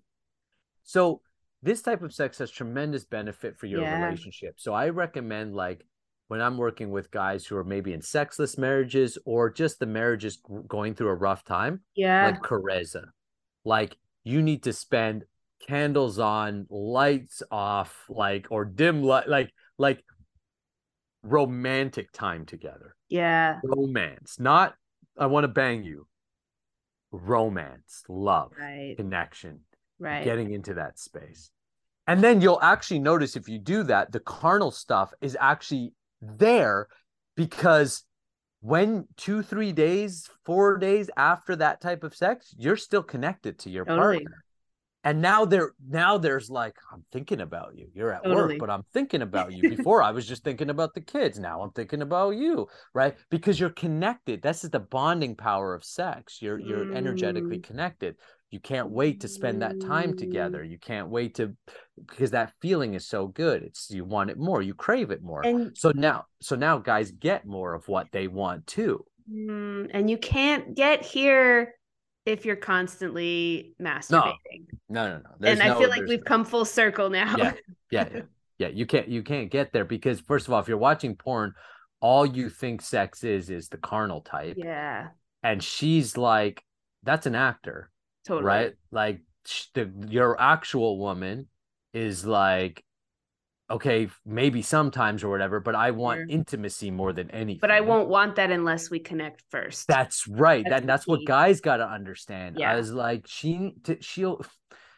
So this type of sex has tremendous benefit for your Yeah. relationship. So I recommend like when I'm working with guys who are maybe in sexless marriages or just the marriage is going through a rough time, Yeah. like Karezza. Like you need to spend candles on, lights off, like or dim light, like like romantic time together. yeah. Romance, not I want to bang you. Romance, love, Right. connection, Right. getting into that space. And then you'll actually notice if you do that, the carnal stuff is actually there because when two, three days, four days after that type of sex, you're still connected to your Totally. partner. And now there now there's like, I'm thinking about you. You're at Totally. work, but I'm thinking about you. [LAUGHS] Before I was just thinking about the kids. Now I'm thinking about you, right? Because you're connected. This is the bonding power of sex. You're you're energetically Mm. connected. You can't wait to spend that time together. You can't wait to because that feeling is so good. It's you want it more, you crave it more. And So now so now guys get more of what they want too. mm, and you can't get here if you're constantly masturbating. No, no, no. There's and I no- feel like we've no- come full circle now. Yeah. yeah, yeah, [LAUGHS] yeah. You can't you can't get there because first of all, if you're watching porn, all you think sex is is the carnal type, yeah. and she's like, that's an actor, Totally. right? Like the your actual woman is like, okay, maybe sometimes or whatever, but I want Sure. intimacy more than anything. But I won't want that unless we connect first. That's right. That's that, that's what guys got to understand. Yeah. I was like, she, to, she'll,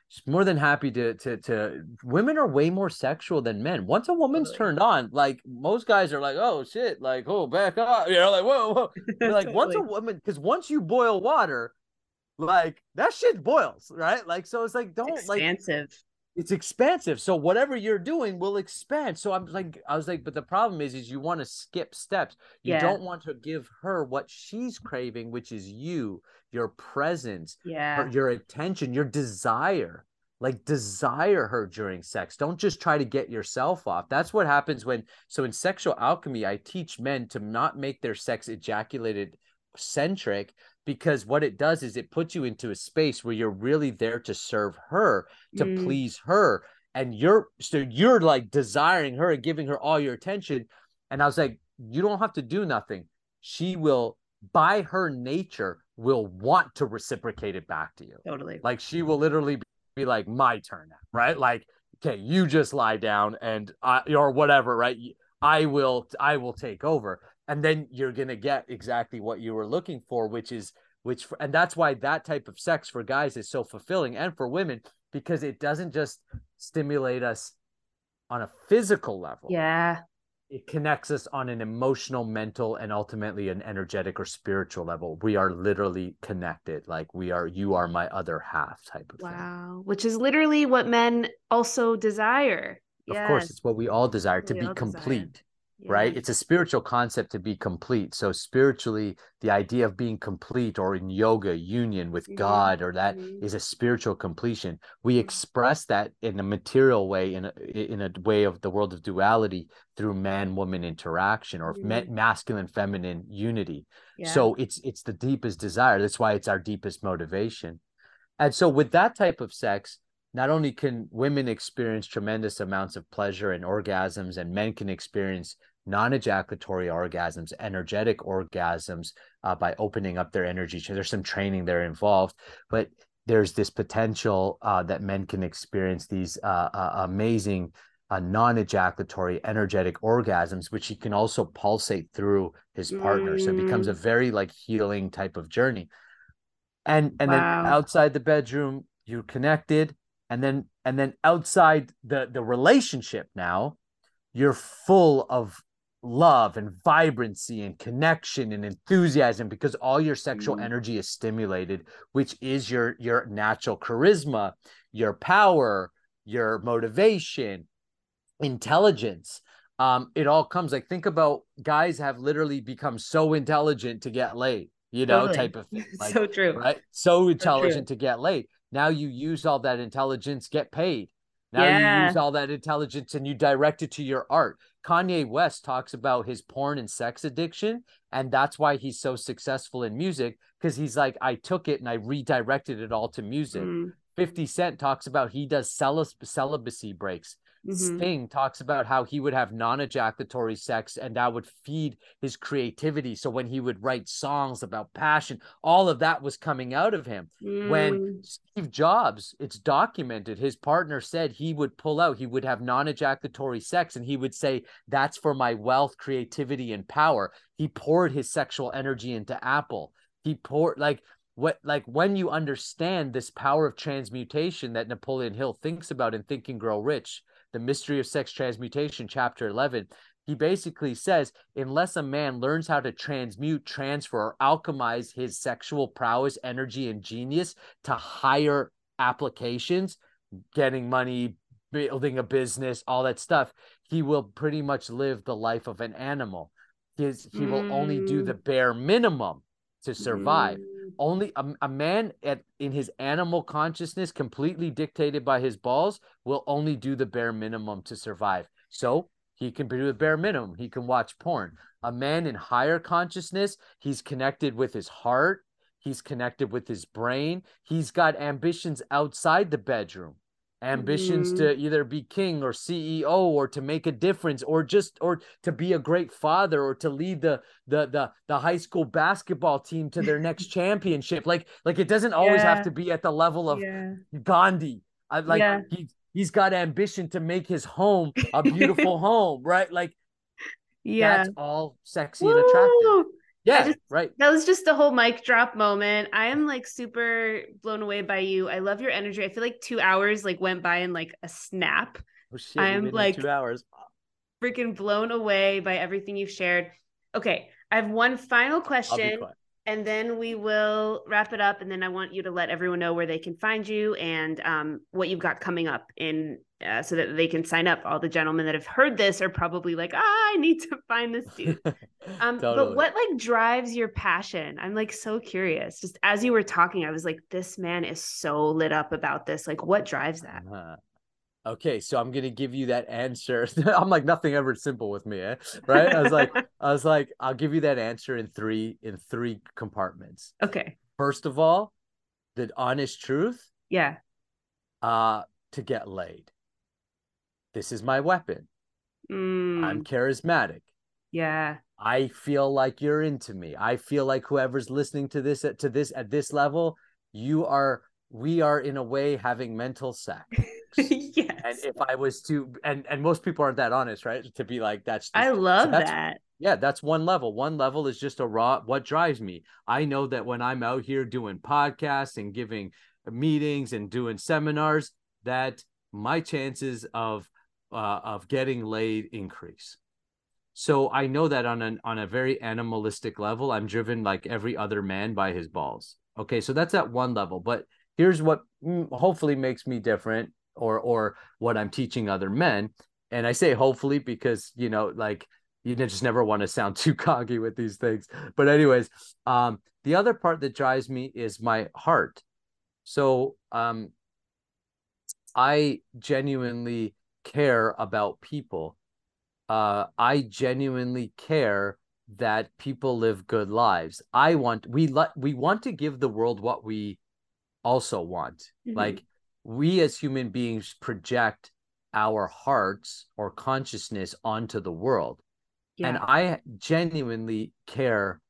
she's more than happy to, to, to. Women are way more sexual than men. Once a woman's Totally. turned on, like most guys are like, oh shit, like oh back up, you know, like whoa, whoa. Like [LAUGHS] once a woman, because once you boil water, like that shit boils, right? Like so, it's like don't It's like expansive. it's expansive so whatever you're doing will expand so i'm like i was like but the problem is is you want to skip steps you Yeah. don't want to give her what she's craving which is you your presence yeah. your attention your desire like desire her during sex don't just try to get yourself off that's what happens when so in sexual alchemy i teach men to not make their sex ejaculated centric because what it does is it puts you into a space where you're really there to serve her to mm. please her and you're so you're like desiring her and giving her all your attention and i was like you don't have to do nothing. She will by her nature will want to reciprocate it back to you. Totally. Like she will literally be like my turn now right? Like okay you just lie down and i or whatever right? I will i will take over and then you're going to get exactly what you were looking for which is which and that's why that type of sex for guys is so fulfilling and for women because it doesn't just stimulate us on a physical level. Yeah. It connects us on an emotional mental and ultimately an energetic or spiritual level. We are literally connected like we are you are my other half type of wow. Thing. which is literally what men also desire. Of yes. course it's what we all desire to be complete desire yeah. right it's a spiritual concept to be complete so spiritually the idea of being complete or in yoga union with mm-hmm. god or that mm-hmm. is a spiritual completion we express that in a material way in a, in a way of the world of duality through man woman interaction or mm-hmm. masculine feminine unity yeah. so it's it's the deepest desire that's why it's our deepest motivation and so with that type of sex not only can women experience tremendous amounts of pleasure and orgasms and men can experience non-ejaculatory orgasms, energetic orgasms uh, by opening up their energy. So there's some training there involved, but there's this potential uh, that men can experience these uh, uh amazing uh, non-ejaculatory energetic orgasms, which he can also pulsate through his partner. Mm. So it becomes a mm. very like healing type of journey. And and wow. then outside the bedroom, you're connected, and then and then outside the the relationship now, you're full of love and vibrancy and connection and enthusiasm because all your sexual mm. energy is stimulated which is your your natural charisma your power your motivation intelligence um it all comes like think about guys have literally become so intelligent to get laid you know totally. type of thing [LAUGHS] like, so true right so intelligent so to get laid now you use all that intelligence get paid now yeah. you use all that intelligence and you direct it to your art. Kanye West talks about his porn and sex addiction, and that's why he's so successful in music because he's like, I took it and I redirected it all to music. Mm. 50 Cent talks about he does celibacy breaks. Mm-hmm. Sting talks about how he would have non ejaculatory sex and that would feed his creativity. So when he would write songs about passion, all of that was coming out of him. Mm. When Steve Jobs, it's documented, his partner said he would pull out, he would have non ejaculatory sex and he would say, That's for my wealth, creativity, and power. He poured his sexual energy into Apple. He poured, like, what like when you understand this power of transmutation that Napoleon Hill thinks about in Think and Grow Rich, the mystery of sex transmutation, chapter 11, he basically says unless a man learns how to transmute, transfer, or alchemize his sexual prowess, energy, and genius to higher applications, getting money, building a business, all that stuff, he will pretty much live the life of an animal. His, he will only do the mm. bare minimum to survive. Mm. Only a, a man at in his animal consciousness completely dictated by his balls will only do the bare minimum to survive. So he can do the bare minimum. He can watch porn. A man in higher consciousness he's connected with his heart. He's connected with his brain. He's got ambitions outside the bedroom ambitions mm-hmm. to either be king or CEO or to make a difference or just or to be a great father or to lead the the the, the high school basketball team to their next [LAUGHS] championship like like it doesn't always yeah. have to be at the level of yeah. Gandhi I, like yeah. he he's got ambition to make his home a [LAUGHS] beautiful home right like yeah that's all sexy Woo! and attractive yeah, just, right. That was just the whole mic drop moment. I am like super blown away by you. I love your energy. I feel like two hours like went by in like a snap. Oh shit! I'm like two hours. Freaking blown away by everything you've shared. Okay, I have one final question, and then we will wrap it up. And then I want you to let everyone know where they can find you and um, what you've got coming up in uh, so that they can sign up. All the gentlemen that have heard this are probably like, ah, I need to [LAUGHS] find this dude. [LAUGHS] Um, totally. But what like drives your passion? I'm like so curious. Just as you were talking, I was like, this man is so lit up about this. Like, what drives that? Uh-huh. Okay, so I'm gonna give you that answer. [LAUGHS] I'm like nothing ever simple with me, eh? right? I was like, [LAUGHS] I was like, I'll give you that answer in three in three compartments. Okay. First of all, the honest truth. Yeah. Uh, to get laid. This is my weapon. Mm, I'm charismatic. yeah. I feel like you're into me. I feel like whoever's listening to this at to this at this level, you are we are in a way having mental sex. [LAUGHS] yes. and if I was to and and most people aren't that honest, right? To be like that's I love that's- that. yeah, that's one level. One level is just a raw what drives me. I know that when I'm out here doing podcasts and giving meetings and doing seminars, that my chances of uh, of getting laid increase. So I know that on an on a very animalistic level, I'm driven like every other man by his balls. Okay, so that's at one level. But here's what hopefully makes me different, or or what I'm teaching other men. And I say hopefully because you know, like you just never want to sound [LAUGHS] too cocky with these things. But anyways, um, the other part that drives me is my heart. So um, I genuinely care about people. Uh, I genuinely care that people live good lives. I want we let we want to give the world what we also want. Mhm. Like we as human beings project our hearts or consciousness onto the world. Yeah. And I genuinely care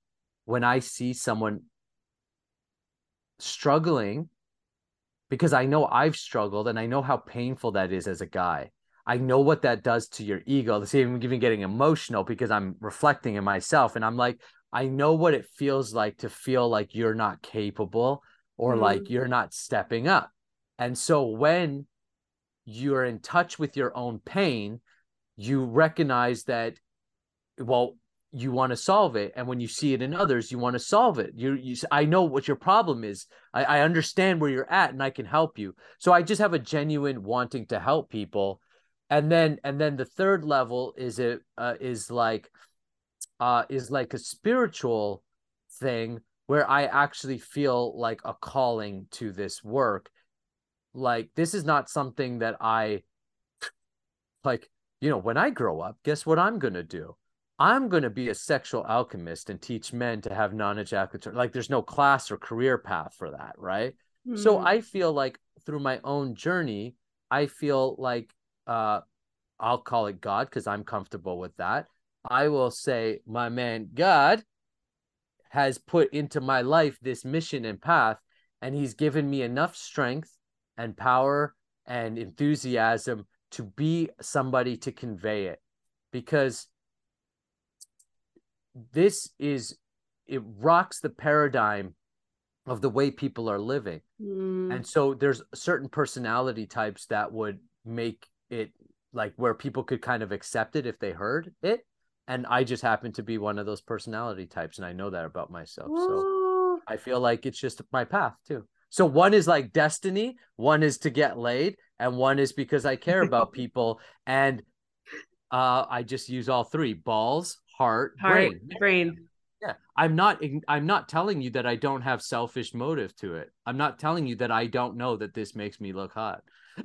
when I see someone struggling because I know I've struggled and I know how painful that is as a guy. I know what that does to your ego. This even even getting emotional because I'm reflecting in myself and I'm like, I know what it feels like to feel like you're not capable or Mm. like you're not stepping up. And so when you're in touch with your own pain, you recognize that, well, you want to solve it. And when you see it in others, you want to solve it. You, you, I know what your problem is. I, I understand where you're at and I can help you. So I just have a genuine wanting to help people. And then, and then the third level is it, uh, is like, uh, is like a spiritual thing where I actually feel like a calling to this work. Like this is not something that I like, you know, when I grow up, guess what I'm going to do? I'm going to be a sexual alchemist and teach men to have non-ejaculatory like there's no class or career path for that, right? So Mm. I feel like through my own journey, I feel like uh I'll call it God because I'm comfortable with that. I will say, my man, God has put into my life this mission and path, and he's given me enough strength and power and enthusiasm to be somebody to convey it. Because this is it rocks the paradigm of the way people are living. Mm. and so there's certain personality types that would make it like where people could kind of accept it if they heard it and i just happen to be one of those personality types and i know that about myself so i feel like it's just my path too so one is like destiny one is to get laid and one is because i care about [LAUGHS] people and uh i just use all three balls heart, heart, brain brain. yeah, I'm not. I'm not telling you that I don't have selfish motive to it. I'm not telling you that I don't know that this makes me look hot. [LAUGHS] [LAUGHS]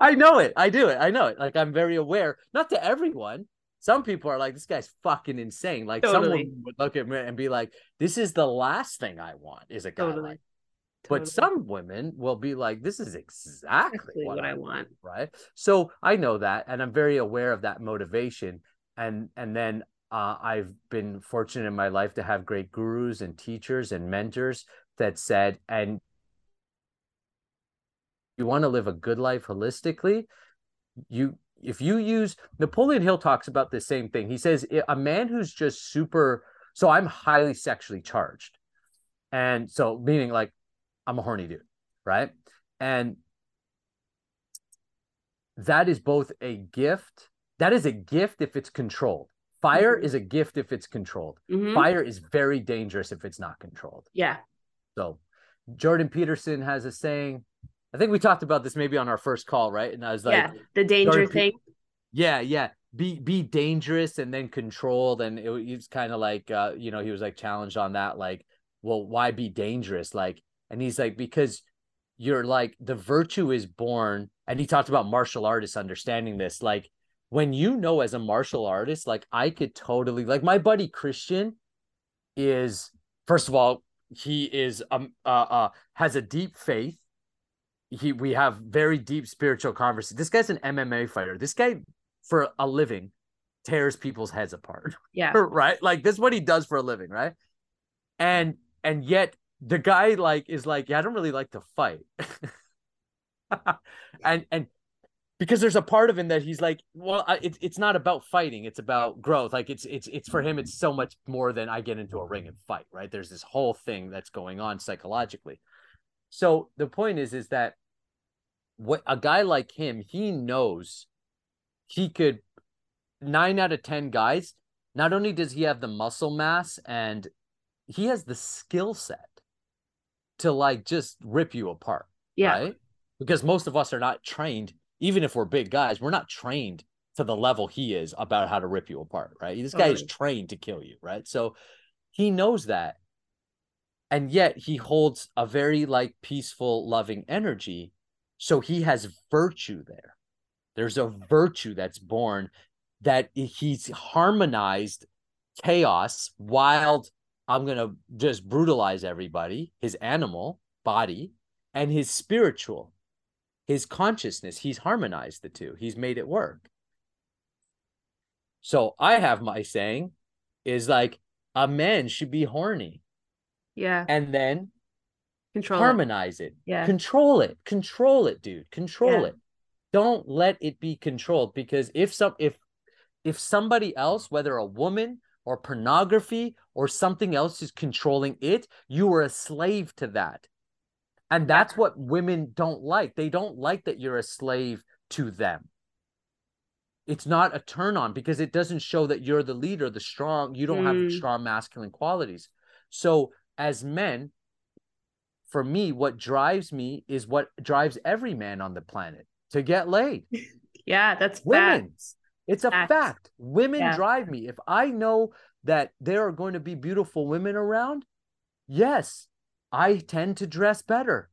I know it. I do it. I know it. Like I'm very aware. Not to everyone. Some people are like, "This guy's fucking insane." Like Totally. someone would look at me and be like, "This is the last thing I want." Is a guy Totally. like. But Totally. some women will be like, "This is exactly Exactly what, what I I want. right so i know that and i'm very aware of that motivation and and then uh, i've been fortunate in my life to have great gurus and teachers and mentors that said and you want to live a good life holistically you if you use napoleon hill talks about the same thing he says a man who's just super so i'm highly sexually charged and so meaning like i'm a horny dude right and that is both a gift that is a gift if it's controlled fire Mhm. is a gift if it's controlled Mhm. fire is very dangerous if it's not controlled Yeah. so jordan peterson has a saying i think we talked about this maybe on our first call right? And i was like yeah. The danger thing. yeah yeah. Be be dangerous and then controlled. And it, it's kind of like uh you know he was like challenged on that like well why be dangerous? Like and he's like because you're like the virtue is born and he talked about martial artists understanding this. Like when you know as a martial artist like i could totally like my buddy christian is first of all he is um uh, uh has a deep faith he we have very deep spiritual conversation this guy's an mma fighter. This guy for a living tears people's heads apart. [LAUGHS] Yeah. right? Like this is what he does for a living right? And and yet the guy like is like yeah i don't really like to fight. [LAUGHS] And and because there's a part of him that he's like well it's it's not about fighting it's about growth. Like it's it's it's for him it's so much more than i get into a ring and fight right? There's this whole thing that's going on psychologically so the point is is that what a guy like him he knows he could nine out of ten guys not only does he have the muscle mass and he has the skill set to like just rip you apart Yeah. right? Because most of us are not trained even if we're big guys we're not trained to the level he is about how to rip you apart right? This guy is trained to kill you right? So he knows that and yet he holds a very like peaceful loving energy. So he has virtue there. There's a virtue that's born that he's harmonized chaos wild i'm gonna just brutalize everybody his animal body and his spiritual his consciousness. He's harmonized the two. He's made it work. So i have my saying is like a man should be horny Yeah. and then Control. harmonize it Yeah. control it control it dude control Yeah. it don't let it be controlled because if some if if somebody else whether a woman or pornography or something else is controlling it you are a slave to that and that's what women don't like they don't like that you're a slave to them it's not a turn on because it doesn't show that you're the leader the strong you don't have Mm. strong masculine qualities so as men for me what drives me is what drives every man on the planet to get laid [LAUGHS] Yeah. That's women facts. it's a Facts. fact women Yeah. drive me if i know that there are going to be beautiful women around yes i tend to dress better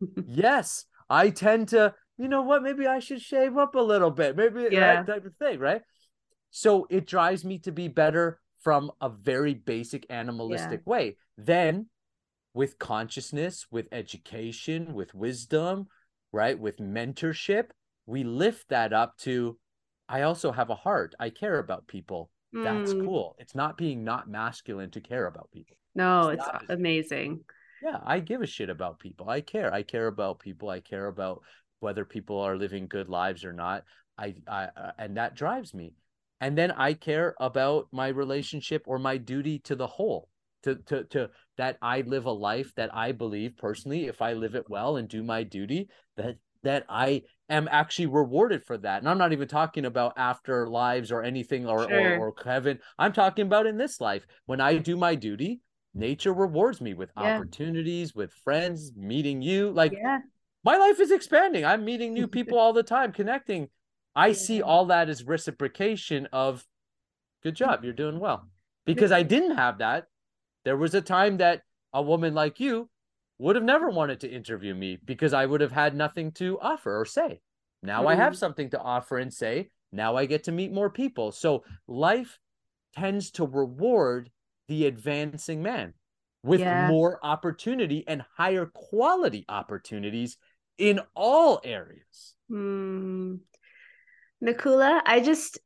[LAUGHS] yes i tend to you know what maybe i should shave up a little bit maybe Yeah. that type of thing right so it drives me to be better from a very basic animalistic way then with consciousness with education with wisdom right with mentorship we lift that up to i also have a heart. I care about people. That's Mm. cool. It's not being not masculine to care about people. No, It's it's amazing. yeah i give a shit about people. I care. I care about people. I care about whether people are living good lives or not. I i uh, and that drives me. And then i care about my relationship or my duty to the whole to to to that i live a life that i believe personally if i live it well and do my duty that that i am actually rewarded for that. And i'm not even talking about after lives or anything or Sure. or, or heaven. I'm talking about in this life. When i do my duty nature rewards me with Yeah. opportunities with friends meeting you. Like Yeah. my life is expanding. I'm meeting new [LAUGHS] people all the time connecting. I see all that as reciprocation of good job you're doing well. Because i didn't have that there was a time that a woman like you would have never wanted to interview me because i would have had nothing to offer or say now i have Mhm. something to offer and say now i get to meet more people so life tends to reward the advancing man with Yeah. more opportunity and higher quality opportunities in all areas. Mm. Nakula, I just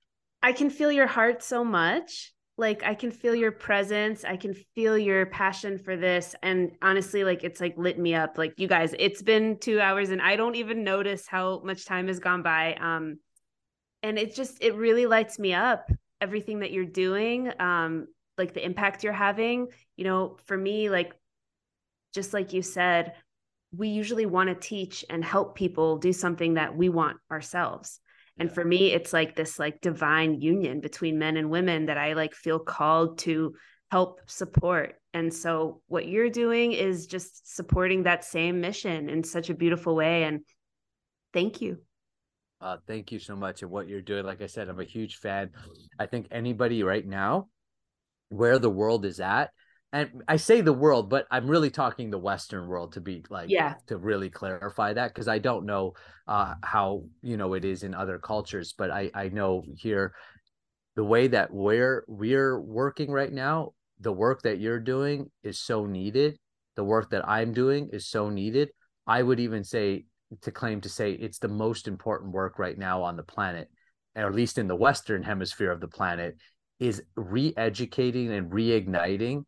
I can feel your heart so much. Like I can feel your presence. I can feel your passion for this. And honestly, like it's like lit me up. Like you guys, it's been two hours and I don't even notice how much time has gone by. Um, and it just it really lights me up, everything that you're doing, um, like the impact you're having. You know, for me, like just like you said, we usually want to teach and help people do something that we want ourselves and Yeah. for me it's like this like divine union between men and women that i like feel called to help support and so what you're doing is just supporting that same mission in such a beautiful way and thank you Uh, thank you so much. And what you're doing, like I said, I'm a huge fan. I think anybody right now, where the world is at, and I say the world, but I'm really talking the Western world to be like, yeah, to really clarify that because I don't know uh, how you know it is in other cultures, but I I know here the way that we're we're working right now, the work that you're doing is so needed. The work that I'm doing is so needed. I would even say to claim to say it's the most important work right now on the planet, or at least in the Western hemisphere of the planet, is re-educating and reigniting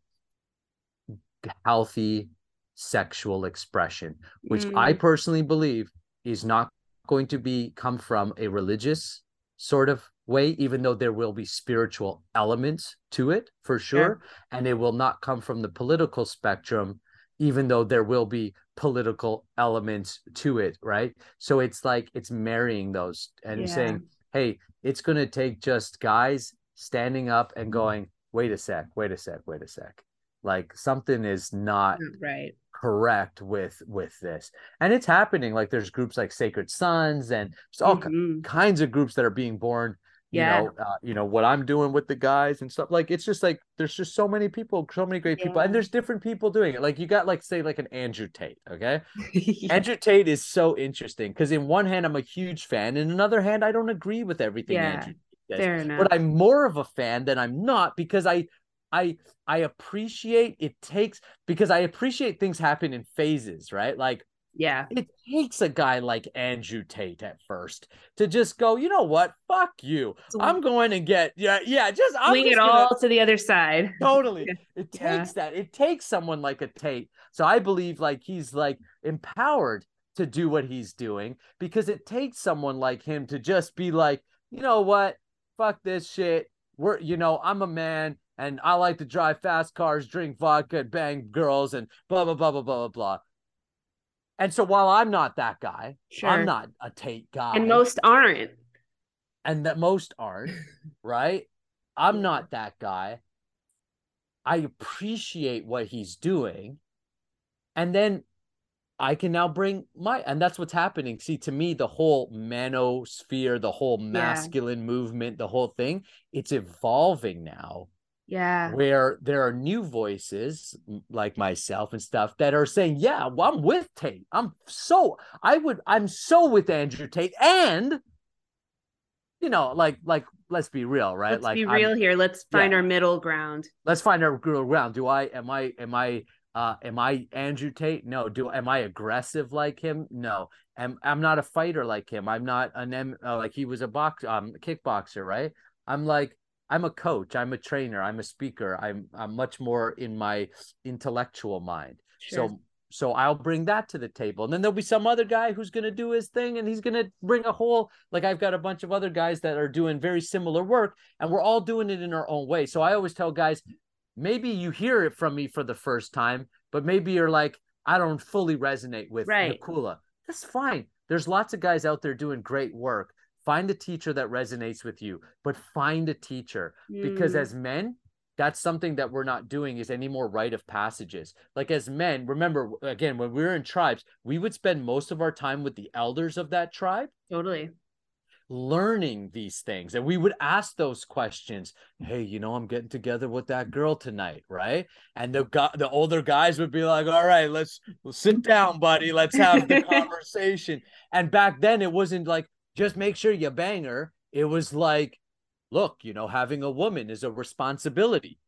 healthy sexual expression, which mm. I personally believe is not going to be come from a religious sort of way, even though there will be spiritual elements to it for sure. Yeah. And it will not come from the political spectrum, even though there will be political elements to it. Right. So it's like it's marrying those and yeah. saying, hey, it's going to take just guys standing up and going, wait a sec, wait a sec, wait a sec like something is not right correct with with this and it's happening like there's groups like sacred sons and all mm-hmm. kinds of groups that are being born you yeah. know uh, you know what i'm doing with the guys and stuff like it's just like there's just so many people so many great yeah. people and there's different people doing it like you got like say like an andrew tate okay [LAUGHS] yeah. andrew tate is so interesting because in one hand i'm a huge fan in another hand i don't agree with everything andrew does. Fair enough. but i'm more of a fan than i'm not because i I I appreciate it takes because I appreciate things happen in phases, right? Like yeah, it takes a guy like Andrew Tate at first to just go, you know what? Fuck you. I'm going to get yeah, yeah, just I'm swing just it gonna... all to the other side. [LAUGHS] Totally. It takes yeah. that. It takes someone like a Tate. So I believe like he's like empowered to do what he's doing because it takes someone like him to just be like, you know what? Fuck this shit. We're you know, I'm a man and I like to drive fast cars, drink vodka, bang girls, and blah blah blah blah blah blah blah. And so while I'm not that guy, sure. I'm not a Tate guy, and most aren't, and that most aren't, [LAUGHS] right? I'm not that guy. I appreciate what he's doing, and then I can now bring my, and that's what's happening. See, to me, the whole manosphere, the whole masculine yeah. movement, the whole thing, it's evolving now yeah. Where there are new voices like myself and stuff that are saying, yeah, well, I'm with Tate. I'm so, I would, I'm so with Andrew Tate. And, you know, like, like, let's be real, right? Let's like, be real I'm, here. Let's find yeah. our middle ground. Let's find our middle ground. Do I, am I, am I, uh, am I Andrew Tate? No. Do am I aggressive like him? No. Am I'm not a fighter like him. I'm not an M uh, like he was a box um kickboxer, right? I'm like I'm a coach, I'm a trainer, I'm a speaker. I'm I'm much more in my intellectual mind. Sure. So so I'll bring that to the table. And then there'll be some other guy who's going to do his thing and he's going to bring a whole like I've got a bunch of other guys that are doing very similar work and we're all doing it in our own way. So I always tell guys maybe you hear it from me for the first time, but maybe you're like I don't fully resonate with right. Nakula. That's fine. There's lots of guys out there doing great work find a teacher that resonates with you but find a teacher mm. because as men that's something that we're not doing is any more rite of passages. Like as men remember again when we were in tribes we would spend most of our time with the elders of that tribe totally. learning these things and we would ask those questions. Hey you know i'm getting together with that girl tonight right? And the the older guys would be like all right let's we'll sit down buddy. Let's have the [LAUGHS] conversation. And back then it wasn't like just make sure you bang her. It was like, look, you know, having a woman is a responsibility.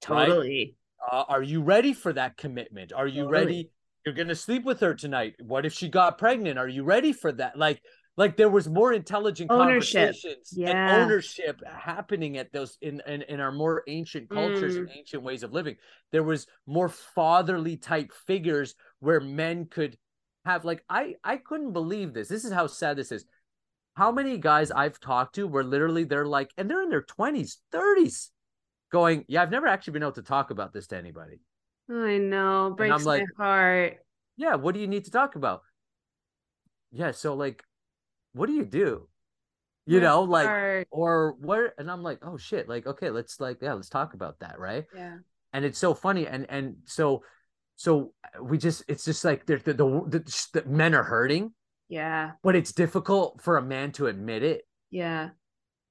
Totally. Right? Uh, are you ready for that commitment? Are you totally. ready? You're gonna sleep with her tonight. What if she got pregnant? Are you ready for that? Like, like there was more intelligent ownership. conversations yeah. and ownership happening at those in, in, in our more ancient cultures mm. and ancient ways of living. There was more fatherly type figures where men could have like I I couldn't believe this. This is how sad this is how many guys I've talked to where literally they're like, and they're in their 20s, 30s, going, Yeah, I've never actually been able to talk about this to anybody. I know, breaks like, my heart. Yeah, what do you need to talk about? Yeah, so like, what do you do? You my know, like, heart. or where? And I'm like, oh shit, like, okay, let's like, yeah, let's talk about that, right? Yeah. And it's so funny, and and so, so uh, we just, it's just like the the, the, the men are hurting, yeah. But it's difficult for a man to admit it. Yeah.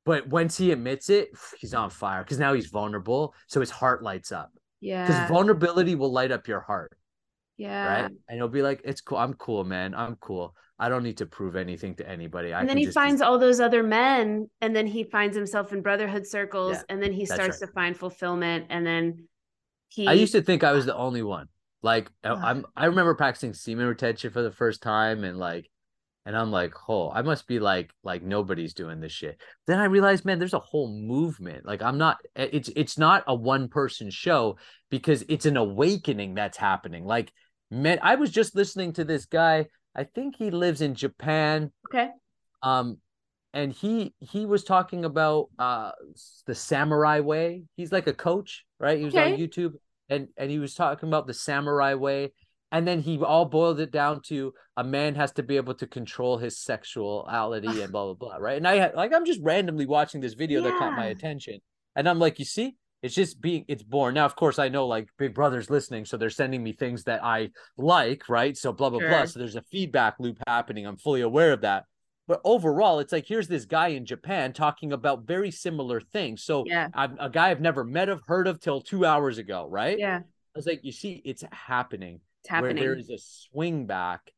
But once he admits it, he's on fire because now he's vulnerable. So his heart lights up. Yeah. Because vulnerability will light up your heart. Yeah. Right. And you'll be like, it's cool. I'm cool, man. I'm cool. I don't need to prove anything to anybody. I and then he finds all those other men, and then he finds himself in brotherhood circles, yeah, and then he starts right. to find fulfillment. And then he I used to think I was the only one. Like I'm I remember practicing semen retention for the first time and like and I'm like, oh, I must be like like nobody's doing this shit. Then I realized, man, there's a whole movement. Like I'm not it's it's not a one person show because it's an awakening that's happening. Like man, I was just listening to this guy. I think he lives in Japan. Okay. Um and he he was talking about uh the samurai way. He's like a coach, right? He was okay. on YouTube and and he was talking about the samurai way and then he all boiled it down to a man has to be able to control his sexuality and blah blah blah right? And i had like i'm just randomly watching this video yeah. that caught my attention. And i'm like you see it's just being it's born. Now of course i know like big brother's listening so they're sending me things that i like right? So blah blah sure. blah so there's a feedback loop happening. I'm fully aware of that. But overall it's like here's this guy in japan talking about very similar things. So yeah. I'm, a guy i've never met of heard of till two hours ago right? Yeah. I was like you see it's happening it's happening. where there is a swing back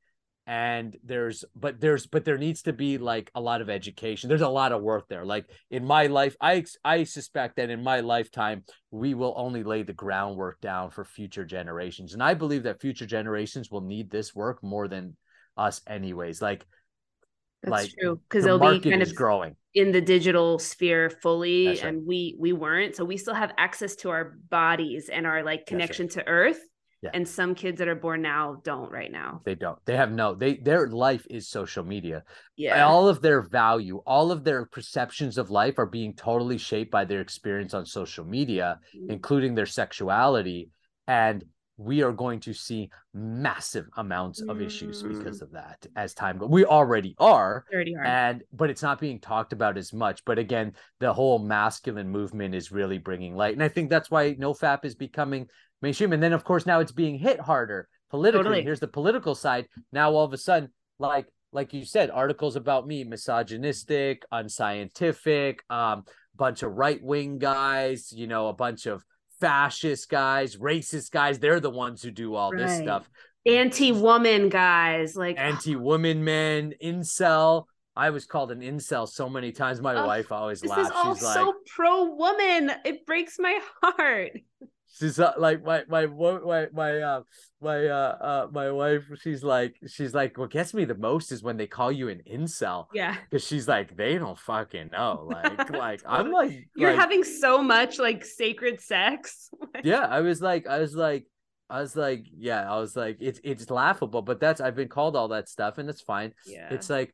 and there's but there's but there needs to be like a lot of education. There's a lot of work there. Like in my life i i suspect that in my lifetime we will only lay the groundwork down for future generations. And i believe that future generations will need this work more than us anyways. Like that's like, true because the they'll be kind of growing. in the digital sphere fully right. and we we weren't. So we still have access to our bodies and our like connection right. to earth yeah. And some kids that are born now don't right now. They don't. They have no, they their life is social media. Yeah. All of their value, all of their perceptions of life are being totally shaped by their experience on social media, mm-hmm. including their sexuality. And we are going to see massive amounts of issues mm. because of that as time goes. We already are, already are, and but it's not being talked about as much. But again, the whole masculine movement is really bringing light, and I think that's why NoFap is becoming mainstream. And then, of course, now it's being hit harder politically. Totally. Here's the political side. Now, all of a sudden, like like you said, articles about me misogynistic, unscientific, um, bunch of right wing guys, you know, a bunch of fascist guys, racist guys. They're the ones who do all right. this stuff. Anti woman guys, like anti woman men, incel. I was called an incel so many times. My oh, wife always this laughs. This is all She's so like, pro woman. It breaks my heart she's uh, like my my my my uh my uh, uh my wife she's like she's like what gets me the most is when they call you an incel. Yeah. Because she's like they don't fucking know. [LAUGHS] Like like i'm like you're like, having so much like sacred sex. [LAUGHS] Yeah i was like i was like I was like, yeah, I was like, it's it's laughable, but that's I've been called all that stuff, and it's fine. Yeah. It's like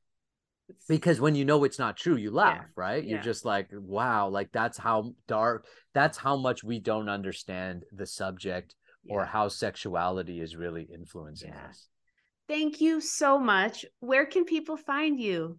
because when you know it's not true you laugh yeah. right yeah. you're just like wow like that's how dark that's how much we don't understand the subject yeah. or how sexuality is really influencing us thank you so much where can people find you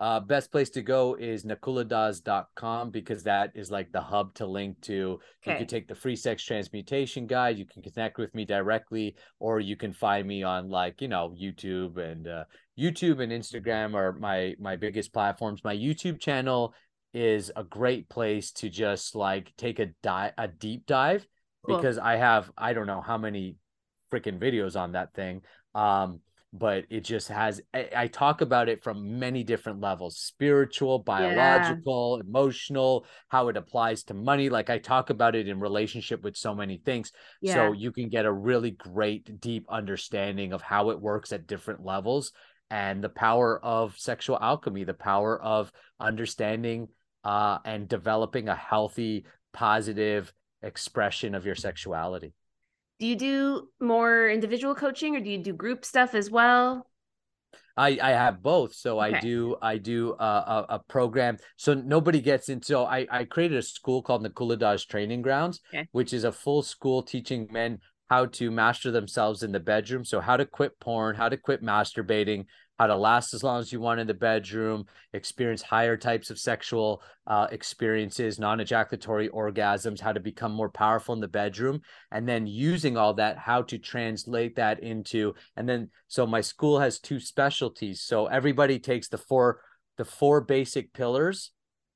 uh, best place to go is nakuladas.com because that is like the hub to link to. Okay. You can take the free sex transmutation guide. You can connect with me directly, or you can find me on like you know YouTube and uh, YouTube and Instagram are my my biggest platforms. My YouTube channel is a great place to just like take a dive a deep dive cool. because I have I don't know how many freaking videos on that thing. Um, but it just has I, I, talk about it from many different levels spiritual biological yeah. emotional how it applies to money like i talk about it in relationship with so many things yeah. so you can get a really great deep understanding of how it works at different levels and the power of sexual alchemy the power of understanding uh, and developing a healthy positive expression of your sexuality do you do more individual coaching or do you do group stuff as well I, I have both. So okay. I do I do a, a, a, program. So nobody gets into. So I, I created a school called Nakula Training Grounds, okay. which is a full school teaching men how to master themselves in the bedroom. So how to quit porn, how to quit masturbating, how to last as long as you want in the bedroom, experience higher types of sexual uh, experiences, non ejaculatory orgasms, how to become more powerful in the bedroom, and then using all that, how to translate that into. And then, so my school has two specialties. So everybody takes the four the four basic pillars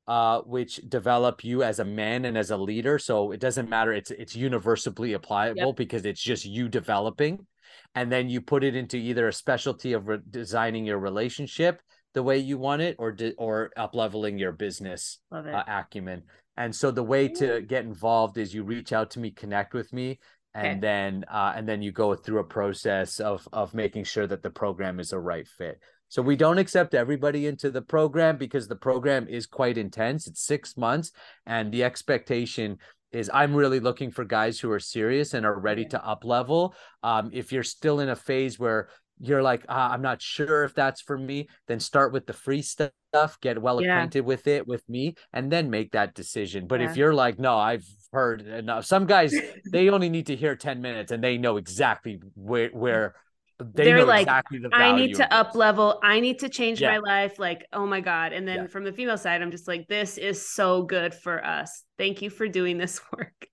uh, which develop you as a man and as a leader. So it doesn't matter; it's it's universally applicable yep. because it's just you developing, and then you put it into either a specialty of re- designing your relationship the way you want it, or di- or up leveling your business uh, acumen. And so the way to get involved is you reach out to me, connect with me, and okay. then uh, and then you go through a process of of making sure that the program is a right fit. So we don't accept everybody into the program because the program is quite intense. It's six months, and the expectation is I'm really looking for guys who are serious and are ready to up level. Um, if you're still in a phase where you're like, ah, I'm not sure if that's for me, then start with the free stuff, get well acquainted with it with me, and then make that decision. But yeah. if you're like, no, I've heard enough. Some guys [LAUGHS] they only need to hear 10 minutes and they know exactly where where they are like exactly the i need to up level i need to change yeah. my life like oh my god and then yeah. from the female side i'm just like this is so good for us thank you for doing this [LAUGHS] work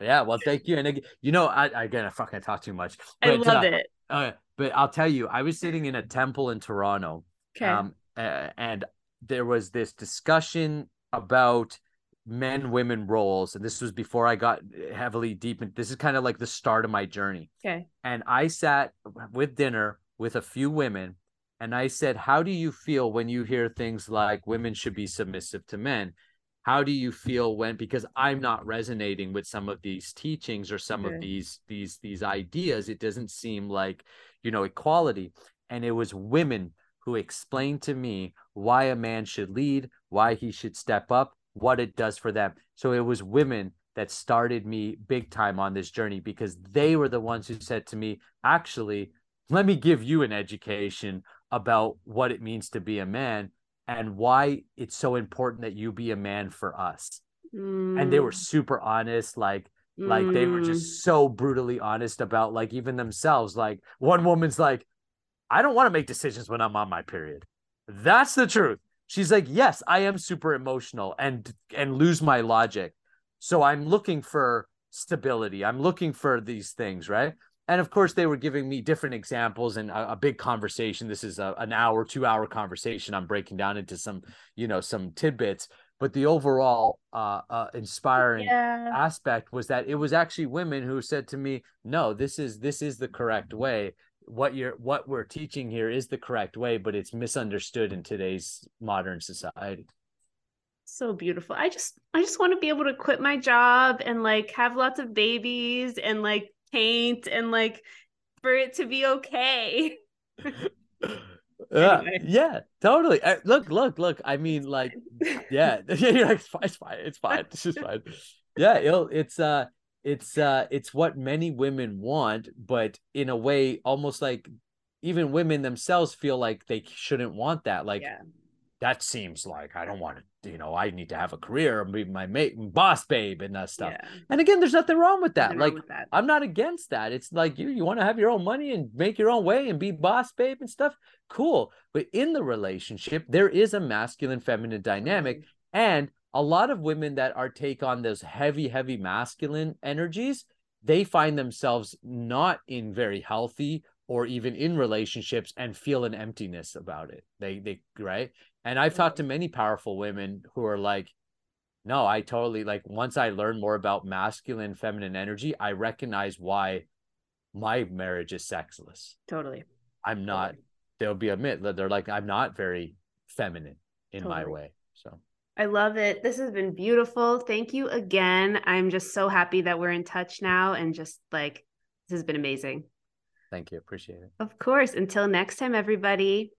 yeah well thank you and again, you know i again i fucking talk too much but, i love uh, it uh, but i'll tell you i was sitting in a temple in toronto okay. um uh, and there was this discussion about men women roles and this was before i got heavily deep in this is kind of like the start of my journey. Okay. And i sat with dinner with a few women and i said how do you feel when you hear things like women should be submissive to men? How do you feel when because i'm not resonating with some of these teachings or some okay. of these these these ideas it doesn't seem like you know equality. And it was women who explained to me why a man should lead why he should step up what it does for them. So it was women that started me big time on this journey because they were the ones who said to me, actually, let me give you an education about what it means to be a man and why it's so important that you be a man for us. Mm. And they were mm. super honest, like, mm. like they were just mm. so brutally honest about like even themselves. Like one woman's like, I don't want to make decisions when I'm on my period. That's the truth she's like yes i am super emotional and and lose my logic. So i'm looking for stability. I'm looking for these things right? And of course they were giving me different examples and a, a big conversation. This is a, an hour two hour conversation. I'm breaking down into some you know some tidbits. But the overall uh, uh, inspiring yeah. aspect was that it was actually women who said to me no this is this is the correct way what you're what we're teaching here is the correct way but it's misunderstood in today's modern society. So beautiful. I just i just want to be able to quit my job and like have lots of babies and like paint and like for it to be okay. Yeah [LAUGHS] anyway. yeah totally. Uh, look look look i mean like [LAUGHS] yeah [LAUGHS] you're like it's fine it's fine it's fine it's just fine. Yeah it'll, it's uh it's uh it's what many women want but in a way almost like even women themselves feel like they shouldn't want that like yeah. that seems like i don't want to you know i need to have a career and be my mate boss babe and that stuff yeah. and again there's nothing wrong with that nothing like with that. i'm not against that it's like you you want to have your own money and make your own way and be boss babe and stuff cool but in the relationship there is a masculine feminine dynamic mm-hmm. and a lot of women that are take on those heavy heavy masculine energies they find themselves not in very healthy or even in relationships and feel an emptiness about it. They they right? And i've talked to mm-hmm. many powerful women who are like no i totally like once i learn more about masculine feminine energy i recognize why my marriage is sexless. Totally. I'm not totally. they'll be admit that they're like i'm not very feminine in totally. my way I love it. This has been beautiful. Thank you again. I'm just so happy that we're in touch now and just like this has been amazing. Thank you. Appreciate it. Of course. Until next time, everybody.